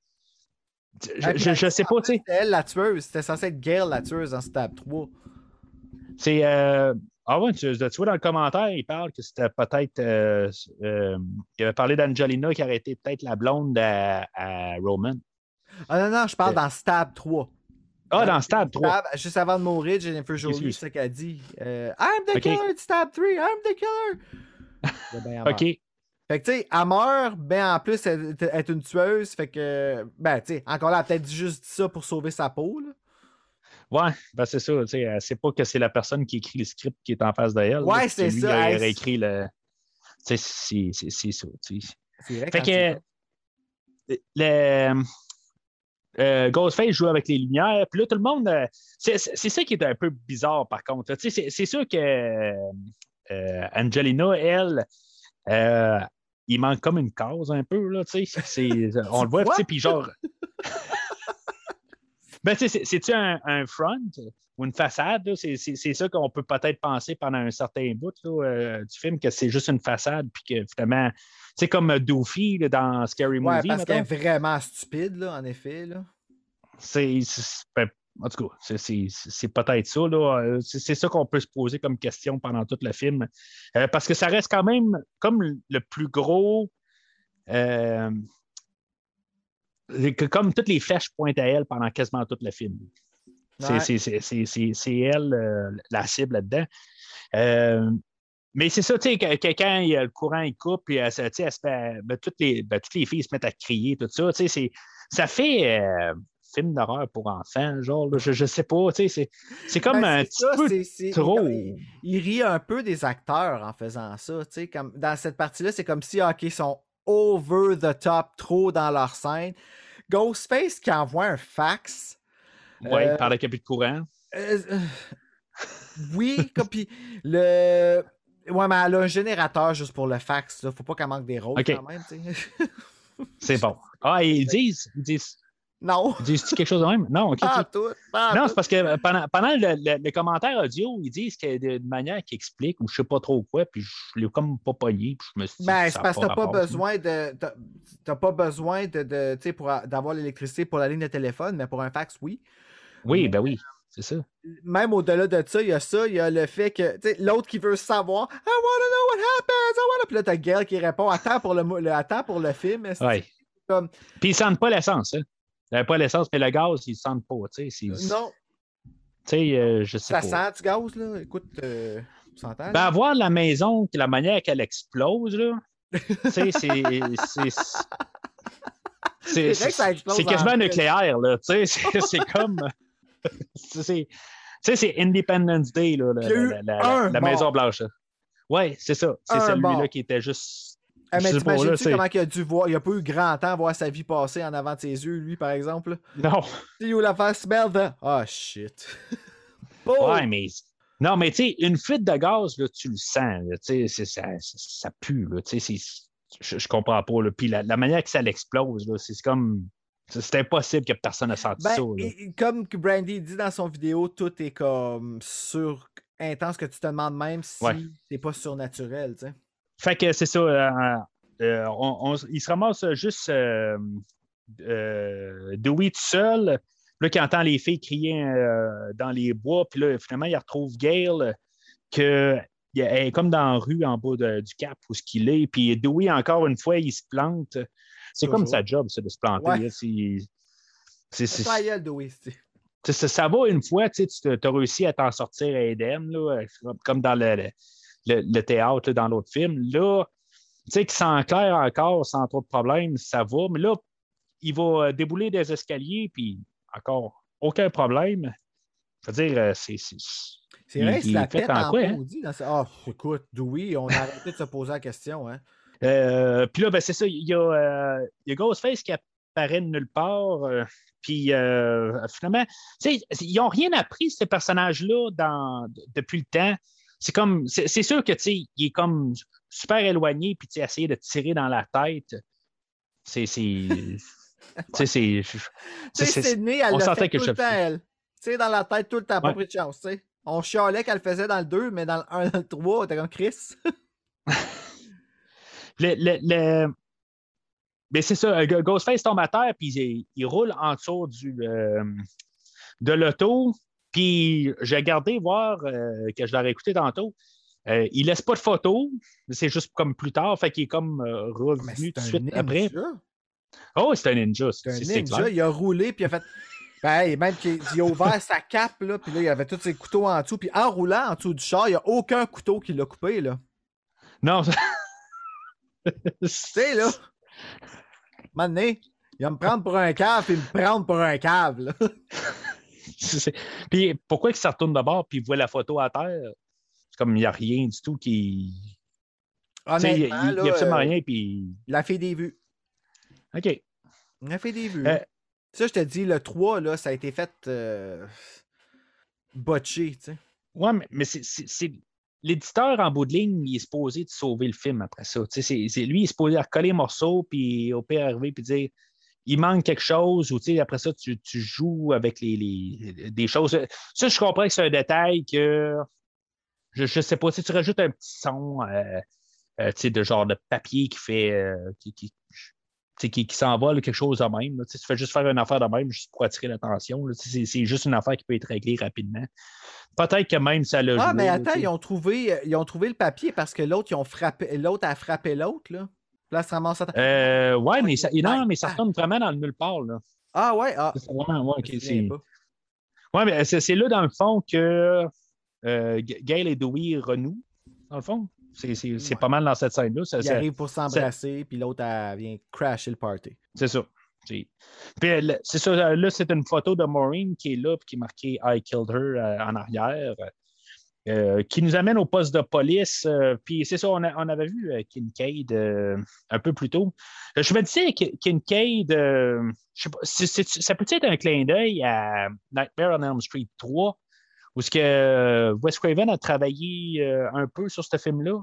Je, Ah, je, je sais pas, tu sais. C'était elle la tueuse. C'était censé être Gail la tueuse dans Stab 3. C'est. euh, ah ouais, tu, tu vois dans le commentaire, il parle que c'était peut-être. euh, euh, il avait parlé d'Angelina qui aurait été peut-être la blonde à, à Roman. Ah non, non, je parle dans Stab 3. Ah, dans Stab 3. Stab, juste avant de mourir, Jennifer Jolie, c'est ce qu'elle dit. Euh, I'm the Ok. killer de Stab 3, I'm the killer. Ben. OK. Fait que, tu sais, elle meurt, ben en plus, elle elle est une tueuse. Fait que, ben, tu sais, encore là, elle a peut-être juste dit ça pour sauver sa peau, là. Ouais, ben c'est ça. tu sais, Elle sait pas que c'est la personne qui écrit le script qui est en face d'elle. Ouais, c'est ça, a le. Tu sais, c'est c'est- c'est ça. tu sais. C'est vrai. Fait que. Le, euh, Ghostface joue avec les lumières. Puis là, tout le monde. euh, c'est c'est- c'est ça qui est un peu bizarre, par contre. Tu sais, C'est c'est sûr que euh, Angelina, elle, euh, il manque comme une case un peu. Là, tu sais. C'est- on le voit, puis genre. Ben, c'est-tu un, un front ou une façade? C'est ça qu'on peut peut-être penser pendant un certain bout là, euh, du film, que c'est juste une façade, puis que finalement, c'est comme Doofy là, dans Scary Ouais, Movie. parce qu'elle mettons. est vraiment stupide, là, en effet. Là. C'est. ben, en tout cas, c'est- peut-être ça. là. Euh, C'est ça qu'on peut se poser comme question pendant tout le film. Euh, parce que ça reste quand même comme le plus gros. euh, comme toutes les flèches pointent à elle pendant quasiment tout le film. C'est Ouais. elle, euh, la cible là-dedans. Euh, mais c'est ça, tu sais, quand il y a le courant, il coupe, puis elle, elle se ben, toutes, les, ben, toutes les filles se mettent à crier, tout ça. Tu sais, ça fait euh, film d'horreur pour enfants, genre, là, je, je sais pas, tu sais, c'est- comme Ben, un petit ça, peu trop. Il, il rit un peu des acteurs en faisant ça. tu sais, Comme, dans cette partie-là, c'est comme si ok, ils sont over the top, trop dans leur scène. Ghostface qui envoie un fax. Euh, par le capit de courant. Euh, euh, oui, puis le. Ouais, mais elle a un générateur juste pour le fax. Là. Faut pas qu'elle manque des rôles quand même. C'est bon. Ah, ils disent, ils disent, non. disent quelque chose de même? Non, ok. Pas tout. pas Non, c'est parce que pendant, pendant le, le- le commentaire audio, ils disent qu'il y a une manière qui explique ou je sais pas trop quoi, puis je l'ai comme pas pogné, puis je me suis dit. Ben, c'est parce que t'as pas besoin de. t'as- pas besoin de, de pour d'avoir l'électricité pour la ligne de téléphone, mais pour un fax, oui. Oui, ben oui, c'est ça. Même au-delà de ça, il y a ça, il y a le fait que l'autre qui veut savoir I wanna know what happens, I wanna. Puis là, t'as Gail qui répond Attends pour le, attends pour le film. Ouais. comme- Puis ils sentent pas l'essence, hein. Pas l'essence, mais le gaz, ils sentent pas, tu sais. Non, Tu sais, euh, je sais ça pas. sent du gaz, là? Écoute, euh, tu s'entend? Ben, là? voir la maison, la manière qu'elle explose, là, tu sais, c'est. c'est- quasiment nucléaire, là. Tu sais, c'est- comme. c'est- Tu sais, c'est Independence Day, là, la, Il la-. Maison Blanche. Ouais, c'est ça. C'est celui-là qui était juste. Ah, mais t'imagines-tu c'est- comment il a dû voir? Il a pas eu grand temps à voir sa vie passer en avant de ses yeux, lui, par exemple. Non. See you la face smell the. Ah, shit. Boom! Ouais, mais. Non, mais tu sais, une fuite de gaz, là, tu le sens. là, tu sais, c'est- ça, ça, pue. Là, tu sais, c'est- je, je comprends pas. Là. Puis la, la manière que ça l'explose, c'est comme. C'est c'est impossible que personne n'ait senti Ben, ça. et- comme Brandy dit dans son vidéo, tout est comme sur intense que tu te demandes même si Ouais. c'est pas surnaturel, tu sais. Fait que c'est ça. euh, euh, on- on- il se ramasse juste euh, Dewey tout seul. Là, qui entend les filles crier dans les bois. Puis là, finalement, il retrouve Gail, que il est comme dans la rue en bas de- du cap où ce qu'il est. Puis Dewey, encore une fois, il se plante. C'est comme sa job, c'est de se planter. Ouais. là. C'est- elle, Dewey, ça, ça va une fois, tu as réussi à t'en sortir indemne, là, comme- comme dans le, le- théâtre, là, dans l'autre film. Là, tu sais, qu'il s'en clair encore sans trop de problèmes, ça va. Mais là, il va euh, débouler des escaliers, puis encore, aucun problème. Je veux dire, euh, c'est. c'est- vrai, c'est la tête en en quoi, hein? dans. Ah, écoute, Dewey, on a arrêté de se poser la question, hein. Euh, puis là, ben, c'est ça, il y, a, euh, il y a Ghostface qui apparaît de nulle part. euh, puis finalement, tu sais, ils n'ont rien appris, ces personnages-là, depuis le temps. C'est comme, c'est sûr que, tu sais, il est comme super éloigné, puis tu sais, essayer de tirer dans la tête. C'est. c'est- Tu sais, c'est. Tu sais, on sentait que je-. Tu sais, dans la tête, tout le temps, pas Ouais. pris de chance, tu sais. On chialait qu'elle le faisait dans le 2, mais dans le 1, dans le 3, t'es comme Chris. Le, le- le- Mais c'est ça, Ghostface tombe à terre, puis il, il roule en dessous du, euh, de l'auto. Puis j'ai regardé voir euh, que je l'aurais écouté tantôt. Euh, il laisse pas de photo, mais c'est juste comme plus tard, fait qu'il est comme euh, revenu c'est tout de un suite après. ninja. Oh, c'est un ninja, C'est un c'est c'est ninja. clair. Il a roulé, puis il a fait. Ben, même qu'il il a ouvert sa cape, là, puis là, il avait tous ses couteaux en dessous. Puis en roulant en dessous du char, il n'y a aucun couteau qui l'a coupé, là. Non, Tu sais, là. Maintenant, il va me prendre pour un cave, puis me prendre pour un cave, là. Puis pourquoi il se retourne de bord puis il voit la photo à terre? Comme il n'y a rien du tout qui. Il n'y a, absolument euh, rien, puis. il a fait des vues. OK. Il a fait des vues. Euh, Ça, je te dis, le 3, là, ça a été fait euh, botché, tu sais. Ouais, mais, mais c'est- l'éditeur en bout de ligne, il est supposé de sauver le film après ça. Lui, il est supposé recoller les morceaux, puis au pire arriver, puis dire il manque quelque chose, ou tu sais, après ça, tu, tu joues avec les, les- des choses. Ça, je comprends que c'est un détail que je, je sais pas, si tu rajoutes un petit son, euh, euh, tu sais, de genre de papier qui fait. euh, qui, qui, qui, qui s'envole quelque chose de même. là. Tu fais juste faire une affaire de même juste pour attirer l'attention. C'est c'est juste une affaire qui peut être réglée rapidement. Peut-être que même ça l'a Ah, joué, mais attends, ils ont, trouvé, euh, ils ont trouvé le papier parce que l'autre, ils ont frappé. L'autre a frappé l'autre, là. Là, ça ramasse. Euh, ouais, mais ça, non, mais ça Ah. retombe vraiment dans le nulle part. Là. Ah, ouais, ah. Ouais, c'est-. Ouais, mais c'est c'est là, dans le fond, que euh, Gail et Dewey renouent, dans le fond. C'est c'est- c'est Ouais. pas mal dans cette scène-là. Ça- Il ça- arrive pour s'embrasser, puis l'autre, vient crasher le party. C'est ça. C'est- Puis c'est ça, là, c'est une photo de Maureen qui est là, puis qui est marquée I killed her euh, en arrière, euh, qui nous amène au poste de police. euh, puis c'est ça, on, a- on avait vu euh, Kincaid un peu plus tôt. Je me disais que Kincaid, je sais pas, ça peut être un clin d'œil à Nightmare on Elm Street 3, où ce que Wes Craven a travaillé un peu sur ce film-là?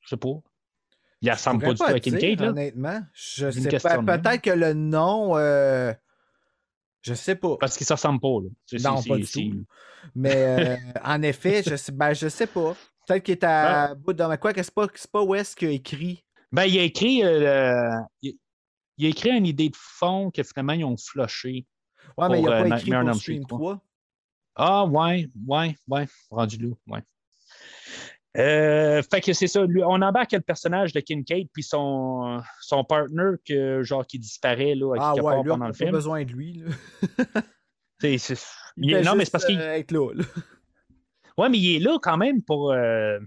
Je sais pas. Il ressemble pas du tout à Kincaid, là. Honnêtement, je sais pas. Peut-être que le nom. Je sais pas. Parce qu'ils ne se ressemblent pas. Là. Non, pas du tout. Mais euh, en effet, je sais, ben, je sais pas. Peut-être qu'il est à bout de. Quoi que c'est pas, pas Wes qui a écrit. Ben, il a écrit. euh, il, il a écrit une idée de fond que finalement ils ont flushé. Ouais, mais il Pour, a euh, pas écrit pour Stream 3. 3. Ah, ouais, ouais, ouais, rendu là, ouais. Euh, fait que c'est ça. lui- on embarque le personnage de Kincaid puis son, son partner que, genre, qui disparaît là, Ah ouais, part lui, on pendant n'a le film. besoin de lui. Là. C'est- Il non, mais c'est parce qu'il euh, être là. là. Ouais, mais il est là quand même pour. euh, Tu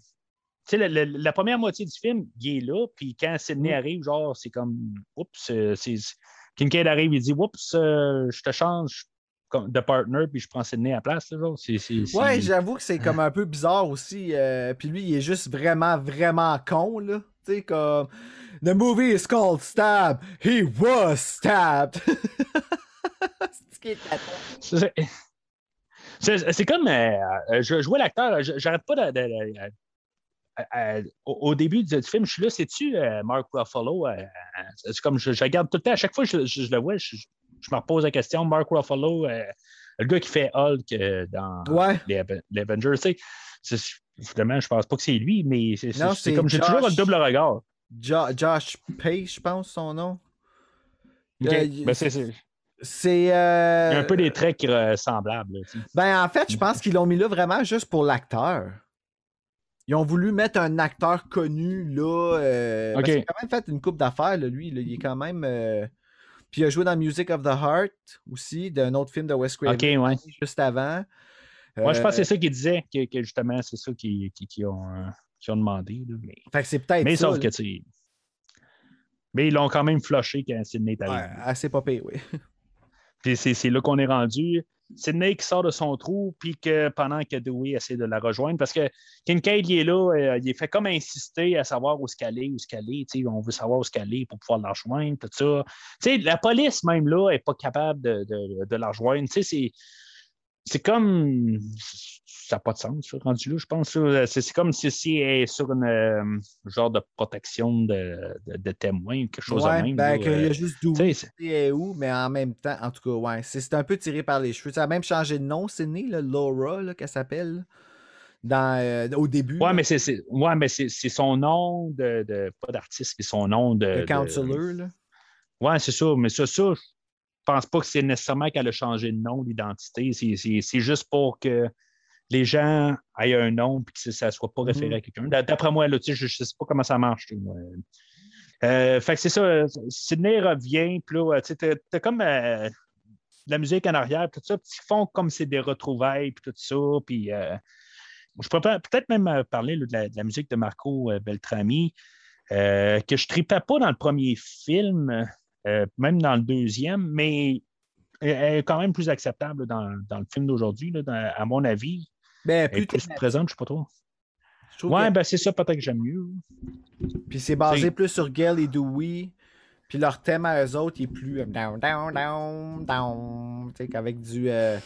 sais, la, la- la première moitié du film, il est là, puis quand Sidney Mm. arrive, genre, c'est comme. Oups, c'est. Kincaid arrive, il dit Oups, euh, je te change de partner, puis je prends Sidney à la place, genre. C'est, c'est- c'est- Ouais, j'avoue que c'est comme un peu bizarre aussi. euh, Puis lui, il est juste vraiment, vraiment con, là. Tu sais, comme. The movie is called Stab. He was stabbed. c'est ce qui est tâton. c'est, comme. euh, euh, je, vois l'acteur, j'arrête pas de. de- de- euh, au, au début du, du film, je suis là, c'est-tu euh, Mark Ruffalo? euh, c'est comme je, je regarde tout le temps, à chaque fois que je, je- je le vois, je, je me repose la question, Mark Ruffalo, euh, le gars qui fait Hulk euh, dans Ouais. les, Aven- les Avengers, tu sais, je pense pas que c'est lui, mais c'est, comme j'ai toujours le double regard. Jo- Josh Pace, je pense, son nom. Euh, ben, c'est, c'est- C'est. il y euh, a un peu des traits qui, euh, semblables. là. Ben, en fait, je pense qu'ils l'ont mis là vraiment juste pour l'acteur. Ils ont voulu mettre un acteur connu là. euh, quand même fait une coupe d'affaires, lui. là. Il est quand même. euh, Puis il a joué dans Music of the Heart aussi, d'un autre film de Wes Craven ouais. juste avant. Moi, je pense que Euh, c'est ça qu'il disait, que, que justement, c'est ça qu'ils qui, qui ont, euh, qui ont demandé. là, mais Fait que c'est peut-être mais ça. sauf là. que, tu sais, Mais ils l'ont quand même flushé quand Sidney est Ouais, arrivé. assez pas pire, oui. Puis c'est là qu'on est rendu. Sidney qui sort de son trou, puis que pendant que Dewey essaie de la rejoindre, parce que Kincaid, il est là, euh, il fait comme insister à savoir où qu'elle est, où tu sais, on veut savoir où qu'elle est pour pouvoir la rejoindre, tout ça. La police, même là, n'est pas capable de, de- de la rejoindre. C'est- c'est comme. Ça n'a pas de sens, ça, rendu là, je pense. C'est c'est comme si, si elle est sur une euh, genre de protection de, de, de témoins, quelque chose ouais, de même. ben, là, qu'il y euh, a juste tu d'où c'est- c'est où, mais en même temps, en tout cas, ouais, c'est c'est un peu tiré par les cheveux. Ça a même changé de nom, Sydney, là, Laura, là, qu'elle s'appelle, dans, euh, au début. Là, mais c'est c'est- ouais, c'est c'est son nom de, de- pas d'artiste, c'est son nom de. le de- counselor, là. Ouais, c'est ça. Mais ça, ça, je pense pas que c'est nécessairement qu'elle a changé de nom, l'identité. C'est- C'est c'est juste pour que les gens aient un nom et que ça ne soit pas référé Mhm. à quelqu'un. D'après moi, là, je ne sais pas comment ça marche. Euh, fait que c'est ça. Sydney revient, puis là, tu comme euh, de la musique en arrière, tout ça, ils font comme c'est des retrouvailles, puis tout ça, puis euh, je pourrais peut-être même parler là, de, la, de la musique de Marco Beltrami, que je ne tripais pas dans le premier film, même dans le deuxième, mais elle est quand même plus acceptable dans, dans le film d'aujourd'hui, à mon avis. Ben, plus plus présente, je ne sais pas trop. Ouais, que- ben c'est ça, peut-être que j'aime mieux. Puis c'est basé plus sur Gail et Dewey. Puis leur thème à eux autres, est plus euh, down, down, down, down. Tu sais, qu'avec du. euh,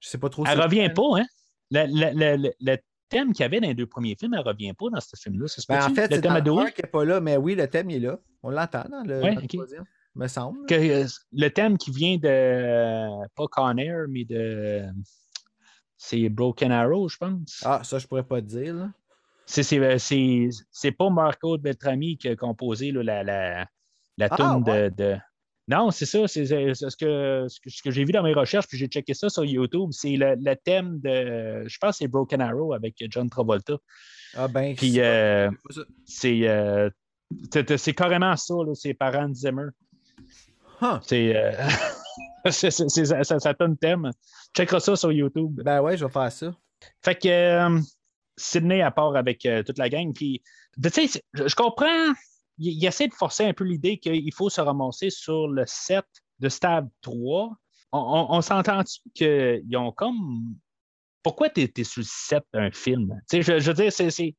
je sais pas trop. Elle revient pas, hein? Le, le- le- le- thème qu'il y avait dans les deux premiers films, elle revient pas dans ce film-là. Ben, en fait, le thème dans à qui n'est pas là, mais oui, le thème il est là. On l'entend dans le, Ouais, dans le ok. troisième. me semble. Que, euh, le thème qui vient de. pas Con Air, mais de. C'est Broken Arrow, je pense. Ah, ça, je pourrais pas te dire. là. C'est- C'est euh, c'est- c'est pas Marco Beltrami qui a composé là, la, la, la Ah, tune de, de- Non, c'est ça. C'est ce que, ce que, j'ai vu dans mes recherches, puis j'ai checké ça sur YouTube. C'est le, le thème de. Je pense que c'est Broken Arrow avec John Travolta. Ah, ben. Puis euh, c'est euh, c'est- carrément ça, là, c'est par Hans Zimmer. Huh. C'est euh, c'est- c'est- c'est- ça, ça, ça donne thème. Checkera ça sur YouTube. Ben ouais, je vais faire ça. Fait que euh, Sydney, à part avec euh, toute la gang, puis tu sais, je, je comprends. Il, il essaie de forcer un peu l'idée qu'il faut se ramasser sur le set de Stab 3. On, on- on s'entend-tu qu'ils ont comme. Pourquoi tu es, sur le set d'un film? Tu sais, je, je veux dire, c'est.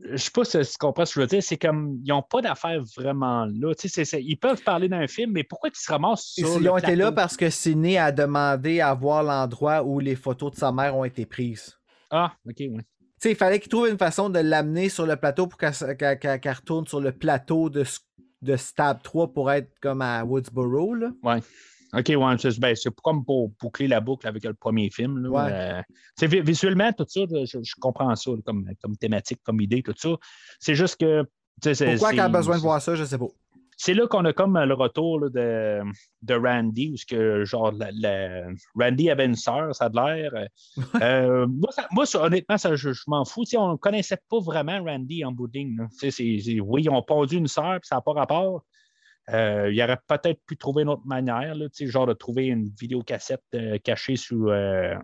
Je sais pas si tu comprends ce que je veux dire. C'est comme. Ils n'ont pas d'affaires vraiment là. Tu sais, ils peuvent parler d'un film, mais pourquoi ils se ramassent Ils sur. ils le ont été là parce que Sidney a demandé à voir l'endroit où les photos de sa mère ont été prises. Ah, ok, oui. Tu sais, il fallait qu'il trouve une façon de l'amener sur le plateau pour qu'elle retourne sur le plateau de, de Stab 3 pour être comme à Woodsboro. Là. OK, ouais, c'est ben, c'est comme pour boucler la boucle avec le premier film. là. Ouais. Euh, visuellement, tout ça, là, je, je comprends ça comme, comme thématique, comme idée, tout ça. C'est juste que. Pourquoi qu'elle a besoin de voir ça, je sais pas. C'est là qu'on a comme le retour là, de, de Randy, où que, genre, la- la- Randy avait une sœur, ça a de l'air. Euh, moi, ça- moi, honnêtement, ça, je, je m'en fous. Tu sais, on ne connaissait pas vraiment Randy en bout de ligne, oui, ils ont pondu une sœur, puis ça n'a pas rapport. Euh, il aurait peut-être pu trouver une autre manière, là, tu sais, genre de trouver une vidéocassette euh, cachée sous. euh,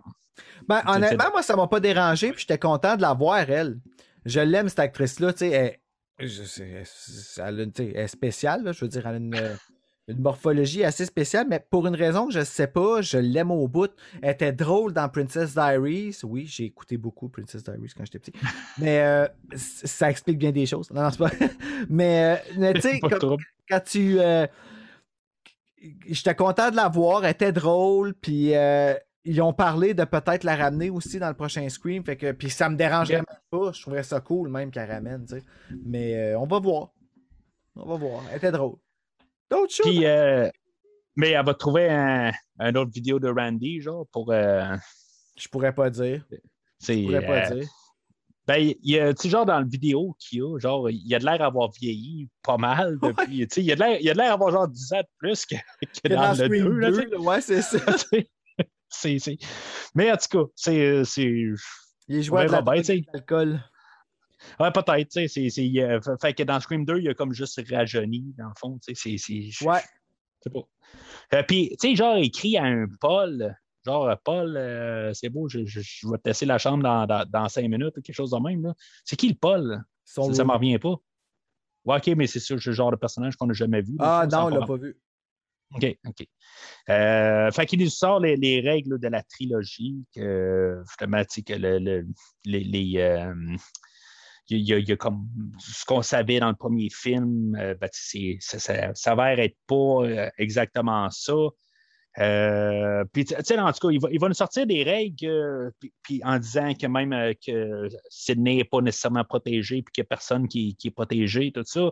Ben, honnêtement, moi, ça m'a pas dérangé, puis j'étais content de la voir, elle. Je l'aime, cette actrice-là, tu sais, elle, elle, est spéciale, là, je veux dire, elle a une, une morphologie assez spéciale, mais pour une raison que je sais pas, je l'aime au bout. Elle était drôle dans Princess Diaries. Oui, j'ai écouté beaucoup Princess Diaries quand j'étais petit. Mais euh, ça explique bien des choses. Non, non, c'est pas. mais, euh, mais tu sais, trouble. quand tu. euh, J'étais content de la voir, elle était drôle, puis ils ont parlé de peut-être la ramener aussi dans le prochain Scream, fait que puis ça me dérangerait même pas, je trouverais ça cool même qu'elle ramène. Mais euh, on va voir. On va voir, elle était drôle. D'autres choses? Puis, euh, mais elle va trouver un, un autre vidéo de Randy, genre, pour. euh, Je pourrais pas dire. Je pourrais pas euh, dire. Ben, il y a, tu genre, dans le vidéo qu'il y a, genre, il y a de l'air d'avoir vieilli pas mal depuis. Tu sais, il y a de l'air- d'avoir genre 10 ans de plus que, que Que dans, dans le Scream 2. Là, 2, tu sais. là, ouais, c'est ça. C'est, c'est- Mais en tout cas, c'est. c'est... Il est joué de verra Ouais, peut-être, tu sais. c'est- c'est, euh, fait- que dans Scream 2, il y a comme juste rajeuni, dans le fond. Tu sais, c'est. c'est- Ouais. Sais pas. Euh, Puis, tu sais, genre, écrit à un Paul, genre, Paul, euh, c'est beau, je, je- je vais te laisser la chambre dans, dans, dans cinq minutes ou quelque chose de même. là. C'est qui le Paul? Son Ça, ça m'en revient pas. Ouais, ok, mais c'est sûr, c'est le genre de personnage qu'on n'a jamais vu. Ah non, on l'a pas vu. OK, OK. Euh, fait qu'il nous sort les, les règles de la trilogie, que justement, tu sais, que le, le- les. les, euh, il y, a, comme ce qu'on savait dans le premier film, euh, ben, ça, s'avère être pas euh, exactement ça. Euh, puis, tu sais, en tout cas, il va, nous sortir des règles, euh, puis, en disant que même que Sydney n'est pas nécessairement protégé, puis qu'il n'y a personne qui, est protégé, tout ça.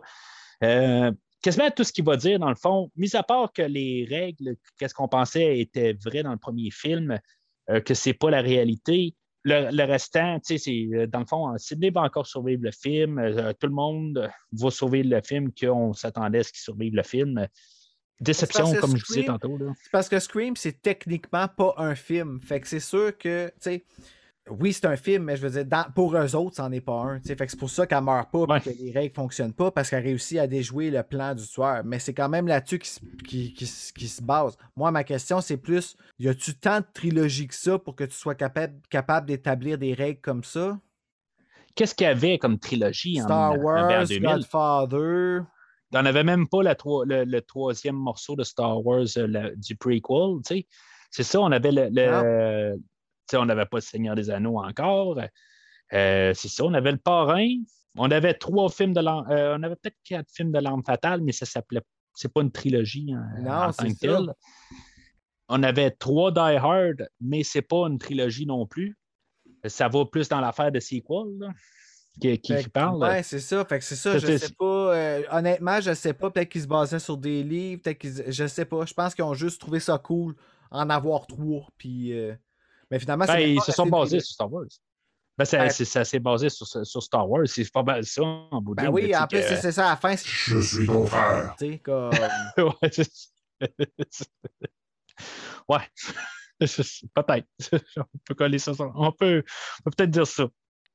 Quasiment tout ce qu'il va dire, dans le fond, mis à part que les règles, qu'est-ce qu'on pensait étaient vraies dans le premier film, que c'est pas la réalité. Le, le restant, tu sais, c'est euh, dans le fond, Sidney va encore survivre le film. euh, tout le monde va survivre le film, qu'on s'attendait à ce qu'il survive le film. Déception, comme je disais Scream- tantôt. Là. Parce que Scream, c'est techniquement pas un film. Fait que c'est sûr que, tu sais, oui, c'est un film, mais je veux dire, dans- pour eux autres, c'en est pas un. Fait que c'est pour ça qu'elle meurt pas, Ouais. que les règles fonctionnent pas, parce qu'elle réussit à déjouer le plan du tueur. Mais c'est quand même là-dessus qui, se- qui, qui se- qui se base. Moi, ma question, c'est plus, y a-tu tant de trilogies que ça pour que tu sois capable, capable d'établir des règles comme ça? Qu'est-ce qu'il y avait comme trilogie en, Star en Wars, 2000? Godfather. On n'avait même pas la le, le troisième morceau de Star Wars euh, du prequel, tu sais. C'est ça, on avait le. sais, on n'avait pas le Seigneur des Anneaux encore. Euh, c'est ça, on avait le parrain. On avait trois films de l'arme. euh, on avait peut-être quatre films de l'arme fatale, mais ça s'appelait. C'est pas une trilogie hein, Non, en tant c'est que telle. On avait trois Die Hard, mais c'est pas une trilogie non plus. Ça va plus dans l'affaire de sequel. là. qui, parle. Ouais, c'est ça. Fait que c'est ça, je sais pas. euh, honnêtement, je sais pas. Peut-être qu'ils se basaient sur des livres, peut-être qu'ils. Je sais pas. Je pense qu'ils ont juste trouvé ça cool en avoir trois. Puis. euh, Mais finalement, Ben, ils se sont basés sur Star Wars. Ben, ça, c'est- ça s'est basé sur, sur Star Wars. C'est pas mal ça en bout de Ben oui, en plus, c'est c'est ça à la fin. Je suis ton frère. Tu sais, comme. Ouais, peut-être. on peut coller ça. sur- On peut, on peut peut-être dire ça.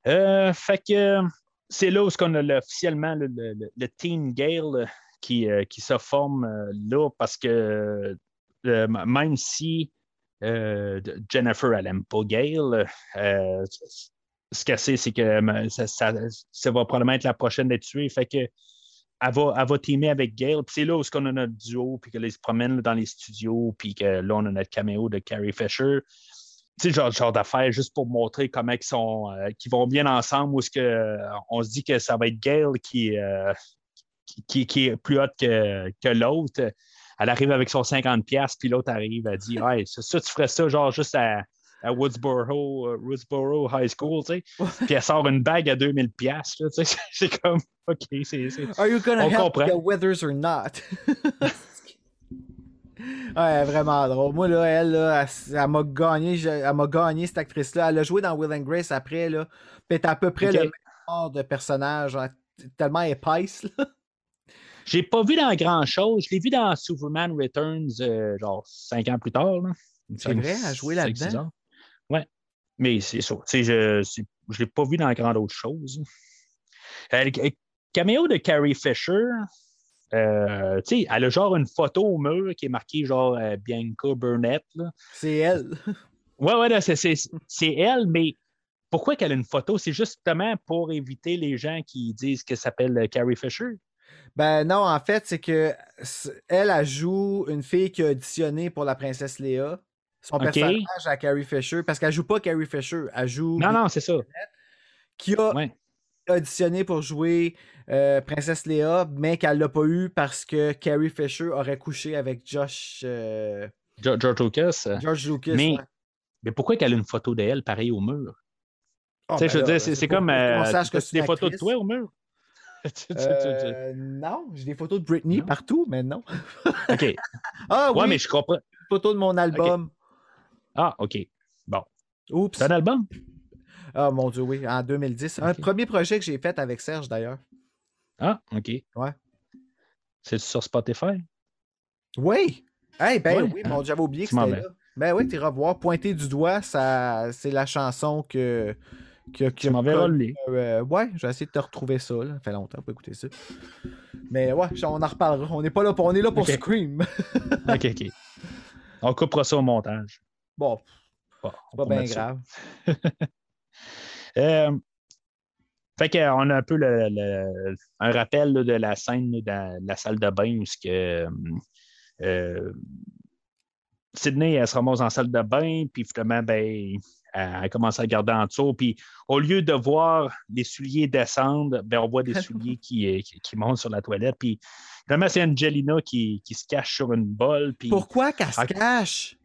Euh, fait que c'est là où ce qu'on a le- officiellement le, le, le- Team Gale qui, euh, qui se forme euh, là parce que euh, même si euh, Jennifer, elle n'aime pas euh, ce qu'elle sait, c'est que ça, va probablement être la prochaine d'être tuée. Fait que elle va, elle va avec Gale. Puis c'est là où on a notre duo, puis qu'elle se promène dans les studios, puis que là, on a notre caméo de Carrie Fisher. Tu sais, genre, genre d'affaires juste pour montrer comment ils, sont, euh, qu'ils vont bien ensemble, ou ce on se dit que ça va être qui, euh, qui, qui- qui est plus haute que, que l'autre. Elle arrive avec son 50$, puis l'autre arrive, elle dit Hey, ça, ça, tu ferais ça, genre juste à, à Woodsboro, euh, Woodsboro High School, tu sais. Puis elle sort une bague à 2000$, là, tu sais. C'est comme, OK, c'est. Are you gonna On help comprend. the Withers or not? ouais, vraiment drôle. Moi, là, elle, là, elle, elle m'a gagné, elle m'a gagné, cette actrice-là. Elle a joué dans Will and Grace après, là. Puis à peu près le même genre de personnage, tellement épaisse, là. J'ai pas vu dans grand-chose. Je l'ai vu dans Superman Returns, euh, genre cinq ans plus tard. C'est vrai, joué Cinq, là-dedans? Ouais. Mais c'est ça. Je je l'ai pas vu dans grand autre chose. Euh, caméo de Carrie Fisher, euh, tu sais, elle a genre une photo au mur qui est marquée genre euh, Bianca Burnett. C'est elle. Ouais, ouais, c'est elle, mais pourquoi qu'elle a une photo? C'est justement pour éviter les gens qui disent qu'elle s'appelle euh, Carrie Fisher. Ben non, en fait, c'est que elle, elle joue une fille qui a auditionné pour la princesse Léa. Son personnage à Carrie Fisher, parce qu'elle joue pas Carrie Fisher, elle joue Non, non, c'est ça. qui a Ouais. auditionné pour jouer euh, Princesse Léa, mais qu'elle l'a pas eu parce que Carrie Fisher aurait couché avec Josh euh, George Lucas. George Lucas. Mais- ouais. Mais pourquoi qu'elle a une photo d'elle pareil au mur? Tu sais, ben je veux dire, c'est, comme. euh, sache que t'as-tu c'est des photos de toi au mur? Euh, non, j'ai des photos de Britney Non? partout, mais non. OK. Ah oui, Ouais, mais je comprends. une photo de mon album. Ah, OK. Bon. Oups. C'est un album? Ah mon dieu, oui, en 2010. Un premier projet que j'ai fait avec Serge d'ailleurs. Ah, OK. Ouais. C'est sur Spotify? Oui! Eh ben Ouais, oui, hein? mon Dieu, j'avais oublié que c'était là. Ben oui, tu voir. Pointer du doigt, ça, c'est la chanson que. Que Tu m'enverras le lien. Euh, ouais, je vais essayer de te retrouver ça. Là. Ça fait longtemps pour écouter ça. Mais ouais, on en reparlera. On n'est pas là pour, on est là pour. Scream. OK, OK. On coupera ça au montage. bon, Bon, c'est pas bien grave. Euh, fait qu'on a un peu le, le- un rappel là, de la scène dans la salle de bain où ce que, euh, Sydney elle se ramasse en salle de bain, puis finalement, ben, elle, commence à regarder en dessous, puis au lieu de voir les souliers descendre, ben, on voit des souliers qui, euh, qui, qui montent sur la toilette, puis finalement, c'est Angelina qui, qui se cache sur une bolle, puis Pourquoi qu'elle se Ah. cache?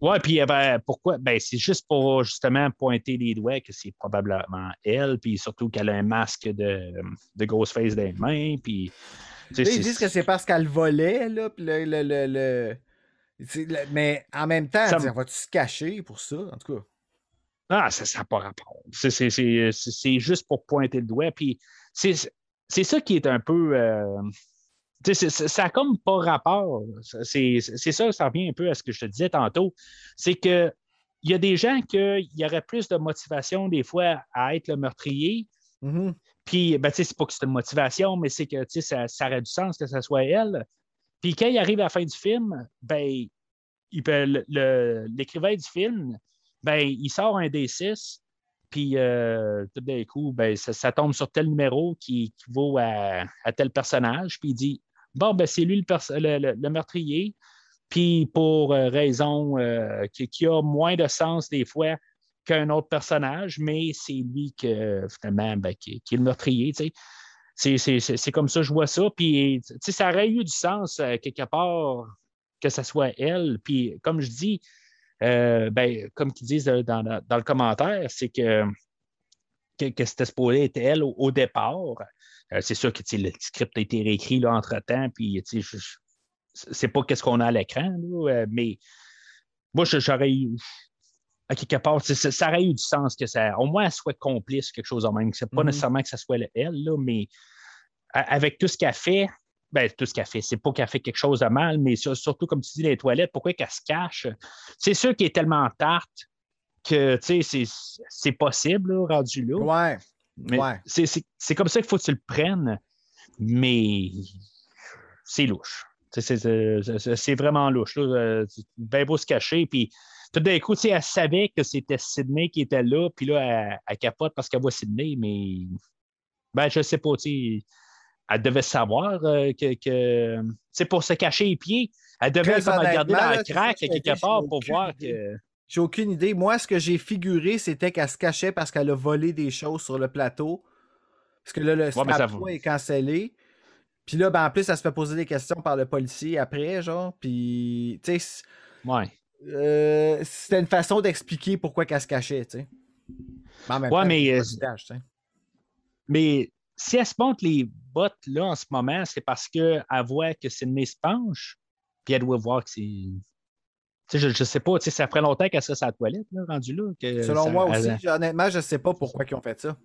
Ouais, puis ben, pourquoi? Ben, c'est juste pour justement pointer les doigts que c'est probablement elle, puis surtout qu'elle a un masque de, de Ghostface dans les mains, puis. ils disent que c'est parce qu'elle volait, là, puis le, le, le, le- c'est le- Mais en même temps, Ça me- vas-tu se cacher pour ça? En tout cas. Ah, ça n'a pas rapport. C'est- C'est juste pour pointer le doigt, puis c'est ça qui est un peu. euh, ça n'a comme pas rapport. C'est ça, ça revient un peu à ce que je te disais tantôt. C'est que il y a des gens qui y aurait plus de motivation des fois à être le meurtrier, Mhm. Puis, ben, tu sais, c'est pas que c'est une motivation, mais c'est que, ça, ça aurait du sens que ce soit elle. Puis, quand il arrive à la fin du film, ben, l'écrivain du film, ben, il sort un D6, puis euh, tout d'un coup, ben, ça, ça tombe sur tel numéro qui, qui vaut à, tel personnage, puis il dit Bon, ben, c'est lui le, meurtrier, puis pour euh, raison euh, qui, qui a moins de sens des fois qu'un autre personnage, mais c'est lui que finalement ben, qui, est le meurtrier. tu sais. C'est, comme ça je vois ça. Puis ça aurait eu du sens euh, quelque part que ce soit elle. Puis comme je dis, euh, ben, comme ils disent euh, dans, dans- dans le commentaire, c'est que que, que c'était supposé être elle au, au départ. Euh, c'est sûr que le script a été réécrit là, entre-temps, puis je, je, c'est pas qu'est-ce qu'on a à l'écran, là, mais moi, j'aurais eu. À quelque part, ça aurait eu du sens que ça. Au moins, elle soit complice, quelque chose en même. C'est pas Mhm. nécessairement que ça soit elle, là, mais avec tout ce qu'elle fait, ben, tout ce qu'elle fait, c'est pas qu'elle fait quelque chose de mal, mais sur- surtout, comme tu dis, les toilettes, pourquoi qu'elle se cache? C'est sûr qu'elle est tellement tarte que, tu sais, c'est- possible, là, rendu là. Ouais. Mais Ouais. c'est- comme ça qu'il faut que tu le prennes, mais c'est louche. C'est vraiment louche. Là. Euh, bien beau se cacher. Puis tout d'un coup, elle savait que c'était Sydney qui était là, puis là, elle, elle capote parce qu'elle voit Sydney, mais ben, je sais pas, tu sais, elle devait savoir euh, que, sais, pour se cacher les pieds, elle devait comme regarder dans le c'est crack quelque part pour aucune voir que. J'ai aucune idée. Moi, ce que j'ai figuré, c'était qu'elle se cachait parce qu'elle a volé des choses sur le plateau. Parce que là, le Ouais, est cancellé. Puis là, ben, en plus, elle se fait poser des questions par le policier après, genre. Puis, tu sais, Ouais. euh, c'était une façon d'expliquer pourquoi qu'elle se cachait, tu sais. Ouais, temps, mais, c'est euh. Mais si elle se monte les bottes là en ce moment, c'est parce qu'elle voit que Sydney se penche, puis elle doit voir que c'est. Tu sais, je, je sais pas, tu sais, ça ferait longtemps qu'elle serait la toilette, là, rendu là. que Selon ça- moi elle- aussi, honnêtement, je sais pas pourquoi ils ont fait ça.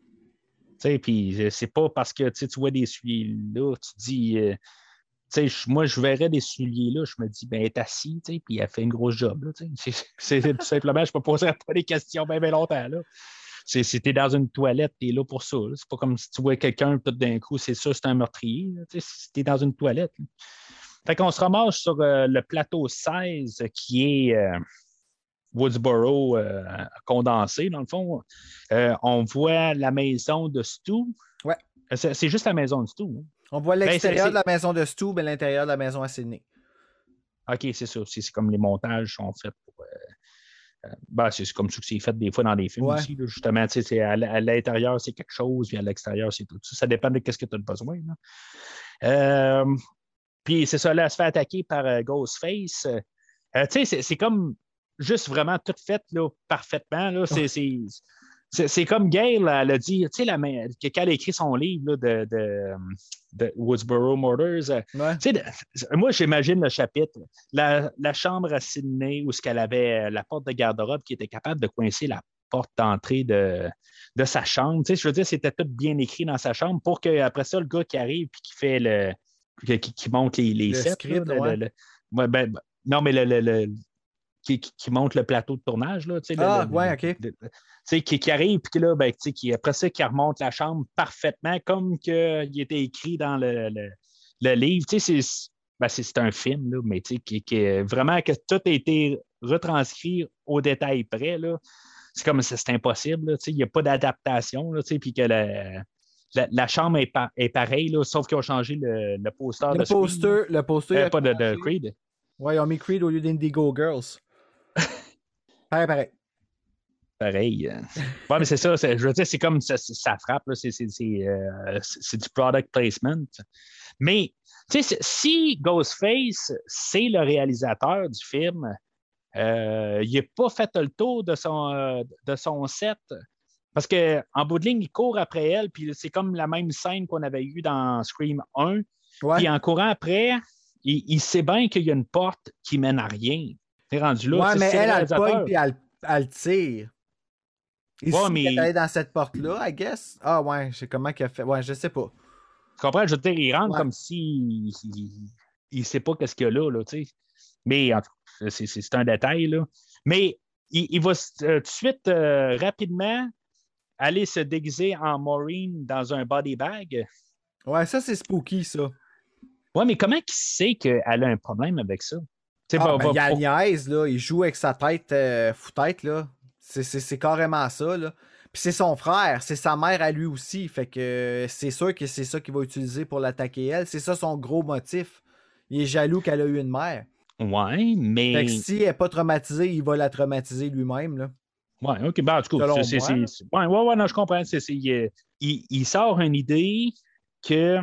Tu sais, puis c'est pas parce que tu vois des souliers là, tu dis. euh, tu sais, je- moi, je verrais des souliers là, je me dis, ben, elle est assise, puis elle fait une grosse job, là. C'est tout simplement, je me poserais pas des questions bien, bien longtemps, là. C'est si t'es dans une toilette, t'es là pour ça. C'est pas comme si tu vois quelqu'un, tout d'un coup, c'est ça, c'est un meurtrier. tu Si t'es dans une toilette. là. Fait qu'on se ramasse sur euh, le plateau 16 qui est euh, Woodsboro euh, condensé, dans le fond. On voit la maison de Stu. Ouais. C'est juste la maison de Stu. hein? On voit Ben, l'extérieur de la maison de Stu, mais l'intérieur de la maison à Sydney. OK, c'est ça. C'est c'est comme les montages sont faits pour. Euh, ben, c'est comme ça que c'est fait des fois dans des films Ouais. aussi. là, justement, tu sais, c'est à, l'intérieur, c'est quelque chose, puis à l'extérieur, c'est tout ça. Ça dépend de ce que tu as besoin. là. Euh, puis c'est ça, là, elle se fait attaquer par euh, Ghostface. Tu sais, c'est- c'est comme juste vraiment tout fait là, parfaitement. Là. C'est, c'est, comme Gail, elle a dit, tu sais, que quand elle a écrit son livre là, de, de, de Woodsboro Murders, euh, Ouais. moi, j'imagine le chapitre, la, la chambre à Sydney où ce qu'elle avait euh, la porte de garde-robe qui était capable de coincer la porte d'entrée de, de sa chambre. Tu sais, je veux dire, c'était tout bien écrit dans sa chambre pour qu'après ça, le gars qui arrive et qui fait le. qui, monte les, les Le sets, script, là, le- ouais. le- ouais, ben, ben, non, mais le. le- le- qui, qui- monte le plateau de tournage, là, tu sais, le- Ah, le- ouais, le- ok. le- qui, qui arrive, puis que là, ben, qui, après ça, qui remonte la chambre parfaitement, comme qu'il était écrit dans le, le- le livre. Tu sais, c'est ben, c'est- un film, là, mais tu sais, qui, qui vraiment que tout a été retranscrit au détail près. C'est comme c'est impossible. là, tu sais, Il n'y a pas d'adaptation, là, tu sais, puis que la, la, la chambre est, pa- est pareille, sauf qu'ils ont changé le, le poster Le de Scream, poster, le poster. il Euh, a pas de, de. Creed. Ouais, ils ont mis Creed au lieu d'Indigo Girls. Pareil, pareil. Pareil. Ouais, mais c'est ça. Je veux dire, c'est comme ça, ça frappe. C'est euh, c'est- du product placement. Mais, tu sais, si Ghostface, c'est le réalisateur du film, euh, il n'a pas fait le tour de son, euh, de son set. Parce qu'en bout de ligne, il court après elle, puis c'est comme la même scène qu'on avait eue dans Scream 1. Ouais. Puis en courant après, il, il sait bien qu'il y a une porte qui mène à rien. C'est rendu là. ouais, mais elle, elle pogne puis elle, elle le tire. Ici, Ouais, mais- elle est dans cette porte-là, I guess. Ah ouais, je sais comment qu'elle fait. Ouais, je sais pas. Tu comprends? Je veux dire, il rentre Ouais. comme si il ne sait pas qu'est-ce qu'il y a là, là tu sais. Mais en tout cas, c'est- un détail, là. Mais il, il va euh, tout de suite, euh, rapidement, aller se déguiser en Maureen dans un body bag. Ouais, ça, c'est spooky, ça. Ouais, mais comment il sait qu'elle a un problème avec ça? Ah, ben, il niaise, là. Il joue avec sa tête euh, foutête, là. C'est- carrément ça, là. Puis c'est son frère, c'est sa mère à lui aussi. Fait que c'est sûr que c'est ça qu'il va utiliser pour l'attaquer elle. C'est ça son gros motif. Il est jaloux qu'elle a eu une mère. Ouais, mais. Fait que si elle n'est pas traumatisée, il va la traumatiser lui-même, là. Ouais, OK. Ben, en tout cas, c'est- ouais, ouais, ouais, non, je comprends. Il, il- il sort une idée que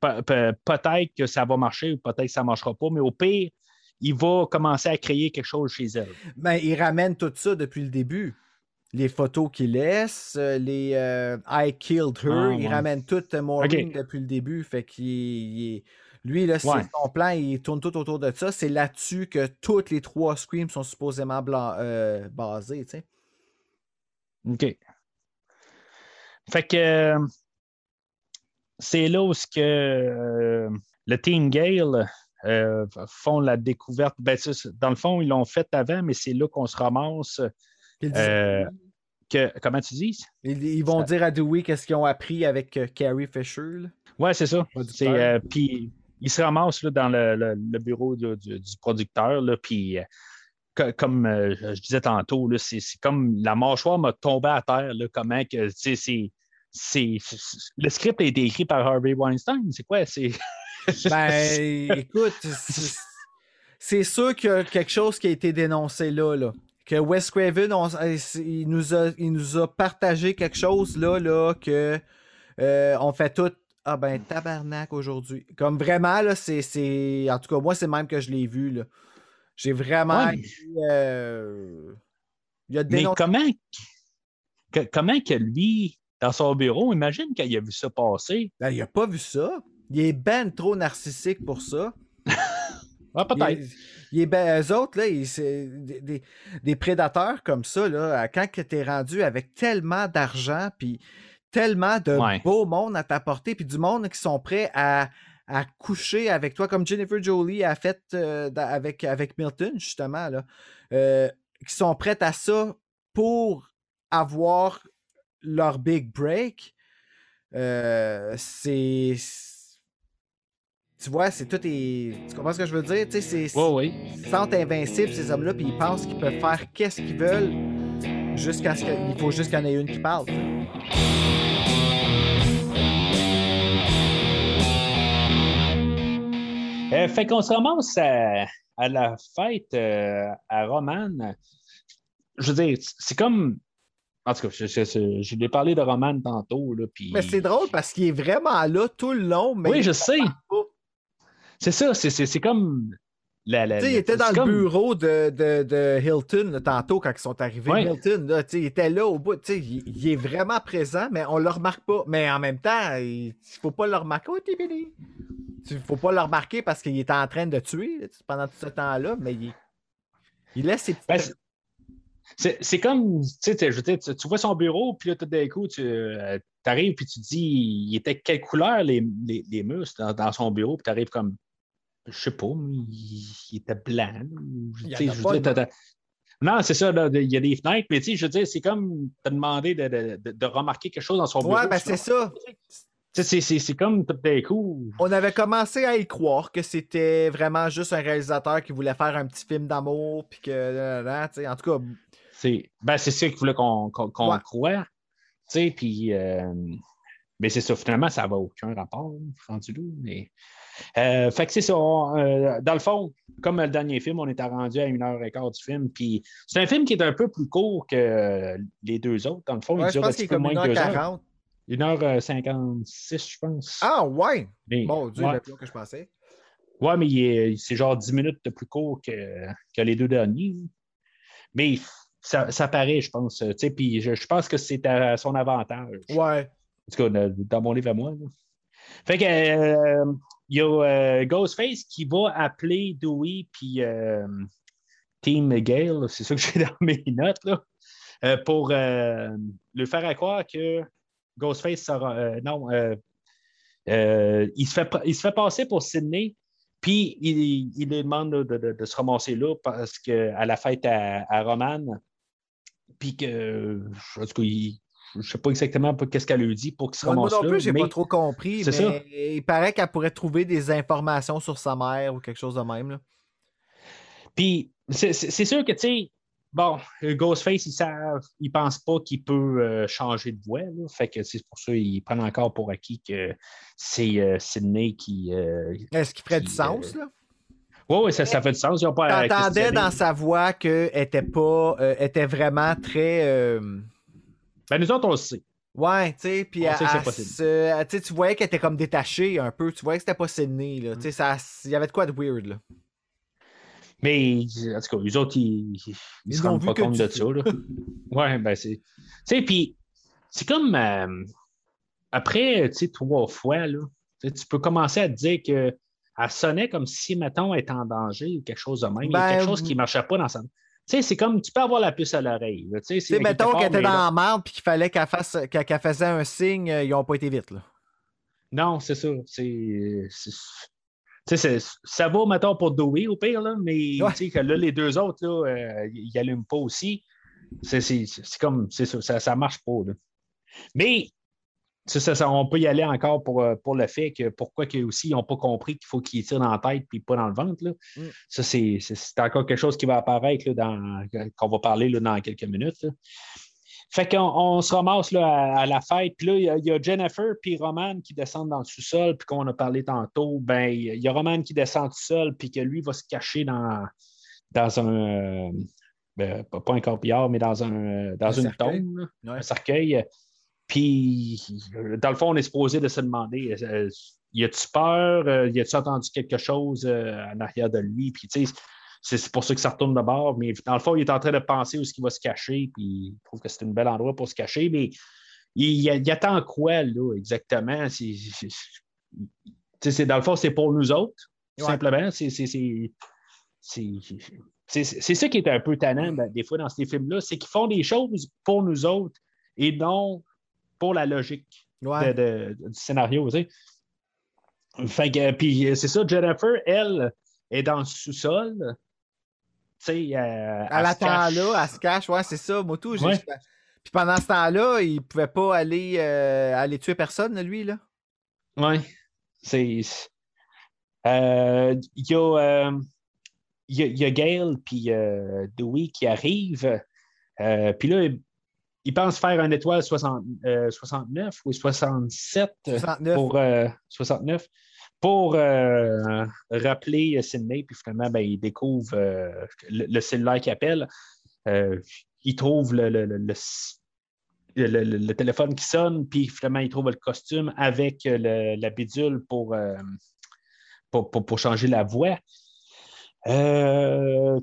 pe- pe- peut-être que ça va marcher ou peut-être que ça ne marchera pas, mais au pire, il va commencer à créer quelque chose chez elle. Ben, il ramène tout ça depuis le début. les photos qu'il laisse, euh, les euh, I killed her, Ah, il ouais. ramène tout Maureen depuis le début. Fait qu'il il lui, là, c'est Ouais. son plan, il tourne tout autour de ça. C'est là-dessus que toutes les trois Screams sont supposément blanc, euh, basés, tu sais. OK. Fait que euh, c'est là où ce que euh, le Team Gale euh, font la découverte. Ben, dans le fond, ils l'ont fait avant, mais c'est là qu'on se ramasse. Ils euh, que, comment tu dis? ils, ils vont ça- dire à Dewey qu'est-ce qu'ils ont appris avec euh, Carrie Fisher. Ouais, c'est ça. Puis il se ramasse là, dans le, le- le bureau du, du producteur. Puis co- comme je disais tantôt, c'est, comme la mâchoire m'a tombé à terre. Comment que c'est, le script a été écrit par Harvey Weinstein. C'est quoi? C'est. Ben, écoute, c'est- sûr qu'il y a quelque chose qui a été dénoncé là. là. Que Wes Craven, on- c'est- il, nous a, il nous a partagé quelque chose là, là que euh, on fait tout. Ah ben, tabarnak aujourd'hui. Comme vraiment, là, c'est. En tout cas, moi, c'est même que je l'ai vu. là. J'ai vraiment. Ouais. été, euh, Il a Mais comment, que- comment que lui, dans son bureau, imagine qu'il a vu ça passer. Ben, il a pas vu ça. Il est ben trop narcissique pour ça. Ah, Il peut-être. il est ben, eux autres, là, ils- c'est des, des- des prédateurs comme ça, là, quand tu es rendu avec tellement d'argent, puis tellement de Ouais. beau monde à t'apporter, puis du monde qui sont prêts à, à coucher avec toi, comme Jennifer Jolie a fait euh, avec, avec Milton, justement, là, euh, qui sont prêts à ça pour avoir leur big break. Euh, c'est. Tu vois, c'est tout est. Tu comprends ce que je veux dire? Tu sais, c'est. Oui, oui. Ils se sentent invincibles, ces hommes-là, puis ils pensent qu'ils peuvent faire qu'est-ce qu'ils veulent jusqu'à ce qu'il faut juste qu'il y en ait une qui parle. tu sais. Euh, fait qu'on se ramasse à, à la fête euh, à Romane. Je veux dire, c'est comme. En tout cas, je, je, je- je l'ai parlé de Romane tantôt. Là, puis... Mais c'est drôle parce qu'il est vraiment là tout le long, mais Oui, je sais. pas. C'est ça, c'est, c'est, c'est comme. La, la- il était dans le bureau de, de, de Hilton là, tantôt quand ils sont arrivés. Ouais. Hilton, là, il était là au bout. Il, il est vraiment présent, mais on le remarque pas. Mais en même temps, il ne faut pas le remarquer. Oh. Il faut pas le remarquer parce qu'il est en train de tuer là, pendant tout ce temps-là, mais il, il laisse ses petites. Ben, c'est- comme, je veux dire, tu, tu vois son bureau, puis là, tout d'un coup, tu arrives, puis tu dis, il était quelle couleur les, les, les murs dans, dans son bureau, puis tu arrives comme, je sais pas, il, il était blanc. Il y je veux dire, Non, c'est ça, là, il y a des fenêtres, mais tu sais, je veux dire, c'est comme te demander de, de, de- de remarquer quelque chose dans son bureau. Ouais, ben c'est ça. c'est, comme tout d'un coup. On avait commencé à y croire que c'était vraiment juste un réalisateur qui voulait faire un petit film d'amour, puis que. là, là, en tout cas, C'est ben, c'est ça qu'il voulait qu'on qu'on Ouais. croit. Puis. euh, mais c'est ça, finalement, ça n'a aucun rapport, rendu. Mais, euh, fait que c'est ça. on, euh, dans le fond, comme le dernier film, on était rendu à une heure et quart du film. Puis c'est un film qui est un peu plus court que les deux autres. Dans le fond, ouais, il je dure un pense petit qu'il est peu comme moins que deux heures. 1h40. 1h56, je pense. Ah, ouais! Mais- Mon Dieu, ouais. le plus long que je pensais. Ouais, mais c'est genre 10 minutes de plus court que, que les deux derniers. Mais ça, ça paraît, je pense. tu sais, Puis je, je pense que c'est à son avantage. Ouais. En tout cas, dans- dans mon livre à moi. là. Fait que euh, il y a euh, Ghostface qui va appeler Dewey puis euh, Team Gale, c'est ça que j'ai dans mes notes, là, euh, pour lui faire croire que Ghostface sera. non, il, se fait, il se fait passer pour Sydney, puis il, il lui demande de, de- se ramasser là parce que à la fête à, à Romane, puis que, en tout cas, il- je ne sais pas exactement qu'est-ce qu'elle lui dit pour qu'il se Moi, moi ramasse non plus, j'ai mais- pas trop compris, mais ça. il paraît qu'elle pourrait trouver des informations sur sa mère ou quelque chose de même. Là. Puis c'est sûr que, tu sais, bon, Ghostface, ils savent, ils pensent pas qu'il peut euh, changer de voix. là. Fait que c'est pour ça qu'ils prennent encore pour acquis que c'est euh, Sydney qui. euh, Est-ce qu'il ferait Qui, du sens, là? Oui, oui, ça, ça fait du sens. Ils ont pas T'entendais dans sa voix qu'elle était pas. était vraiment très. Ben, nous autres, on le sait. Ouais, tu sais, puis On elle- sait que c'est elle possible. se- tu voyais qu'elle était comme détachée un peu. Tu voyais que c'était pas Sydney, là. Tu sais, ça- il y avait de quoi de weird, là. Mais, en tout cas, les autres, ils, ils, Ils se rendent pas compte de ça. Là. ouais, ben c'est. Tu sais, puis c'est comme euh, après, tu sais, trois fois, là, tu peux commencer à te dire que elle sonnait comme si, mettons, elle était en danger ou quelque chose de même. Il y a Ben, quelque chose qui ne marchait pas dans sa. Tu sais, c'est comme tu peux avoir la puce à l'oreille. Tu sais, mettons qu'elle était dans la merde puis qu'il fallait qu'elle fasse qu'elle faisait un signe, euh, ils n'ont pas été vite. Là. Non, c'est ça. C'est. ça va, mettons, pour Dewey au pire, là, mais Ouais. tu sais que là, les deux autres, là, euh, ils n'allument pas aussi. C'est comme. C'est ça, ça, marche pas. là. Mais ça, ça, on peut y aller encore pour, euh, pour le fait que pourquoi qu'ils aussi ils n'ont pas compris qu'il faut qu'ils tirent dans la tête puis pas dans le ventre. Là. Mm. Ça, c'est encore quelque chose qui va apparaître là, dans, qu'on va parler là, dans quelques minutes. là. Fait qu'on on se ramasse là, à, à la fête. Puis là, il y a- il y, a Jennifer puis Roman qui descendent dans le sous-sol. Puis qu'on a parlé tantôt, ben il y a Roman qui descend tout seul, puis que lui va se cacher dans, dans un. euh, ben, pas un corbillard, mais dans, un, euh, dans Un une cercueil. tombe, Ouais. un cercueil. Puis, euh, dans le fond, on est supposé de se demander euh, y a-tu peur Euh, Y a-tu entendu quelque chose euh, en arrière de lui? Puis, tu sais, c'est pour ça que ça retourne de bord. Mais dans le fond, il est en train de penser où est-ce qu'il va se cacher. Puis, il trouve que c'est un bel endroit pour se cacher. Mais il, il attend quoi, là, exactement? C'est- Dans le fond, c'est pour nous autres, Ouais. simplement. C'est- c'est- c'est- c'est c'est- c'est ça qui est un peu tannant ben, des fois dans ces films-là, c'est qu'ils font des choses pour nous autres et non pour la logique Ouais. de- de- du scénario. tu sais. Euh, puis euh, c'est ça, Jennifer, elle, est dans le sous-sol. Tu sais, euh, Elle attend cache. là, elle se cache, ouais, c'est ça, Ouais. Puis pendant ce temps-là, il pouvait pas aller, euh, aller tuer personne, lui, là. Oui. C'est. euh, Il y a. euh, y a, il y a Gail puis Dewey qui arrivent. Puis là, ils pensent faire un étoile 60, euh, 69 ou 67 euh, 69. pour euh, 69 pour euh, rappeler Sydney. Puis finalement, ben, ils découvrent euh, le, le cellulaire qui appelle. Ils trouvent le, le- le- téléphone qui sonne, puis finalement, ils trouvent le costume avec le- la bidule pour, pour, pour- pour changer la voix. Tu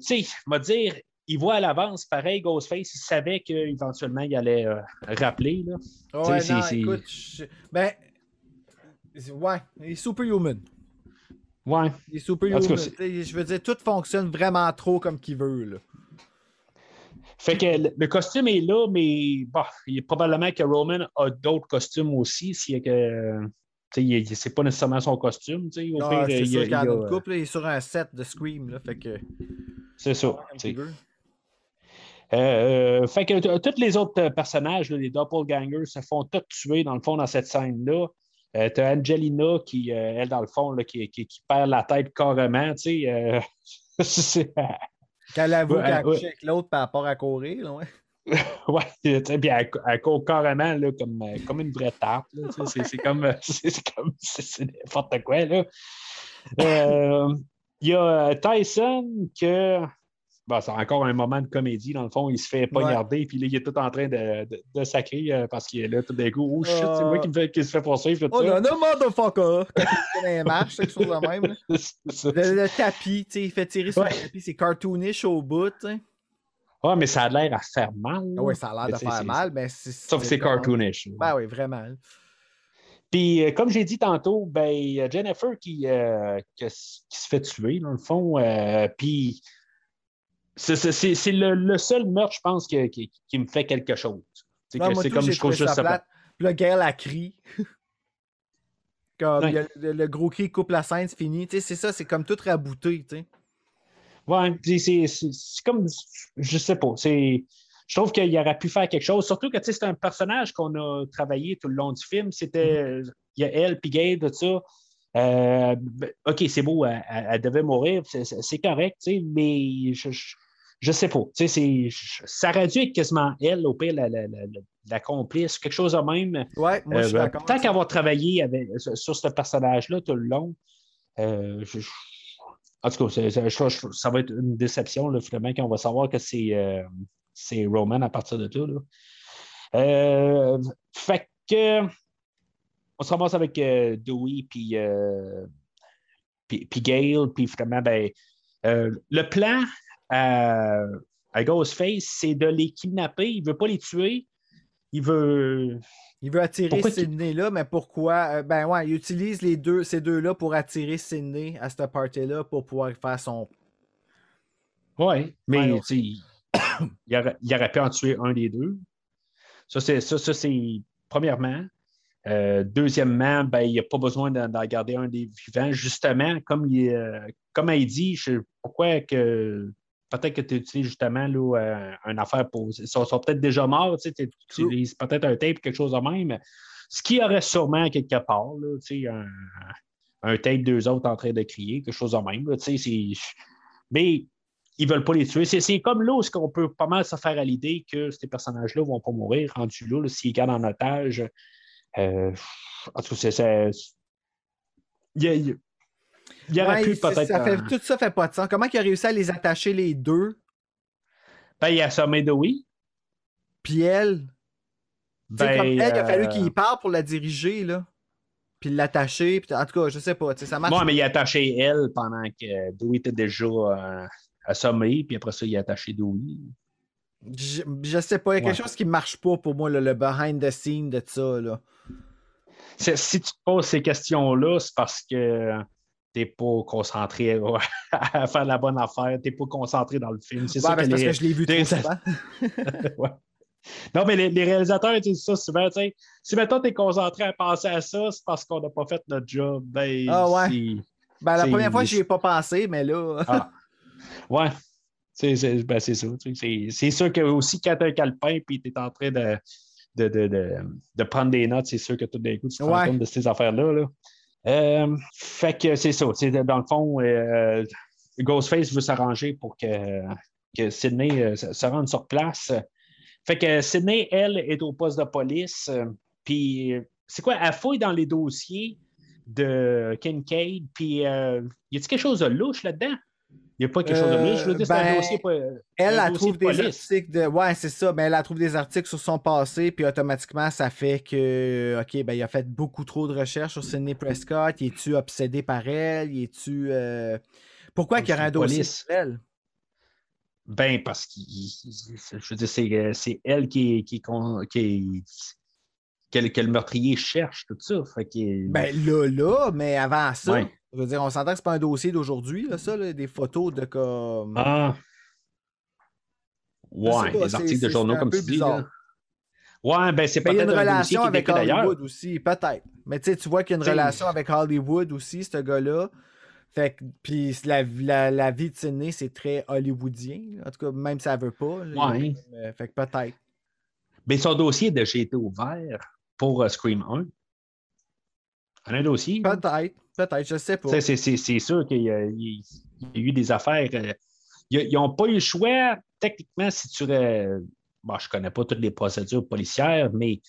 sais, dire, il voit à l'avance, pareil, Ghostface, il savait qu'éventuellement, il allait euh, rappeler. Là. Ouais, non, écoute, je- ben, ouais, il est superhuman. Ouais. Il est superhuman. Cas, sais, Je veux dire, tout fonctionne vraiment trop comme qu'il veut, là. Fait que le, costume est là, mais bon, il est probablement que Roman a d'autres costumes aussi. S'il que. c'est pas nécessairement son costume. Au Ah, pire, il y sûr a- qu'il y en il y a a- une couple, là, il est sur un set de Scream, là, fait que. C'est ça. comme tu sais. qu'il veut. Euh, fait que tous les autres euh, personnages, là, les doppelgangers, se font tous tuer dans le fond dans cette scène-là. Euh, T'as Angelina qui, euh, elle, dans le fond, là, qui, qui- qui perd la tête carrément. Tu sais, c'est- Qu'elle avoue Ouais, qu'elle a ouais. avec l'autre par rapport à courir, là, ouais. puis elle, elle court carrément là, comme, comme une vraie tarte. C'est c'est comme, c'est n'importe quoi. là. Euh, Il y a Tyson que. Bon, c'est encore un moment de comédie. Dans le fond, il se fait poignarder, puis là, il est tout en train de, de, de sacrer euh, parce qu'il est là tout d'un coup. Oh shit, c'est moi qui, me fais- qui se fait poursuivre. Oh non, non, motherfucker! Quand il fait marches, quelque chose de même. Le, le tapis, tu sais, il fait tirer sur Ouais. le tapis, c'est cartoonish au bout, tu sais. Ah, mais ça a l'air à faire mal. Ah ouais, ça a l'air de faire mal, mais c'est. Sauf que c'est cartoonish. Ben oui, vraiment. Puis, euh, comme j'ai dit tantôt, ben, Jennifer qui, euh, que- qui se fait tuer, dans le fond. euh, puis, c'est- c'est c'est- c'est le, le seul meurtre, je pense, qui, qui me fait quelque chose. C'est comme je trouve juste ça plate. Puis là, Gail a crie. comme Ouais. le, le gros cri coupe la scène, c'est fini. C'est ça, c'est comme tout rabouté, tu sais. Ouais, puis c'est c'est- c'est comme, je sais pas, c'est. Je trouve qu'il aurait pu faire quelque chose. Surtout que c'est un personnage qu'on a travaillé tout le long du film. C'était. Il y a elle, puis tout ça. Euh, ben, OK, c'est beau, elle, devait mourir, c'est- correct, mais je, je, je sais pas. Tu sais, ça aurait dû être quasiment elle, au pire, la, la, la, la complice, quelque chose de même. Ouais, moi, je suis Euh, d'accord. tant qu'avoir travaillé avec, sur, ce personnage-là tout le long, euh, je- je- en tout cas, je- ça va être une déception, là, finalement, quand on va savoir que c'est euh, c'est Roman à partir de tout. Là. Fait que on se ramasse avec Dewey puis, puis, puis Gale, puis finalement, ben, le plan à, à Ghostface, c'est de les kidnapper. Il veut pas les tuer. Il veut. Il veut attirer Pourquoi qu'il- Sydney là, mais pourquoi? Euh, ben ouais, il utilise les deux, ces deux-là pour attirer Sydney à cette party-là pour pouvoir faire son. Oui, mais Ouais, tu sais, il, il aurait, il aurait pu en tuer un des deux. Ça, c'est ça, ça, c'est premièrement. Euh, deuxièmement, ben, il n'y a pas besoin d'en garder un des vivants. Justement, comme il, euh, comme elle dit, je pourquoi que peut-être que tu utilises justement là, euh, une affaire pour. Ils sont, sont peut-être déjà morts, tu utilises peut-être un tape, quelque chose de même. Ce qui aurait sûrement quelque part, là, tu sais, un, un tape, deux autres en train de crier, quelque chose de même. là, tu sais, c'est- Mais ils veulent pas les tuer. C'est, comme là où est-ce qu'on peut pas mal se faire à l'idée que ces personnages-là vont pas mourir rendus là, là, s'ils gardent en otage. Euh, en tout cas, c'est. Il aurait Ouais, pu peut-être. ça fait, tout ça fait pas de sens. Comment il a réussi à les attacher les deux? Ben, il a assommé de oui. Puis elle, Ben, comme elle, il a fallu euh, qu'il parle pour la diriger, là. Puis l'attacher. Puis en tout cas, je sais pas. Ça marche. Mais il a attaché elle pendant que Dewey était déjà euh, assommé, puis après ça, il a attaché Dewey. Je, je sais pas. Il y a quelque chose qui marche pas pour moi, là, le behind the scene de ça. Là. Si tu te poses ces questions-là, c'est parce que t'es pas concentré à, à faire la bonne affaire, t'es pas concentré dans le film. C'est Ouais, ça que parce les- que je l'ai vu trop souvent. Ouais. Non, mais les, les réalisateurs disent ça souvent. tu sais, Si maintenant tu es concentré à penser à ça, c'est parce qu'on n'a pas fait notre job. Ben, Ah ouais. Ben, la première fois, j'y ai pas pensé, mais là. Ah. Ouais. C'est ben, c'est ça. C'est sûr que aussi quand tu as un calepin et tu es en train de, de, de, de, de prendre des notes, c'est sûr que tout d'un coup, tu te rends Ouais. compte de ces affaires-là. là. Euh, fait que c'est ça. Dans le fond, euh, Ghostface veut s'arranger pour que, que Sydney euh, se rende sur place. Fait que Sydney, elle, est au poste de police. Puis, c'est quoi? Elle fouille dans les dossiers de Kincaid. Puis, y a-t-il quelque chose de louche là-dedans? Il n'y a pas quelque chose de. Je veux dire, c'est ben, un dossier. pas- Elle, un elle trouve de des police. articles de. Ouais, c'est ça. Mais elle, elle trouve des articles sur son passé, puis automatiquement, ça fait que. OK, ben, il a fait beaucoup trop de recherches sur Sidney Prescott. Il est-tu obsédé par elle? Il est-tu. euh, Pourquoi qu'il y aurait un dossier police. sur elle? Ben, parce que je veux dire, c'est, euh, elle qui, qui, qui, que, le- meurtrier cherche, tout ça. Fait Ben, là, là, mais avant ça. Ouais. Je veux dire, on s'entend que c'est pas un dossier d'aujourd'hui, là, ça, là, des photos de comme. Ah. Ouais, des articles de journaux comme tu dis. là. Ouais, ben c'est Ben, il y a peut-être une un relation avec. Hollywood aussi, peut-être. Mais tu sais, tu vois qu'il y a une T'sais, relation avec Hollywood aussi, ce gars-là. Fait que, puis la, la, la vie de Sidney, c'est très hollywoodien. En tout cas, même si ça veut pas. là, Ouais. fait que peut-être. Ben, son dossier a déjà été ouvert pour euh, Scream 1. On a un dossier. là. Peut-être. Peut-être, je sais pas. C'est, sûr qu'il y a, il y a eu des affaires. euh, ils n'ont pas eu le choix, techniquement, si tu. euh, bon, je ne connais pas toutes les procédures policières, mais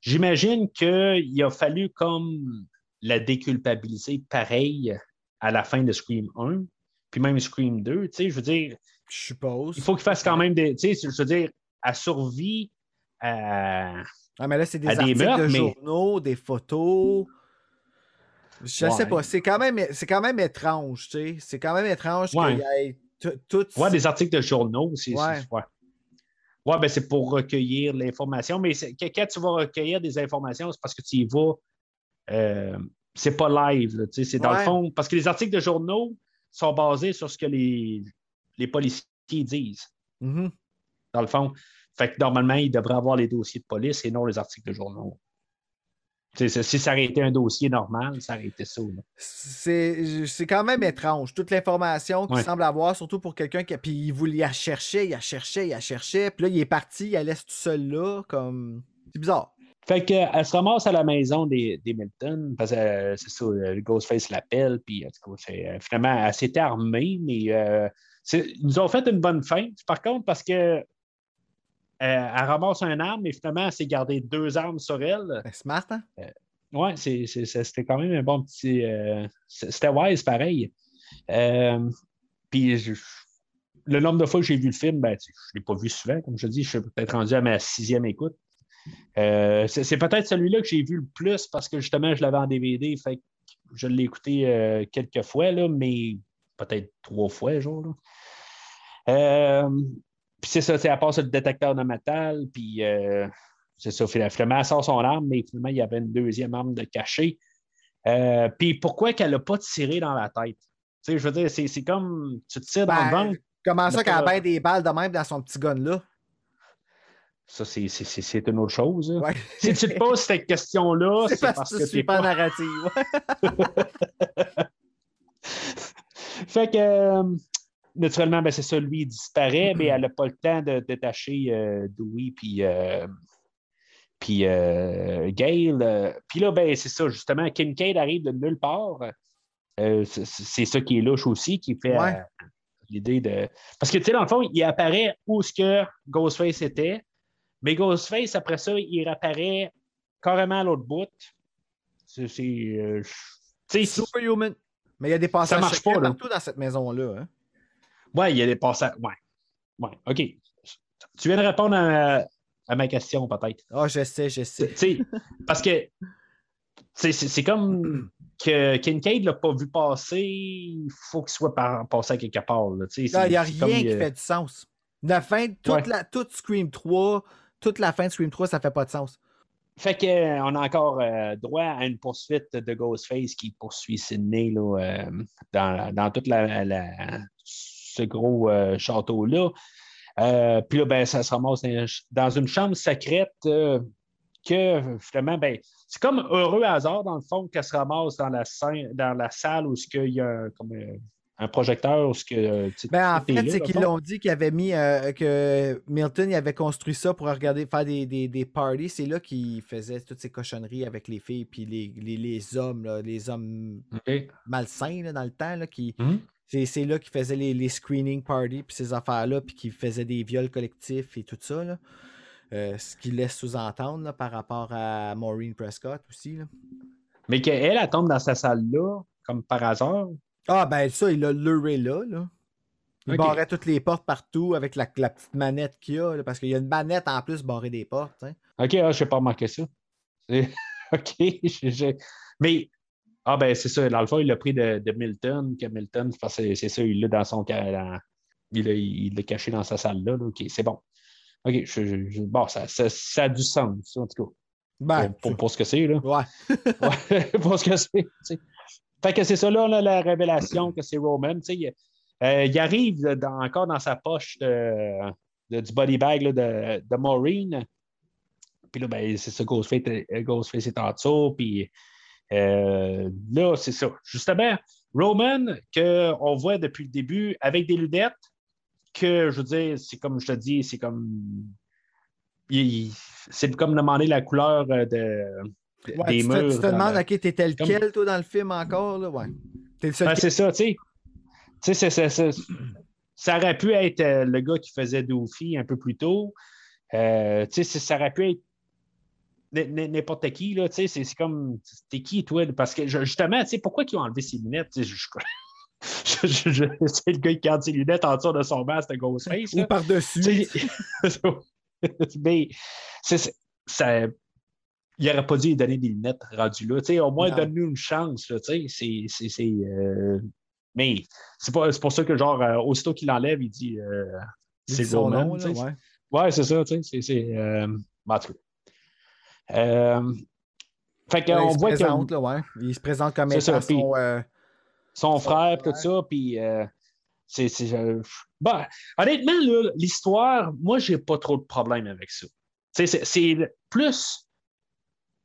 j'imagine qu'il a fallu comme la déculpabiliser pareil à la fin de Scream 1, puis même Scream 2. Tu sais, je veux dire, Je suppose. il faut qu'il fasse quand même des. Tu sais, je veux dire, à survie à. Ah, mais là, c'est des à des articles meurtres, de mais- journaux, des photos. Je sais Ouais. pas. C'est quand, même, c'est quand même étrange, tu sais. C'est quand même étrange Ouais. qu'il y ait tout. Ouais, des articles de journaux, c'est. Ouais. ouais. Ouais, ben c'est pour recueillir l'information, mais quand tu vas recueillir des informations, c'est parce que tu y vas. euh, c'est pas live, là, tu sais, c'est dans le fond. Parce que les articles de journaux sont basés sur ce que les, les policiers disent, Mhm. dans le fond. Fait que normalement, ils devraient avoir les dossiers de police et non les articles de journaux. Si ça aurait été un dossier normal, ça aurait été ça. C'est quand même étrange. Toute l'information qu'il Ouais. semble avoir, surtout pour quelqu'un qui. Puis il voulait, la cherchait, il la cherchait, il la cherchait. Puis là, il est parti, il la laisse tout seul là. Comme. C'est bizarre. Fait qu'elle se ramasse à la maison des, des Milton, parce que euh, c'est ça, euh, le Ghostface l'appelle, puis en tout cas, c'est, euh, finalement, elle s'était armée, mais euh, ils nous ont fait une bonne fin, par contre, parce que euh, elle ramasse un arme, mais finalement, elle s'est gardée deux armes sur elle. Ben, smart, hein? C'est- c'est- c'était quand même un bon petit. euh, c'était wise, pareil. Euh, puis le nombre de fois que j'ai vu le film, ben, je ne l'ai pas vu souvent, comme je dis, je suis peut-être rendu à ma sixième écoute. Euh, c'est, c'est peut-être celui-là que j'ai vu le plus parce que justement, je l'avais en DVD, fait que je l'ai écouté euh, quelques fois, là, mais peut-être trois fois, genre. Là. Euh, puis c'est ça, elle passe le détecteur de métal, puis euh, c'est ça, finalement, elle sort son arme, mais finalement, il y avait une deuxième arme de cachet. Euh, puis pourquoi qu'elle n'a pas tiré dans la tête? Tu sais, je veux dire, c'est comme tu te tires dans le Ben, ventre. Comment ça qu'elle a des balles de même dans son petit gun-là? Ça, c'est- c'est c'est une autre chose. Ouais. Si tu te poses cette question-là, C'est parce que tu suis pas narrative. Fait que, euh, naturellement, ben, c'est ça, lui, il disparaît, mais elle n'a pas le temps de détacher euh, Dewey puis, euh, puis euh, Gale. euh. Puis là, ben, c'est ça, justement, Kincaid arrive de nulle part. C'est- ça qui est louche aussi, qui fait Ouais. l'idée de. Parce que, tu sais, dans le fond, il apparaît où ce que Ghostface était, mais Ghostface, après ça, il réapparaît carrément à l'autre bout. C'est. Superhuman. Mais il y a des passages marche secrets pas, là. partout dans cette maison-là. hein. Ouais, il y a des passages. Ouais. Ouais, OK. Tu viens de répondre à, à ma question, peut-être. Ah, je sais, je sais. Tu sais, parce que c'est- comme que Kincaid ne l'a pas vu passer, il faut qu'il soit par- passé à quelque part. là, Là, Il n'y a rien comme, qui euh, fait du sens. La fin, toute, Ouais. la, toute Scream 3, toute la fin de Scream 3, ça fait pas de sens. Fait qu'on a encore euh, droit à une poursuite de Ghostface qui poursuit Sydney là, euh, dans, dans tout la, la- ce gros euh, château-là. Euh, Puis là, ben, ça se ramasse dans, une chambre secrète euh, que finalement, ben, c'est comme heureux hasard, dans le fond, qu'elle se ramasse dans la, scène- dans la salle où il y a un, comme, un projecteur. Où ce que, Ben, en fait, c'est qu'ils l'ont dit qu'ils avaient mis euh, que Milton il avait construit ça pour regarder, faire des, des, des parties. C'est là qu'il faisait toutes ces cochonneries avec les filles puis les, les, les hommes, là, les hommes malsains là, dans le temps. Là, qui, Mhm. C'est là qu'il faisait les, les screening parties puis ces affaires-là, puis qu'il faisait des viols collectifs et tout ça. Là. Euh, ce qui laisse sous-entendre par rapport à Maureen Prescott aussi. Là. Mais qu'elle, elle tombe dans sa salle-là, comme par hasard? Ah, ben ça, il a leurré là. là. Il Ok. barrait toutes les portes partout avec la, la petite manette qu'il y a, là, parce qu'il y a une manette en plus barrer des portes. hein. OK, ah, je n'ai pas remarqué ça. OK. je- je- Mais, ah ben c'est ça, dans le fond, il l'a pris de, de Milton, que Milton, c'est ça, il l'a dans son dans- il l'a caché dans sa salle-là. là. OK, c'est bon. OK, je- je- je- bon, ça, ça, ça a du sens, en tout cas. Ben, pour, pour- pour ce que c'est, là. ouais. Ouais, pour ce que c'est. tu sais. Fait que c'est ça, là, la révélation que c'est Roman. tu sais, Il, euh, il arrive dans- encore dans sa poche de- de- du body bag là, de, de Maureen. Puis là, ben, c'est ça, Ghostface, est- Ghostface est en dessous. Puis euh, là, c'est ça. Justement, Roman, qu'on voit depuis le début avec des lunettes, que je veux dire, c'est comme je te dis, c'est comme. c'est comme demander la couleur euh, de, Ouais, des tu, te, murs. tu te demandes, le- ok, t'étais Comme- lequel, toi, dans le film encore, là? Ouais. T'es le seul Ben, qui- c'est ça, tu sais. Tu sais, ça aurait pu être euh, le gars qui faisait Doofy un peu plus tôt. Euh, tu sais, c'est- ça aurait pu être n'importe qui, là, tu sais, c'est c'est comme, t'es qui, toi? Parce que, justement, tu sais, pourquoi ils ont enlevé ses lunettes? Tu sais, je- je- je- je- c'est le gars qui garde ses lunettes en dessous de son masque de Ghostface. Ou par-dessus. Mais c'est- c'est- ça, il n'aurait pas dû lui donner des lunettes rendues là. Tu sais, au moins, Non. donne-nous une chance. là, tu sais, c'est- c'est- c'est, euh, Mais c'est pas- c'est pour ça que, genre, euh, aussitôt qu'il l'enlève, il dit euh, c'est son nom, là, ouais. Ouais, c'est ça. tu sais, c'est- c'est, euh, en tout cas. Euh, fait il se voit présente, là, ouais. Il se présente comme étant son... euh, son frère, tout ça, puis euh, c'est. bon, honnêtement, là, l'histoire, moi, j'ai pas trop de problème avec ça. C'est c'est plus.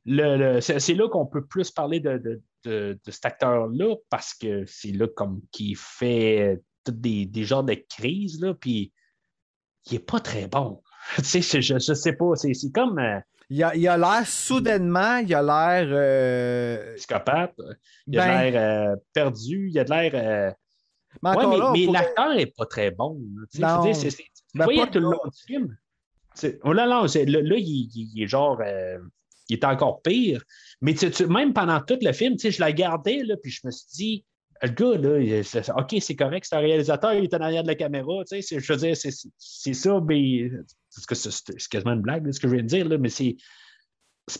Le, le- c'est c'est là qu'on peut plus parler de, de, de- de cet acteur-là parce que c'est là comme qui fait des, des genres de crises, là, puis il est pas très bon. tu sais, je, je, sais pas, c'est c'est comme euh, Il a a l'air, soudainement, il a l'air... euh, psychopathe, il a ben, l'air euh, perdu, il a de l'air. euh, mais Ouais, mais, là, l'acteur n'est pas très bon. là, tu voyais tout le long du film. Oh là, là, là, là, il, il- est genre. euh, il est encore pire. Mais tu- tu- même pendant tout le film, tu sais, je la gardais, là, puis je me suis dit, le gars, là, OK, c'est correct, c'est un réalisateur, il est en arrière de la caméra, tu sais, je veux dire, c'est ça, mais c'est quasiment une blague, ce que je viens de dire, là, mais c'est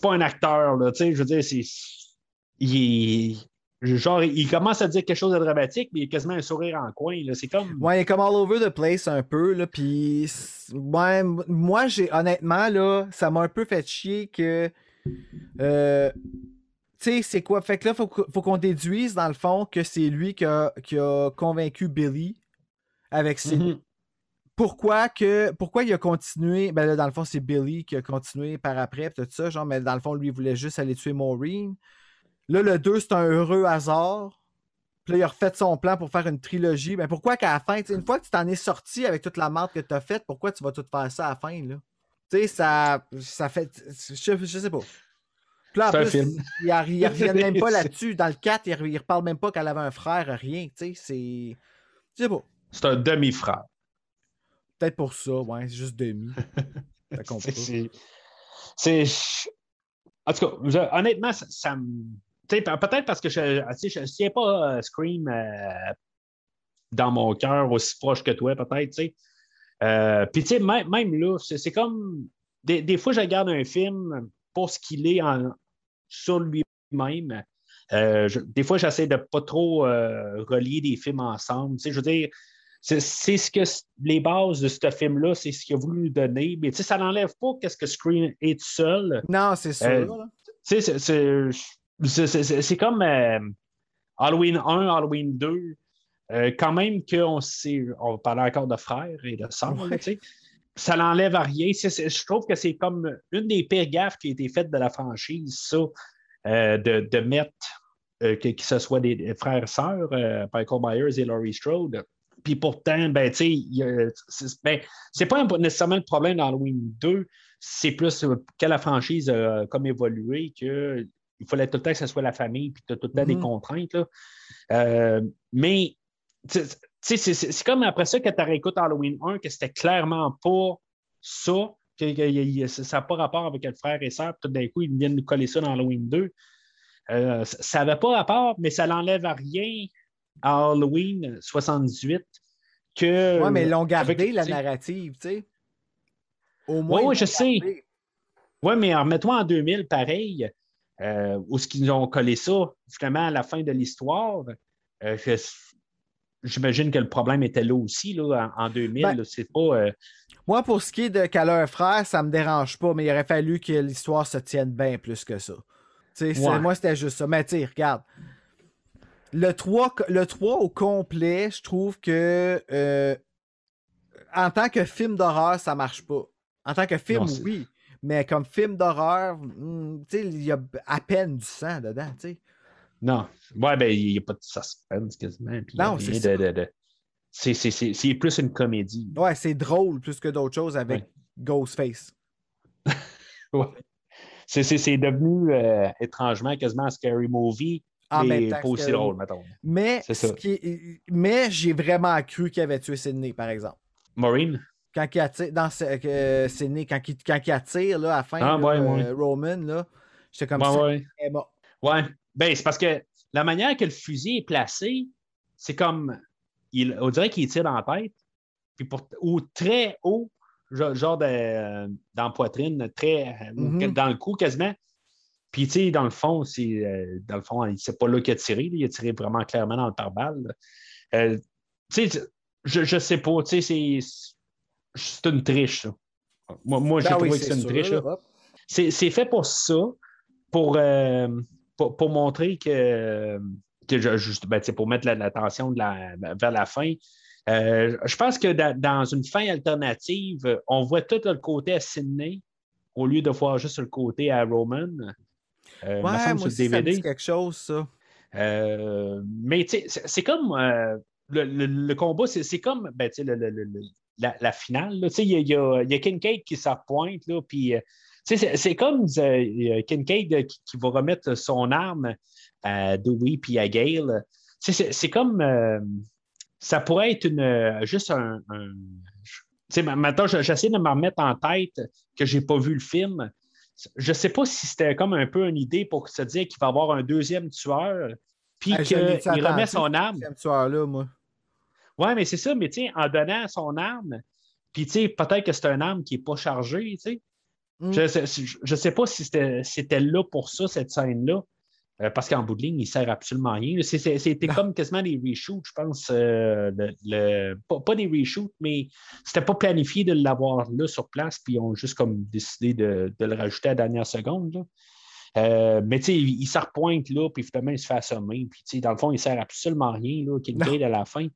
pas un acteur, là, tu sais, je veux dire, c'est il genre, il commence à dire quelque chose de dramatique, mais il a quasiment un sourire en coin. C'est comme. Ouais, il est comme all over the place un peu, là, puis ouais, moi, j'ai, honnêtement, là, ça m'a un peu fait chier que, euh, tu sais, c'est quoi, fait que là, faut, faut qu'on déduise, dans le fond, que c'est lui qui a, qui a convaincu Billy avec ses... Mhm. Pourquoi que, pourquoi il a continué, ben là, dans le fond, c'est Billy qui a continué par après, tout ça, genre, mais dans le fond, lui, il voulait juste aller tuer Maureen. Là, le 2, c'est un heureux hasard. Puis là, il a refait son plan pour faire une trilogie. Mais pourquoi qu'à la fin, une fois que tu t'en es sorti avec toute la marde que tu as faite, pourquoi tu vas tout faire ça à la fin, là? Tu sais, ça, ça fait. Je, je sais pas. Là, en C'est un plus, film. Ils ne reviennent même pas là-dessus. Dans le 4, ils ne reparlent même pas qu'elle avait un frère, rien. Tu sais, c'est. Je sais pas. C'est un demi-frère. Peut-être pour ça, ouais, c'est juste demi. C'est-. En tout cas, je- honnêtement, ça, ça me. Peut-être parce que je ne tiens pas euh, Scream euh, dans mon cœur aussi proche que toi, peut-être. Euh, Puis, tu sais, même, même là, c'est c'est comme. Des, des fois, je regarde un film pour ce qu'il est en, sur lui-même. Euh, je- des fois, j'essaie de pas trop euh, relier des films ensemble. Tu sais, je veux dire, c'est c'est ce que les bases de ce film-là, c'est ce qu'il a voulu nous donner. Mais tu sais, ça n'enlève pas qu'est-ce que Scream est tout seul. Non, c'est sûr. Euh, là. Tu sais, c'est- comme Halloween 1, Halloween 2. euh, quand même qu'on sait, on parlait encore de frères et de sœurs, là, Ouais. tu sais. Ça n'enlève à rien. Je trouve que c'est comme une des pires gaffes qui a été faite de la franchise, ça, euh, de, de mettre euh, que, que ce soit des, des frères et sœurs, euh, Michael Myers et Laurie Strode. Puis pourtant, ben, c'est ben, c'est pas un- nécessairement le problème d'Halloween 2, c'est plus que la franchise a comme évolué que il fallait tout le temps que ce soit la famille, puis tu as tout le temps des Mhm. contraintes. Là. Mais sais, c'est- c'est c'est comme après ça que tu réécoutes Halloween 1, que c'était clairement pas ça, que, ça n'a pas rapport avec le frère et sœur, puis tout d'un coup, ils viennent nous coller ça dans Halloween 2. Euh, ça n'avait pas rapport, mais ça n'enlève à rien à Halloween 78 que. Ouais, mais ils l'ont gardé, avec- la narrative, tu sais. Au moins. Ouais, ils je l'ont sais. gardé. Oui, mais remets-toi en 2000, pareil, euh, où ce qu'ils ont collé ça, finalement, à la fin de l'histoire. euh, J'imagine que le problème était là aussi, là, en, en 2000. Ben- c'est pas. euh, Moi, pour ce qui est de un frère, ça me dérange pas, mais il aurait fallu que l'histoire se tienne bien plus que ça. Ouais. Moi, c'était juste ça. Mais tu regarde. Le 3, co- le 3 au complet, je trouve que euh, en tant que film d'horreur, ça marche pas. En tant que film, Non, oui. Mais comme film d'horreur, hmm, il y a à peine du sang dedans. Non. Ouais, ben, il n'y a pas de suspense quasiment. Non, c'est de- de- de- C'est- plus une comédie. Ouais, c'est drôle plus que d'autres choses avec Ouais. Ghostface. Ouais. C'est- devenu euh, étrangement quasiment un scary movie, En mais pas aussi drôle, mettons. Mais, C'est ce ça. qui est- mais j'ai vraiment cru qu'il avait tué Sidney, par exemple. Maureen? Quand il attire, dans ce- que Sidney, quand il, quand il attire là, à la fin, Ah, là, ouais, euh. Roman, là, j'étais comme ça. ouais. Ouais. Ben, c'est parce que la manière que le fusil est placé, c'est comme. Il, on dirait qu'il tire dans la tête, puis pour, ou très haut, genre, de- dans la poitrine, très. ou Mhm. dans le cou quasiment. Puis, tu sais, dans le fond, c'est. euh, dans le fond, c'est pas là qu'il a tiré, là, il a tiré vraiment clairement dans le pare-balles. Euh, tu sais, je, je sais pas, tu sais, c'est. C'est une triche, ça. Moi, moi j'ai Ben oui, trouvé que c'est une sûr, triche. C'est c'est fait pour ça, pour, euh, pour, pour montrer que, que je- juste, ben, pour mettre la- l'attention la- vers la fin. Euh, je pense que da- dans une fin alternative, on voit tout le côté à Sydney au lieu de voir juste le côté à Roman. Euh, Ouais, moi ça me dit quelque chose, ça. Euh, mais c'est comme le, le- le combat, c'est comme ben, le- le- le- le- la, la finale. Il y a, y, a, il y a Kincaid qui s'appointe, puis c'est c'est comme euh, Kincaid euh, qui, qui va remettre son arme à Dewey puis à Gale. C'est c'est comme euh, ça pourrait être une, juste un. un- maintenant, je- j'essaie de me remettre en tête que j'ai pas vu le film. Je sais pas si c'était comme un peu une idée pour se dire qu'il va y avoir un deuxième tueur, puis Ah, qu'il remet son arme. Tueur-là, moi? Ouais, mais c'est ça, mais en donnant son arme, puis peut-être que c'est une arme qui n'est pas chargée, tu sais. Mm. Je, sais- je sais pas si c'était là pour ça, cette scène-là. Euh, parce qu'en bout de ligne, il ne sert absolument à rien. C'était comme quasiment des reshoots, je pense. euh, le- le- pas, pas des reshoots, mais c'était pas planifié de l'avoir là sur place, puis ils ont juste comme décidé de, de le rajouter à la dernière seconde. là. Euh, mais tu sais, il, il se repointe là, puis finalement, il se fait assommer. Puis tu sais, dans le fond, il ne sert absolument à rien, là, Kincaid à la fin.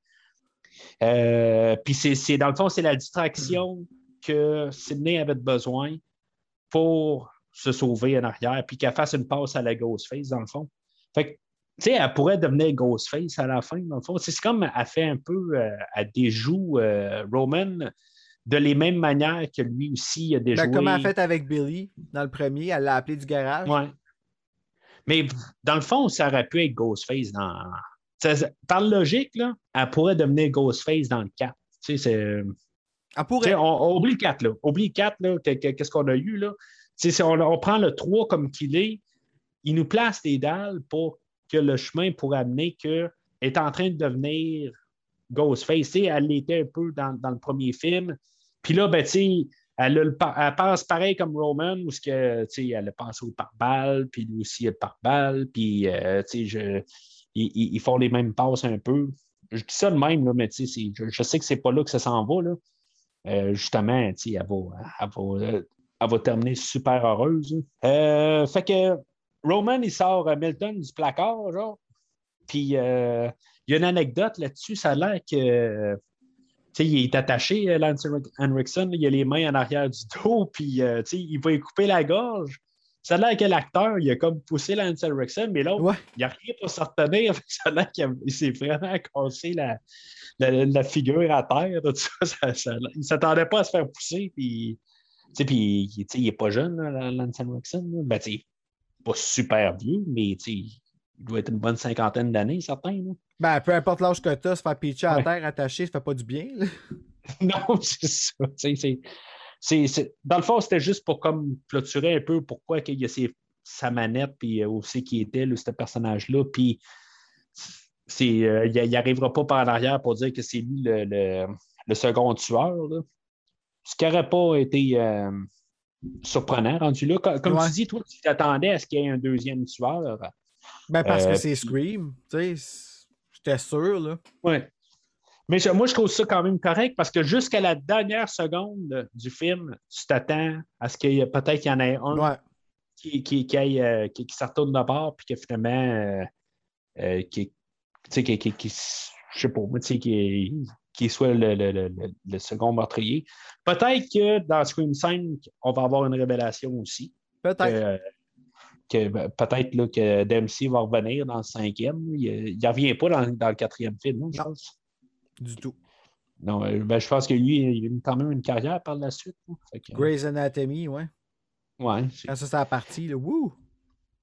Euh, puis c'est, c'est- dans le fond, c'est la distraction que Sydney avait besoin pour se sauver en arrière, puis qu'elle fasse une passe à la Ghostface, dans le fond. Fait que, tu sais, elle pourrait devenir Ghostface à la fin, dans le fond. C'est comme elle fait un peu, euh, elle déjoue euh, Roman de les mêmes manières que lui aussi a déjoué. Ben, comme elle a fait avec Billy dans le premier, elle l'a appelé du garage. Ouais. Mais dans le fond, ça aurait pu être Ghostface dans. ça- par logique, là, elle pourrait devenir Ghostface dans le 4. Tu sais, on, oublie le 4, là. Oublie le 4, là. que- que- Qu'est-ce qu'on a eu, là? On, prend le 3 comme qu'il est, il nous place des dalles pour que le chemin pour amener que est en train de devenir Ghostface. Elle l'était un peu dans, le premier film. Puis là, ben, elle, elle pense pareil comme Roman, où que, elle a au pare-balles, puis lui aussi, il pare-balles, puis, euh, je- ils, font les mêmes passes un peu. Je dis ça de même, là, mais je, je sais que c'est pas là que ça s'en va, là. Euh, justement, elle va, elle, va, elle va terminer super heureuse. Euh, fait que Roman, il sort Milton du placard, genre. Puis euh, il y a une anecdote là-dessus. Ça a l'air que. il est attaché, Lance Henriksen. Il a les mains en arrière du dos, puis il va lui couper la gorge. Ça a l'air que l'acteur, il a comme poussé Lance Henriksen, mais l'autre, Ouais. il n'y a rien pour se retenir. Ça a l'air qu'il s'est vraiment cassé la, la, la figure à terre. Tout ça, Ça- ça- il ne s'attendait pas à se faire pousser. Puis, tu puis, tu il n'est pas jeune, là, Lance Henriksen. là. Ben, tu sais, pas super vieux, mais tu il doit être une bonne cinquantaine d'années, certain. là. Ben, peu importe l'âge que t'as, se faire pitcher à Ouais. terre attaché, ça fait pas du bien. non, c'est ça. C'est- Dans le fond, c'était juste pour comme clôturer un peu pourquoi il y a ses- sa manette, puis euh, aussi qui était là, ce personnage-là. Puis c'est, euh, il n'arrivera pas par l'arrière pour dire que c'est lui le, le- le second tueur. là. Ce qui n'aurait pas été euh, surprenant rendu là. Co- Comme Ouais. tu dis, toi, tu t'attendais à ce qu'il y ait un deuxième tueur. Ben, parce Euh, que c'est Scream. Tu sais, j'étais sûr, là. Ouais. Mais je- moi, je trouve ça quand même correct parce que jusqu'à la dernière seconde du film, tu t'attends à ce qu'il y ait peut-être qu'il y en ait un Ouais. qui, qui, qui, aille, euh, qui, qui se retourne de bord puis que finalement, euh, euh, qui, tu sais, qui, je sais pas, moi, tu sais, qui, qui soit le, le- le- le- second meurtrier. Peut-être que dans Scream 5, on va avoir une révélation aussi. Peut-être. Que, que, ben, peut-être que Dempsey va revenir dans le cinquième. Il ne revient pas dans, dans le quatrième film, non, je pense. Du tout. Non, euh, ben, je pense que lui, il a eu quand même une carrière par la suite. Fait que, Grey's Anatomy, ouais. ouais, Quand ça, c'est la partie, là. Wouh!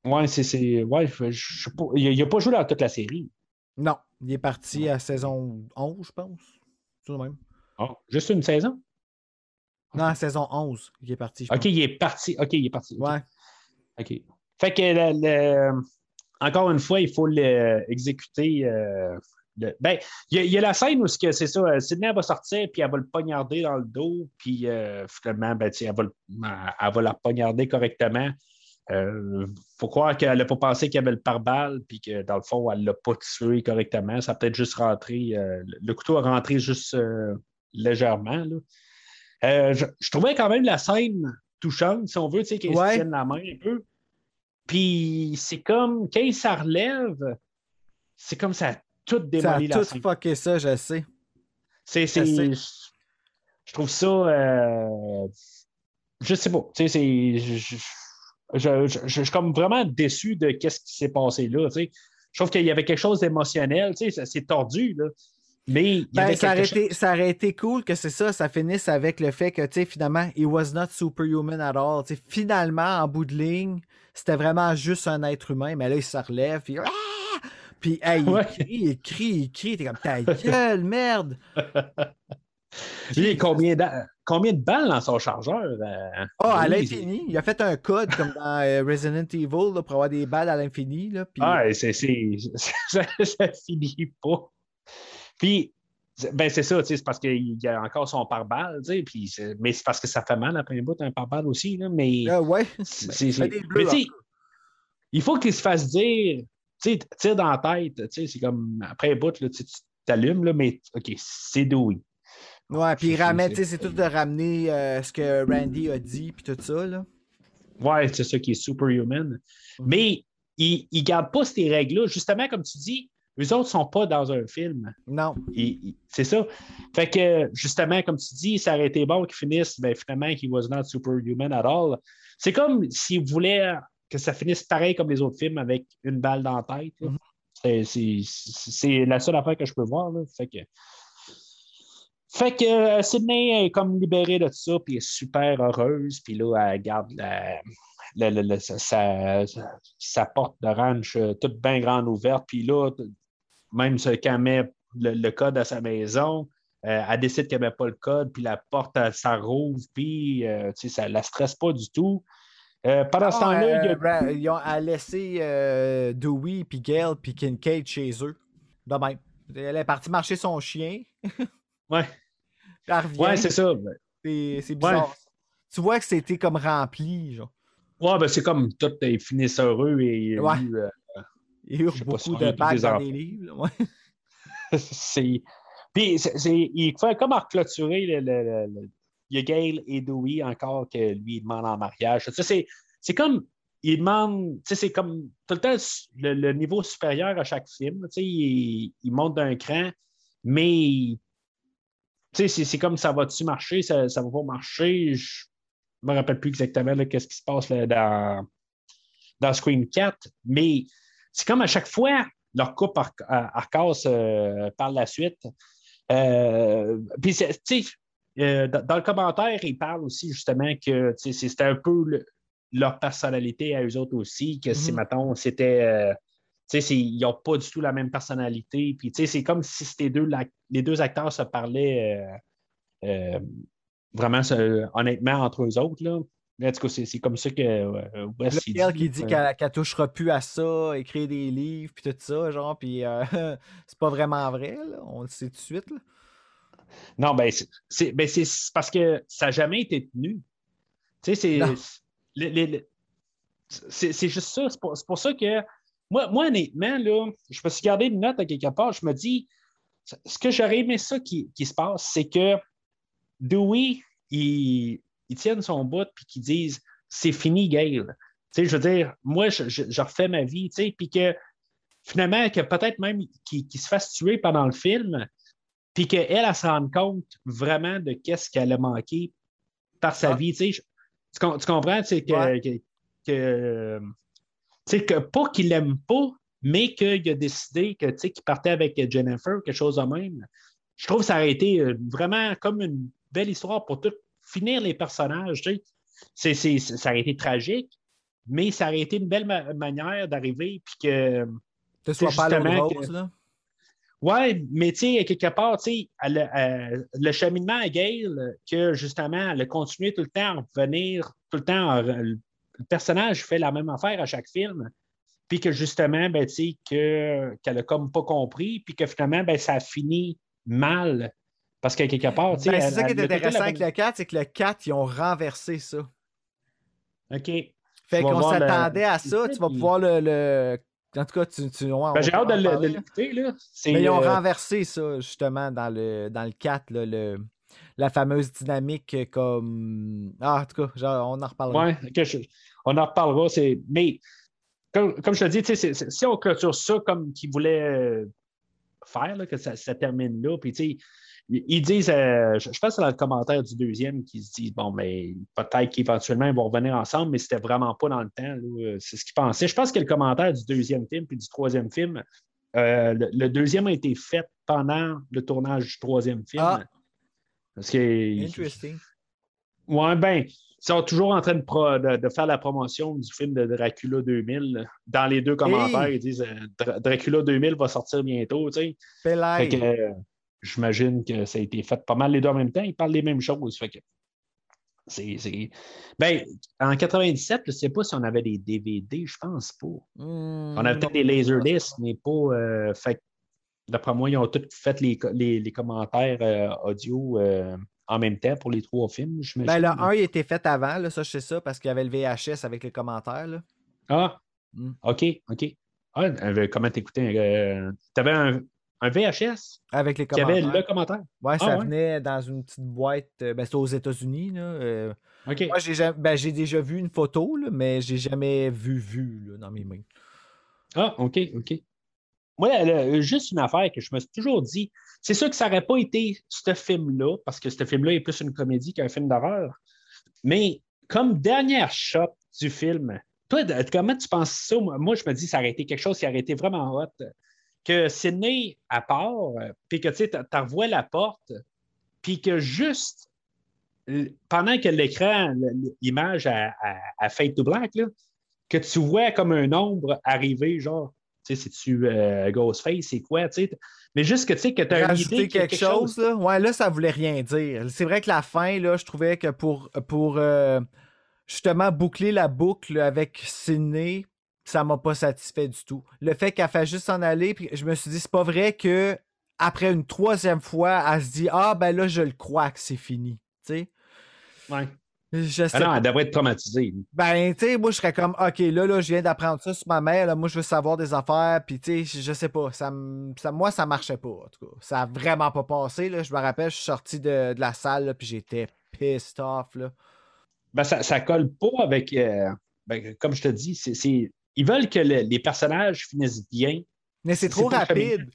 ouais, c'est. c'est- Ouais, je, je. Il n'a pas joué dans toute la série. Non, il est parti à saison 11, je pense. Tout de même. Ah, juste une saison? Non, à saison 11, il est parti. OK, il est parti. OK, il est parti. Ouais. OK. Fait que, le- le- encore une fois, il faut le- exécuter. euh, ben, il y, a- il y a la scène où c'est ça, euh, Sydney va sortir, puis elle va le poignarder dans le dos, puis euh, finalement, ben, elle, va le- elle va la poignarder correctement. Il faut croire qu'elle n'a pas pensé qu'il y avait le pare-balles, puis que dans le fond, elle ne l'a pas tué correctement. Ça a peut-être juste rentré, euh, le- couteau a rentré juste euh, légèrement. là. Euh, je, je trouvais quand même la scène touchante, si on veut, tu sais, qu'ils Ouais. se tiennent la main un peu. Puis c'est comme, quand il s'en relève, c'est comme ça tout Ça a démoli la tout fucké ça, je sais. C'est, c'est- Je trouve ça. euh, je sais pas. Tu sais, c'est. Je, je, je- je- je suis comme vraiment déçu de ce qui s'est passé là. tu sais. Je trouve qu'il y avait quelque chose d'émotionnel. Tu sais, c'est tordu, là. Mais il y Ben, avait ça, aurait été, ça aurait été cool que c'est ça, ça finisse avec le fait que, finalement, he was not superhuman at all. Finalement, en bout de ligne, c'était vraiment juste un être humain, mais là, il se relève, puis, Ah! Puis hey, Ouais. il crie, il crie, il crie, t'es comme, ta gueule, merde! Lui, combien, d'a- combien de balles dans son chargeur? euh, Oh, à l'infini, il a fait un code comme dans euh, Resident Evil là, pour avoir des balles à l'infini, là, puis Ah, c'est, ça, ça finit pas. Puis, c'est- ben c'est ça, c'est parce qu'il y a encore son pare-balles, puis mais c'est parce que ça fait mal après un bout, un pare-balles aussi, là, mais euh, ouais, Ben, bleus, mais il faut qu'il se fasse dire, tu sais, tire dans la tête, tu sais, c'est comme, après un bout, là, tu t'allumes, là, mais OK, c'est Dewey. Ouais, puis il C'est- ramène, c'est- tu sais, c'est tout de ramener euh, ce que Randy a dit, puis tout ça, là. Ouais, c'est ça qui est superhuman. Mais ils ne gardent pas ces règles-là. Justement, comme tu dis, eux autres ne sont pas dans un film. Non. C'est ça. Fait que, justement, comme tu dis, ça aurait été bon qu'ils finissent, ben, finalement, he was not superhuman at all. C'est comme s'ils voulaient que ça finisse pareil comme les autres films avec une balle dans la tête. Mhm. C'est- la seule affaire que je peux voir. là. Fait que, fait que euh, Sydney est comme libérée de ça, puis elle est super heureuse, puis là, elle garde la, la- la- la- sa, sa- sa porte de ranch euh, toute bien grande ouverte, puis là, même ce- quand elle met le, le code à sa maison, euh, elle décide qu'elle ne met pas le code, puis la porte, elle, ça rouvre, puis tu sais, ça ne la stresse pas du tout. Euh, pendant ce Ah, temps-là, il y a euh, ils ont à laisser euh, Dewey, puis Gail, puis Kincaid chez eux. De même. Elle est partie marcher son chien. Ouais. Elle revient. Ouais, c'est ça. c'est bizarre. Tu vois que c'était comme rempli, genre. Ouais, ben, c'est comme tout est finissent heureux et Ouais. lui, Il y a eu Je sais pas si beaucoup de des dans les livres. ouais. c'est. Puis, il fait comme à clôturer le, le- le- le- Il y a Gail et Dewey encore que lui demande en mariage. C'est, comme. Il demande. Tu sais, c'est comme. Tout le temps le, niveau supérieur à chaque film. Tu sais, il, monte d'un cran, mais. Tu sais, c'est, comme ça va-tu marcher, ça, ça va pas marcher? Je me rappelle plus exactement qu'est-ce qui se passe là, dans, dans Scream 4, mais c'est comme à chaque fois, leur ar- arcasse euh, par la suite. Euh, puis, tu sais, euh, dans, dans le commentaire, ils parlent aussi justement que c'était un peu le- leur personnalité à eux autres aussi, que si, Mhm. mettons, c'était. euh, tu sais, c'est- ils n'ont pas du tout la même personnalité. Puis, c'est comme si deux, la- les deux acteurs se parlaient euh, euh, vraiment se- honnêtement entre eux autres. Là. En tout cas, c'est comme ça que Wes Là, il Gail dit, qui dit qu'elle qu'elle touchera plus à ça, écrire des livres, puis tout ça, genre, puis euh, c'est pas vraiment vrai, là. On le sait tout de suite, là. Non, ben, c'est- ben, parce que ça n'a jamais été tenu. Tu sais, c'est. Juste ça. C'est pour, pour ça que moi, moi, honnêtement, là, je me suis gardé une note à quelque part. Je me dis, ce que j'aurais aimé ça qui, qui se passe, c'est que Dewey, il, il tienne son bout puis qu'ils disent c'est fini, Gail. Tu sais, je veux dire, moi, je, je- je refais ma vie, tu sais, puis que finalement, que peut-être même qu'il qu'il se fasse tuer pendant le film, puis qu'elle, elle, se rende compte vraiment de qu'est-ce qu'elle a manqué par sa Ah. vie. Tu, sais, tu tu comprends? Tu sais, que, Ouais. que- que- tu sais, que pas qu'il l'aime pas, mais qu'il a décidé que, tu sais, qu'il partait avec Jennifer, quelque chose de même. Je trouve que ça aurait été euh, vraiment comme une belle histoire pour tout finir les personnages. tu sais. C'est, ça aurait été tragique, mais ça aurait été une belle ma- manière d'arriver, puis que. Soit C'est pas à rose, que- là. Ouais, mais tu sais, quelque part, tu sais, le cheminement à Gail, que justement, elle a continué tout le temps à revenir, tout le temps, à- le personnage fait la même affaire à chaque film, puis que justement, ben, tu sais, que, qu'elle a comme pas compris, puis que finalement, ben, ça a fini mal, parce que quelque part, tu sais. Ben, c'est ça qui est le intéressant la- avec le 4, c'est que le 4, ils ont renversé ça. OK. Fait qu'on le- s'attendait à ça. Tu vas pouvoir le. le- En tout cas, tu. tu Ben, j'ai hâte de de l'écouter, Mais ils ont euh, renversé ça, justement, dans le, dans le 4, là, le, la fameuse dynamique comme. Ah, en tout cas, genre, on en reparlera. Ouais, je- on en reparlera. Mais comme, comme je te dis, tu sais, c'est- c'est- si on clôture ça comme qu'ils voulaient euh, faire, là, que ça, ça termine là, puis tu sais, ils disent, euh, je je pense que c'est dans le commentaire du deuxième qu'ils se disent, bon, mais peut-être qu'éventuellement ils vont revenir ensemble, mais c'était vraiment pas dans le temps. C'est ce qu'ils pensaient. Je pense que le commentaire du deuxième film puis du troisième film, euh, le, le deuxième a été fait pendant le tournage du troisième film. Ah. Parce que Interesting. Ouais, ben, ils sont toujours en train de, pro- de- de faire la promotion du film de Dracula 2000. Dans les deux commentaires, Hey! ils disent euh, Dra- Dracula 2000 va sortir bientôt, tu sais. Fait Pelay. que j'imagine que ça a été fait pas mal les deux en même temps. Ils parlent des mêmes choses. Fait que c'est. c'est- Ben, en 97, je ne sais pas si on avait des DVD, je pense pas. Hmm, On avait peut-être des laserdiscs, mais pas. euh, fait d'après moi, ils ont tous fait les, les, les commentaires euh, audio euh, en même temps pour les trois films. Ben, le 1, il était fait avant, là, ça, je sais ça, parce qu'il y avait le VHS avec les commentaires. Là. Ah, Mm. OK, OK. Ah, comment t'écoutais? Euh, T'avais un, un VHS Avec les qui avait commentaires. le commentaire. Ouais, ça Ah ouais? venait dans une petite boîte. euh, ben, c'était aux États-Unis. Là. euh, OK. Moi, j'ai ben, j'ai déjà vu une photo, là, mais j'ai jamais vu vu là, dans mes mains. Ah, OK, OK. Moi, là, juste une affaire que je me suis toujours dit, c'est sûr que ça n'aurait pas été ce film-là, parce que ce film-là est plus une comédie qu'un film d'horreur. Mais comme dernière shot du film, toi, comment tu penses ça? Moi, moi, je me dis, ça aurait été quelque chose qui aurait été vraiment hot. Que Sidney à part, euh, puis que tu revois la porte, puis que juste pendant que l'écran, l'image à, à, à Fade to Black, là, que tu vois comme un ombre arriver, genre, tu sais, c'est-tu euh, Ghostface, c'est quoi, tu sais. Mais juste que tu sais que tu as une Rajouter idée y a quelque, chose, là. Ouais, là, ça voulait rien dire. C'est vrai que la fin, là, je trouvais que pour, pour euh, justement boucler la boucle avec Sidney, ça m'a pas satisfait du tout. Le fait qu'elle fait juste s'en aller, puis je me suis dit, c'est pas vrai que après une troisième fois, elle se dit Ah ben là, je le crois que c'est fini. Tu sais? Ouais. Je sais Ah non, elle devrait être traumatisée. Ben, tu sais, moi, je serais comme, OK, là, là, je viens d'apprendre ça sur ma mère, là, moi, je veux savoir des affaires, puis, tu sais, je sais pas, ça, ça, moi, ça marchait pas, en tout cas. Ça a vraiment pas passé, là. Je me rappelle, je suis sorti de, de la salle, là, puis j'étais pissed off, là. Ben, ça, ça colle pas avec. euh, ben, comme je te dis, c'est, c'est- ils veulent que le- les personnages finissent bien. Mais c'est trop rapide.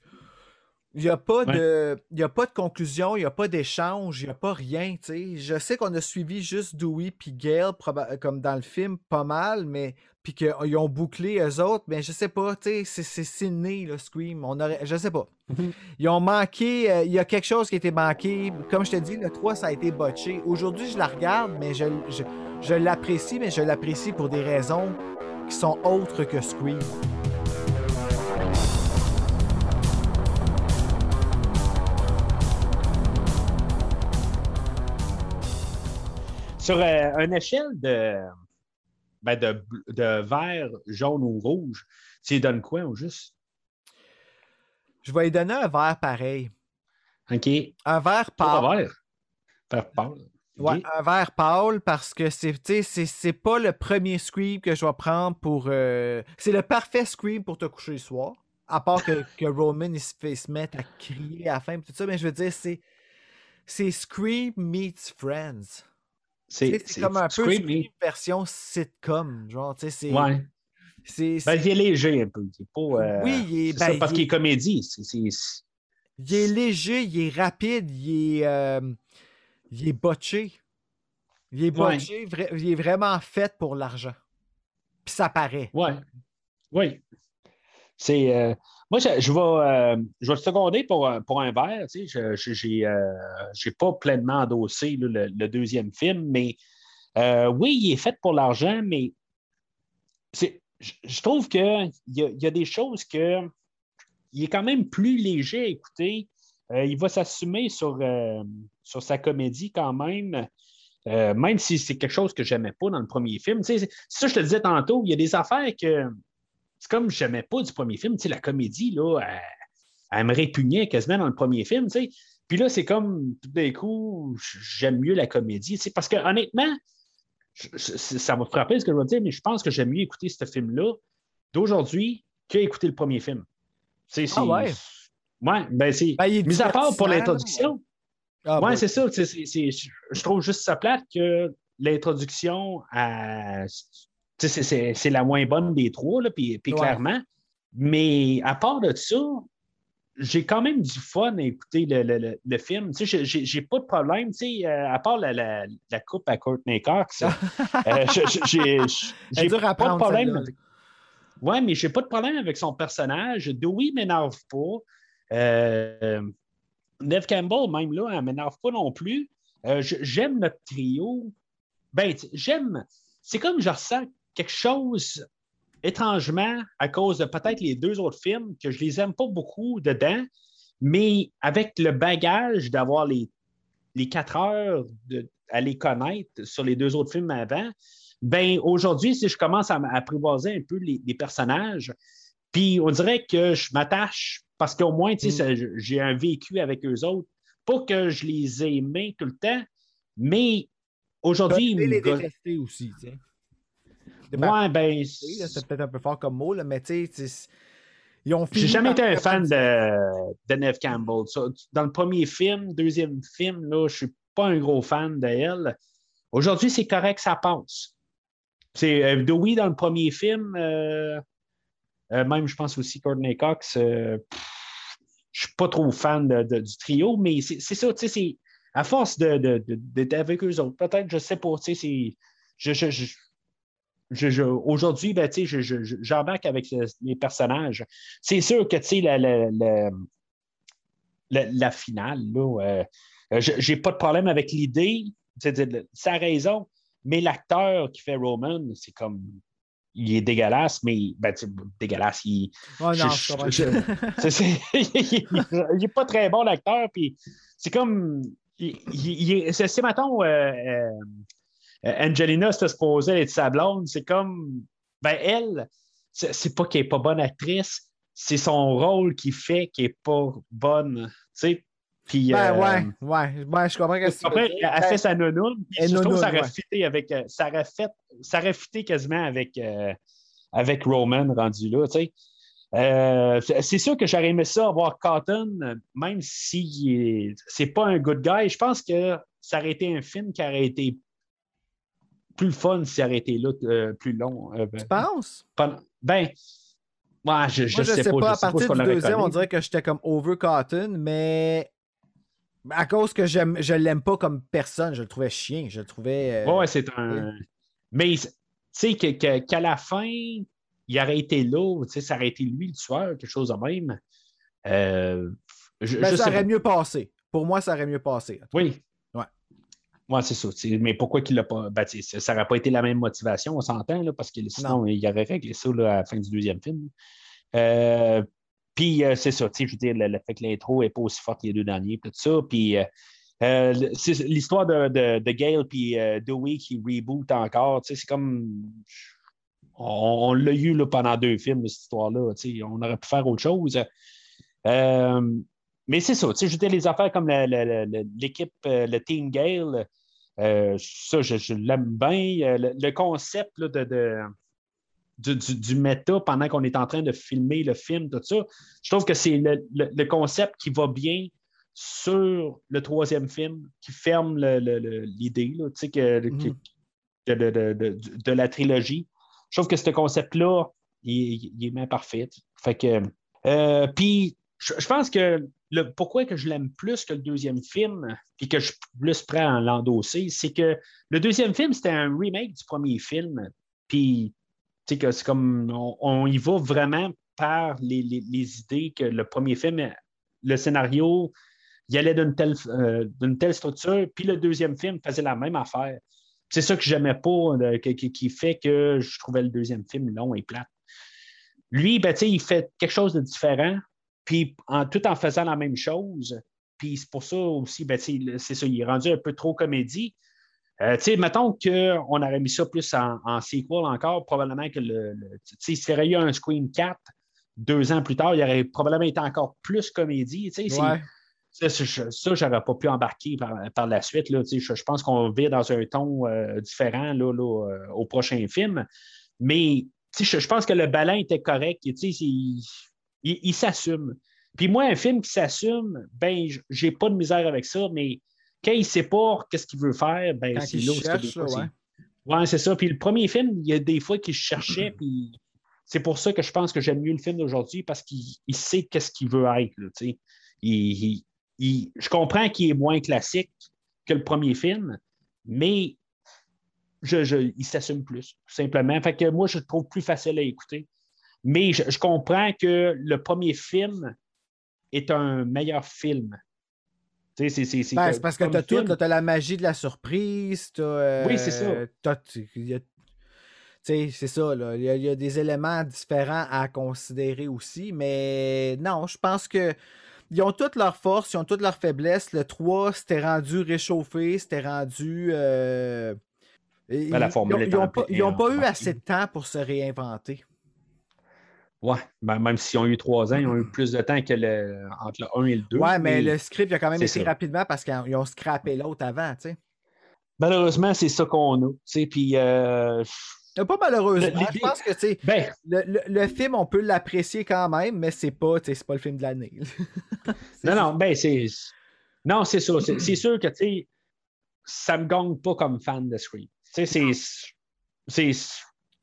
Il n'y a, pas Ouais. de- il y a pas de conclusion, il n'y a pas d'échange, il n'y a pas rien. tu sais. Je sais qu'on a suivi juste Dewey puis Gail, proba- comme dans le film, pas mal, mais puis qu'ils ont bouclé eux autres, mais je sais pas, c'est Sydney, le Scream. On aurait, je sais pas. Mhm. Ils ont manqué, euh, il y a quelque chose qui a été manqué. Comme je te dis, le 3, ça a été botché. Aujourd'hui, je la regarde, mais je, je, je l'apprécie, mais je l'apprécie pour des raisons qui sont autres que Scream. Sur euh, une échelle de, ben, de, de vert, jaune ou rouge, tu lui donnes quoi au juste? Je vais lui donner un verre pareil. OK. Un verre Pas pâle. vert. Faire pâle. Ouais, un verre pâle parce que c'est, c'est, c'est pas le premier scream que je vais prendre pour. euh, C'est le parfait scream pour te coucher le soir. À part que, que Roman il se fait se mettre à crier à la fin, tout ça, mais je veux dire, c'est. C'est Scream meets Friends. C'est comme un peu Scream, Scream version sitcom. Genre, tu sais, c'est. Ouais. c'est, Ben, c'est- il est léger un peu. Il est pas, euh, Oui, il est- c'est ben, ça, parce il qu'il est- est comédie. C'est, c'est- il est léger, il est rapide, il est. euh, Il est botché. Il est Ouais. botché, vra- il est vraiment fait pour l'argent. Puis ça paraît. Ouais. Oui. C'est. euh, moi, je, je vais, euh, je vais le seconder pour, un- pour un verre. Tu sais, je euh, j'ai pas pleinement endossé là, le, le deuxième film, mais euh, oui, il est fait pour l'argent, mais c'est, je, je trouve qu'il y a, il y a des choses que. Il est quand même plus léger à écouter. Euh, il va s'assumer sur, euh, sur sa comédie quand même. Euh, même si c'est quelque chose que j'aimais pas dans le premier film. Tu sais, ça je te disais tantôt, il y a des affaires que c'est comme je n'aimais pas du premier film. Tu sais, la comédie, là, elle, elle me répugnait quasiment dans le premier film. tu sais. Puis là, c'est comme tout d'un coup, j'aime mieux la comédie. Parce que honnêtement, je- ça va frapper ce que je vais dire, mais je pense que j'aime mieux écouter ce film-là d'aujourd'hui qu'écouter le premier film. Ah ouais? Ouais, ben c'est. Ben, Mis à part pour l'introduction. Ah, ouais, bah, c'est ça. c'est- c'est- c'est- je trouve juste ça plate que l'introduction à. C'est c'est- c'est la moins bonne des trois, là, puis, puis Ouais. clairement. Mais à part de ça, j'ai quand même du fun à écouter le, le- le- le film. Tu sais, j'ai- j'ai j'ai pas de problème. tu sais, euh, à part la, la- la coupe à Courtney Cox, euh, j'ai pas de problème. Ouais, mais j'ai pas de problème avec son personnage. Dewey m'énerve pas. Euh, Neve Campbell, même là, elle m'énerve pas non plus. Euh, j'aime notre trio. Ben, j'aime. C'est comme je ressens quelque chose étrangement à cause de peut-être les deux autres films que je les aime pas beaucoup dedans, mais avec le bagage d'avoir les, les quatre heures de, à les connaître sur les deux autres films avant, ben aujourd'hui, si je commence à apprivoiser un peu les personnages, puis on dirait que je m'attache parce qu'au moins, tu sais, ça- j'ai un vécu avec eux autres. Pas que je les ai aimés tout le temps, mais aujourd'hui, ils les détester aussi, tu sais. Ouais, ben. C'est peut-être un peu fort comme mot, là, mais tu sais, ils ont J'ai jamais été un fan de, de Neve Campbell. Dans le premier film, deuxième film, là, je suis pas un gros fan d'elle. Aujourd'hui, c'est correct, ça passe. C'est euh, Dewey dans le premier film, euh, euh, même je pense aussi Courtney Cox. je suis pas trop fan du trio, mais c'est ça, tu sais, à force d'être avec eux autres. Peut-être, je sais pas, tu sais, je, aujourd'hui, ben, j'embarque avec les personnages. C'est sûr que la, la, la, la, finale, euh, j'ai pas de problème avec l'idée, sa raison, mais l'acteur qui fait Roman, c'est comme. Il est dégueulasse, mais ben, dégueulasse. Il, oh non, il, est pas très bon, l'acteur. Puis c'est comme. c'est, mettons, euh, euh, Angelina se supposée être sa blonde. C'est comme. Ben, elle, c'est, pas qu'elle est pas bonne actrice, c'est son rôle qui fait qu'elle est pas bonne. Tu sais, puis, ben, ouais, euh, ouais, je comprends que c'est. Après, elle fait sa nounoune, puis je trouve ça aurait fité avec. Euh, ça aurait fait. Ça aurait fité quasiment avec, euh, avec Roman rendu là, tu sais. c'est sûr que j'aurais aimé ça avoir Cotton, même si c'est pas un good guy. Je pense que ça aurait été un film qui aurait été plus fun s'il aurait été là plus long. tu penses? Ben, moi, je, je, sais, pas. À partir du deuxième, on dirait que j'étais comme over Cotton, mais à cause que je l'aime pas comme personne, je le trouvais chien, je le trouvais. Euh, ouais, c'est un. Mais tu sais qu'à la fin, il aurait été là, ça aurait été lui le tueur, quelque chose de même. Euh, ben, ça aurait mieux passé. Pour moi, ça aurait mieux passé. Oui. Ouais. Ouais, c'est ça. Mais pourquoi qu'il l'a pas. Ben, ça n'aurait pas été la même motivation, on s'entend, parce que sinon, il aurait réglé ça à la fin du deuxième film. Euh, puis euh, c'est ça, tu sais, je veux dire, le, fait que l'intro n'est pas aussi forte que les deux derniers, tout ça. Puis euh, euh, l'histoire de, de, Gale puis Dewey qui reboot encore, tu sais, c'est comme. On, l'a eu pendant deux films, cette histoire-là. Tu sais, on aurait pu faire autre chose. mais c'est ça, tu sais, je veux dire, les affaires comme l'équipe, le Team Gale, ça, je, l'aime bien. Le, concept là, de du, du, méta pendant qu'on est en train de filmer le film, tout ça. Je trouve que c'est le, concept qui va bien sur le troisième film, qui ferme l'idée mm. de, la trilogie. Je trouve que ce concept-là, il, est bien parfait. Fait que. Euh, puis, je, pense que le, pourquoi que je l'aime plus que le deuxième film, et que je suis plus prêt à l'endosser, c'est que le deuxième film, c'était un remake du premier film. Puis c'est comme on, y va vraiment par les, idées que le premier film, le scénario, il allait d'une telle, euh, structure, puis le deuxième film faisait la même affaire. C'est ça que j'aimais pas, euh, qui, fait que je trouvais le deuxième film long et plat. Lui, ben, il fait quelque chose de différent, puis tout en faisant la même chose. Puis c'est pour ça aussi, ben, c'est ça, il est rendu un peu trop comédie. Euh, tu sais, mettons qu'on aurait mis ça plus en, sequel encore, probablement que le. tu s'il y aurait eu un Scream 4 deux ans plus tard, il aurait probablement été encore plus comédie. Tu sais, Ça, ça j'aurais pas pu embarquer par, la suite. Là, je, je pense qu'on vit dans un ton euh, différent là, euh, au prochain film. Mais je, je, pense que le ballon était correct. Il, il s'assume. Puis moi, un film qui s'assume, ben, j'ai pas de misère avec ça, mais quand il ne sait pas qu'est-ce qu'il veut faire, ben, c'est là où ouais. c'est ça. Puis le premier film, il y a des fois qu'il cherchait, puis c'est pour ça que je pense que j'aime mieux le film d'aujourd'hui parce qu'il sait qu'est-ce qu'il veut être. je comprends qu'il est moins classique que le premier film, mais je, il s'assume plus, tout simplement. Fait que moi, je le trouve plus facile à écouter. Mais je comprends que le premier film est un meilleur film ben, c'est parce que tu as tout, tu as la magie de la surprise. As, oui, c'est ça. Euh, c'est ça, Il, y a, des éléments différents à considérer aussi, mais non, je pense que ils ont toutes leurs forces, ils ont toutes leurs faiblesses. Le 3, c'était rendu réchauffé, c'était rendu. Euh, ben, ils n'ont pas, eu assez de temps pour se réinventer. Ouais, ben, même s'ils ont eu trois ans, ils ont eu plus de temps que le, entre le 1 et le 2. Ouais, mais, le script a quand même été rapidement parce qu'ils ont scrappé l'autre avant, tu sais. Malheureusement, c'est ça qu'on a. Puis, euh, Euh, Pas malheureusement. Le- Je pense que tu sais, Ben, le, le- le film, on peut l'apprécier quand même, mais c'est pas, tu sais, c'est pas le film de l'année. Non, non, ben, c'est. Non, c'est ça. C'est c'est sûr que, tu sais, ça me gagne pas comme fan de Scream. Tu sais, c'est.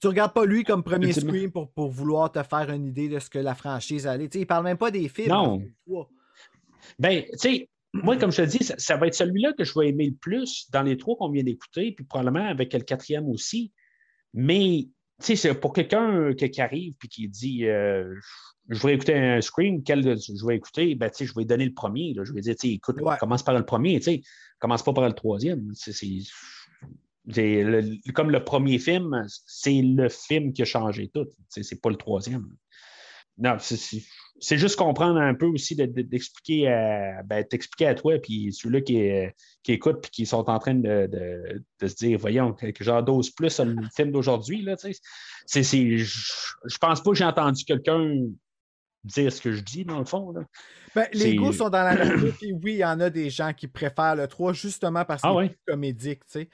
Tu regardes pas lui comme premier Ultimement. Scream pour, pour vouloir te faire une idée de ce que la franchise allait. Tu sais, il parle même pas des films. Non. wow. Ben, tu sais, moi, comme je te dis, ça, ça va être celui-là que je vais aimer le plus dans les trois qu'on vient d'écouter, puis probablement avec le quatrième aussi. Mais, tu sais, c'est pour quelqu'un qui, qui arrive puis qui dit euh, je vais écouter un Scream, quel je vais écouter, ben, tu sais, je vais lui donner le premier. là. Je vais dire, tu sais, écoute, Ouais. commence par le premier, tu sais, commence pas par le troisième. C'est le- comme le premier film, c'est le film qui a changé tout. C'est pas le troisième. Non, c'est- c'est c'est juste comprendre un peu aussi de- de- d'expliquer à ben, t'expliquer à toi, puis ceux-là qui, qui écoutent puis qui sont en train de, de- se dire, voyons, que, que j'en dose plus le film d'aujourd'hui. C'est- c'est- Je pense pas que j'ai entendu quelqu'un dire ce que je dis, dans le fond. là. Ben, les C'est- goûts sont dans la nature, puis oui, il y en a des gens qui préfèrent le 3 justement parce Ah est ouais? plus comédique, tu sais.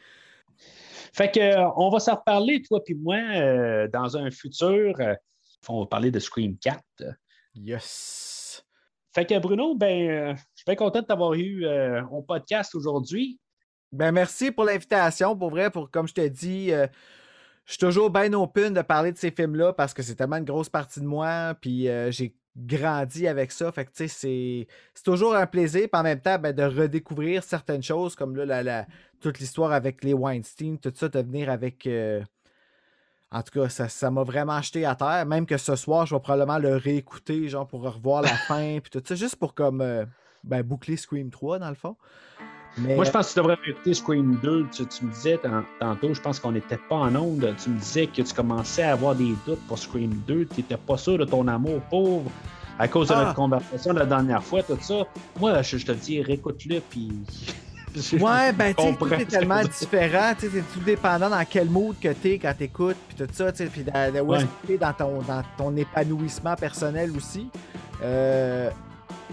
Fait que euh, on va s'en reparler, toi puis moi, euh, dans un futur. euh, on va parler de Scream 4. Yes. Fait que Bruno, ben, je suis bien content de t'avoir eu au podcast aujourd'hui. Ben, merci pour l'invitation. Pour vrai, pour, comme je te dis, je suis toujours bien open de parler de ces films-là parce que c'est tellement une grosse partie de moi. Puis euh, j'ai grandi avec ça. Fait que, tu sais, c'est, c'est toujours un plaisir. Puis en même temps, ben, de redécouvrir certaines choses comme là, la, la- toute l'histoire avec les Weinstein, tout ça, de venir avec. euh, En tout cas, ça, ça m'a vraiment jeté à terre. Même que ce soir, je vais probablement le réécouter, genre pour revoir la fin, puis tout ça, juste pour comme euh, ben, boucler Scream 3, dans le fond. Mais, Moi, je pense que tu devrais écouter Scream 2. Tu, tu me disais tan- tantôt, je pense qu'on n'était pas en onde. Tu me disais que tu commençais à avoir des doutes pour Scream 2. Tu n'étais pas sûr de ton amour pauvre à cause de Ah. notre conversation la dernière fois, tout ça. Moi, je, je te dis, réécoute-le, puis. Ouais, ben, tu sais, tout est tellement différent. Tu sais, c'est tout dépendant dans quel mood que t'es quand t'écoutes, puis tout ça, tu sais, puis dans, dans où est-ce Ouais. dans ton, dans ton épanouissement personnel aussi. Euh,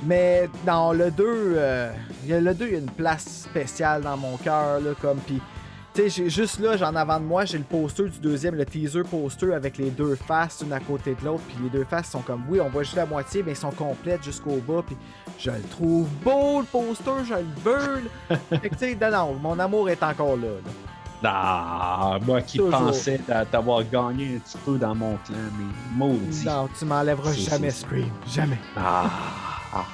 mais dans le 2, euh, il y a le 2, il y a une place spéciale dans mon cœur, là, comme, puis, tu sais, j'ai- juste là, j'en avant de moi, j'ai le poster du deuxième, le teaser poster avec les deux faces, une à côté de l'autre, puis les deux faces sont comme, oui, on voit juste la moitié, mais ils sont complètes jusqu'au bas, puis je le trouve beau, le poster, je le veux. Fait que, tu sais, non, non, mon amour est encore là. là. Ah, moi qui Toujours. pensais t'a- t'avoir gagné un petit peu dans mon clan, mais maudit. Non, tu m'enlèveras jamais Scream. Jamais. Ah, ah.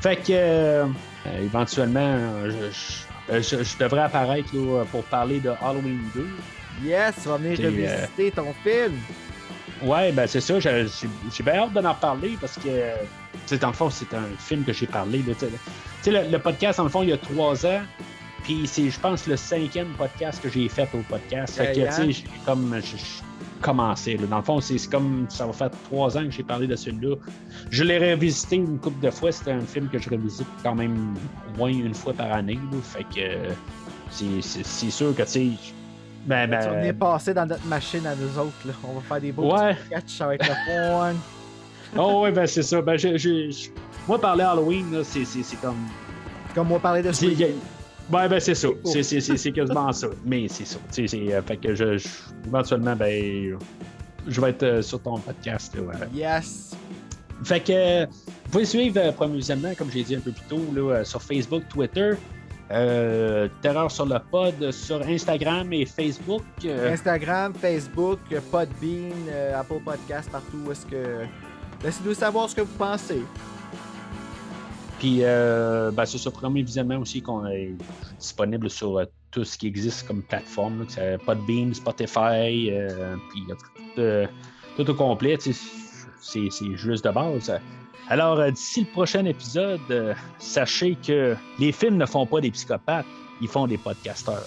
Fait que, euh, euh, éventuellement, euh, je, je- je- je devrais apparaître là, pour parler de Halloween 2. Yes, tu vas venir revisiter ton film. Ouais, ben c'est ça. J'ai bien hâte d'en parler parce que, sais, dans le fond, c'est un film que j'ai parlé. Tu sais, Tu sais, le, le podcast, dans le fond, il y a trois ans. Puis c'est, je pense, le cinquième podcast que j'ai fait au podcast. Fait que, Hey, tu sais, hein? comme commencé. là. Dans le fond, c'est comme ça va faire trois ans que j'ai parlé de celui-là. Je l'ai revisité une couple de fois. C'était un film que je revisite quand même au moins une fois par année. là. Fait que c'est- sûr que, tu sais, ben, ben, venir passer dans notre machine à nous autres. Là. On va faire des beaux Ouais. sketchs, être le fun. Oh, ouais, ben c'est ça. Ben, Moi, parler Halloween, c'est comme. Comme moi parler de c'est- Ouais, ben c'est ça. C'est- C'est quasiment ça. Mais c'est ça. Euh, fait que je, je- éventuellement, ben, je vais être euh, sur ton podcast. là, ouais. Yes. Fait que vous pouvez suivre euh, comme j'ai dit un peu plus tôt, là, euh, sur Facebook, Twitter. euh, Terreur sur le pod sur Instagram et Facebook. euh, Instagram, Facebook, Podbean, Apple Podcast, partout où est-ce que. Laissez-nous savoir ce que vous pensez. Puis, euh, ben, c'est sur premier visionnement aussi qu'on est disponible sur euh, tout ce qui existe comme plateforme. Là, que Podbeam, Spotify, euh, puis euh, tout, au complet. C'est juste de base. Alors, d'ici le prochain épisode, sachez que les films ne font pas des psychopathes, ils font des podcasteurs.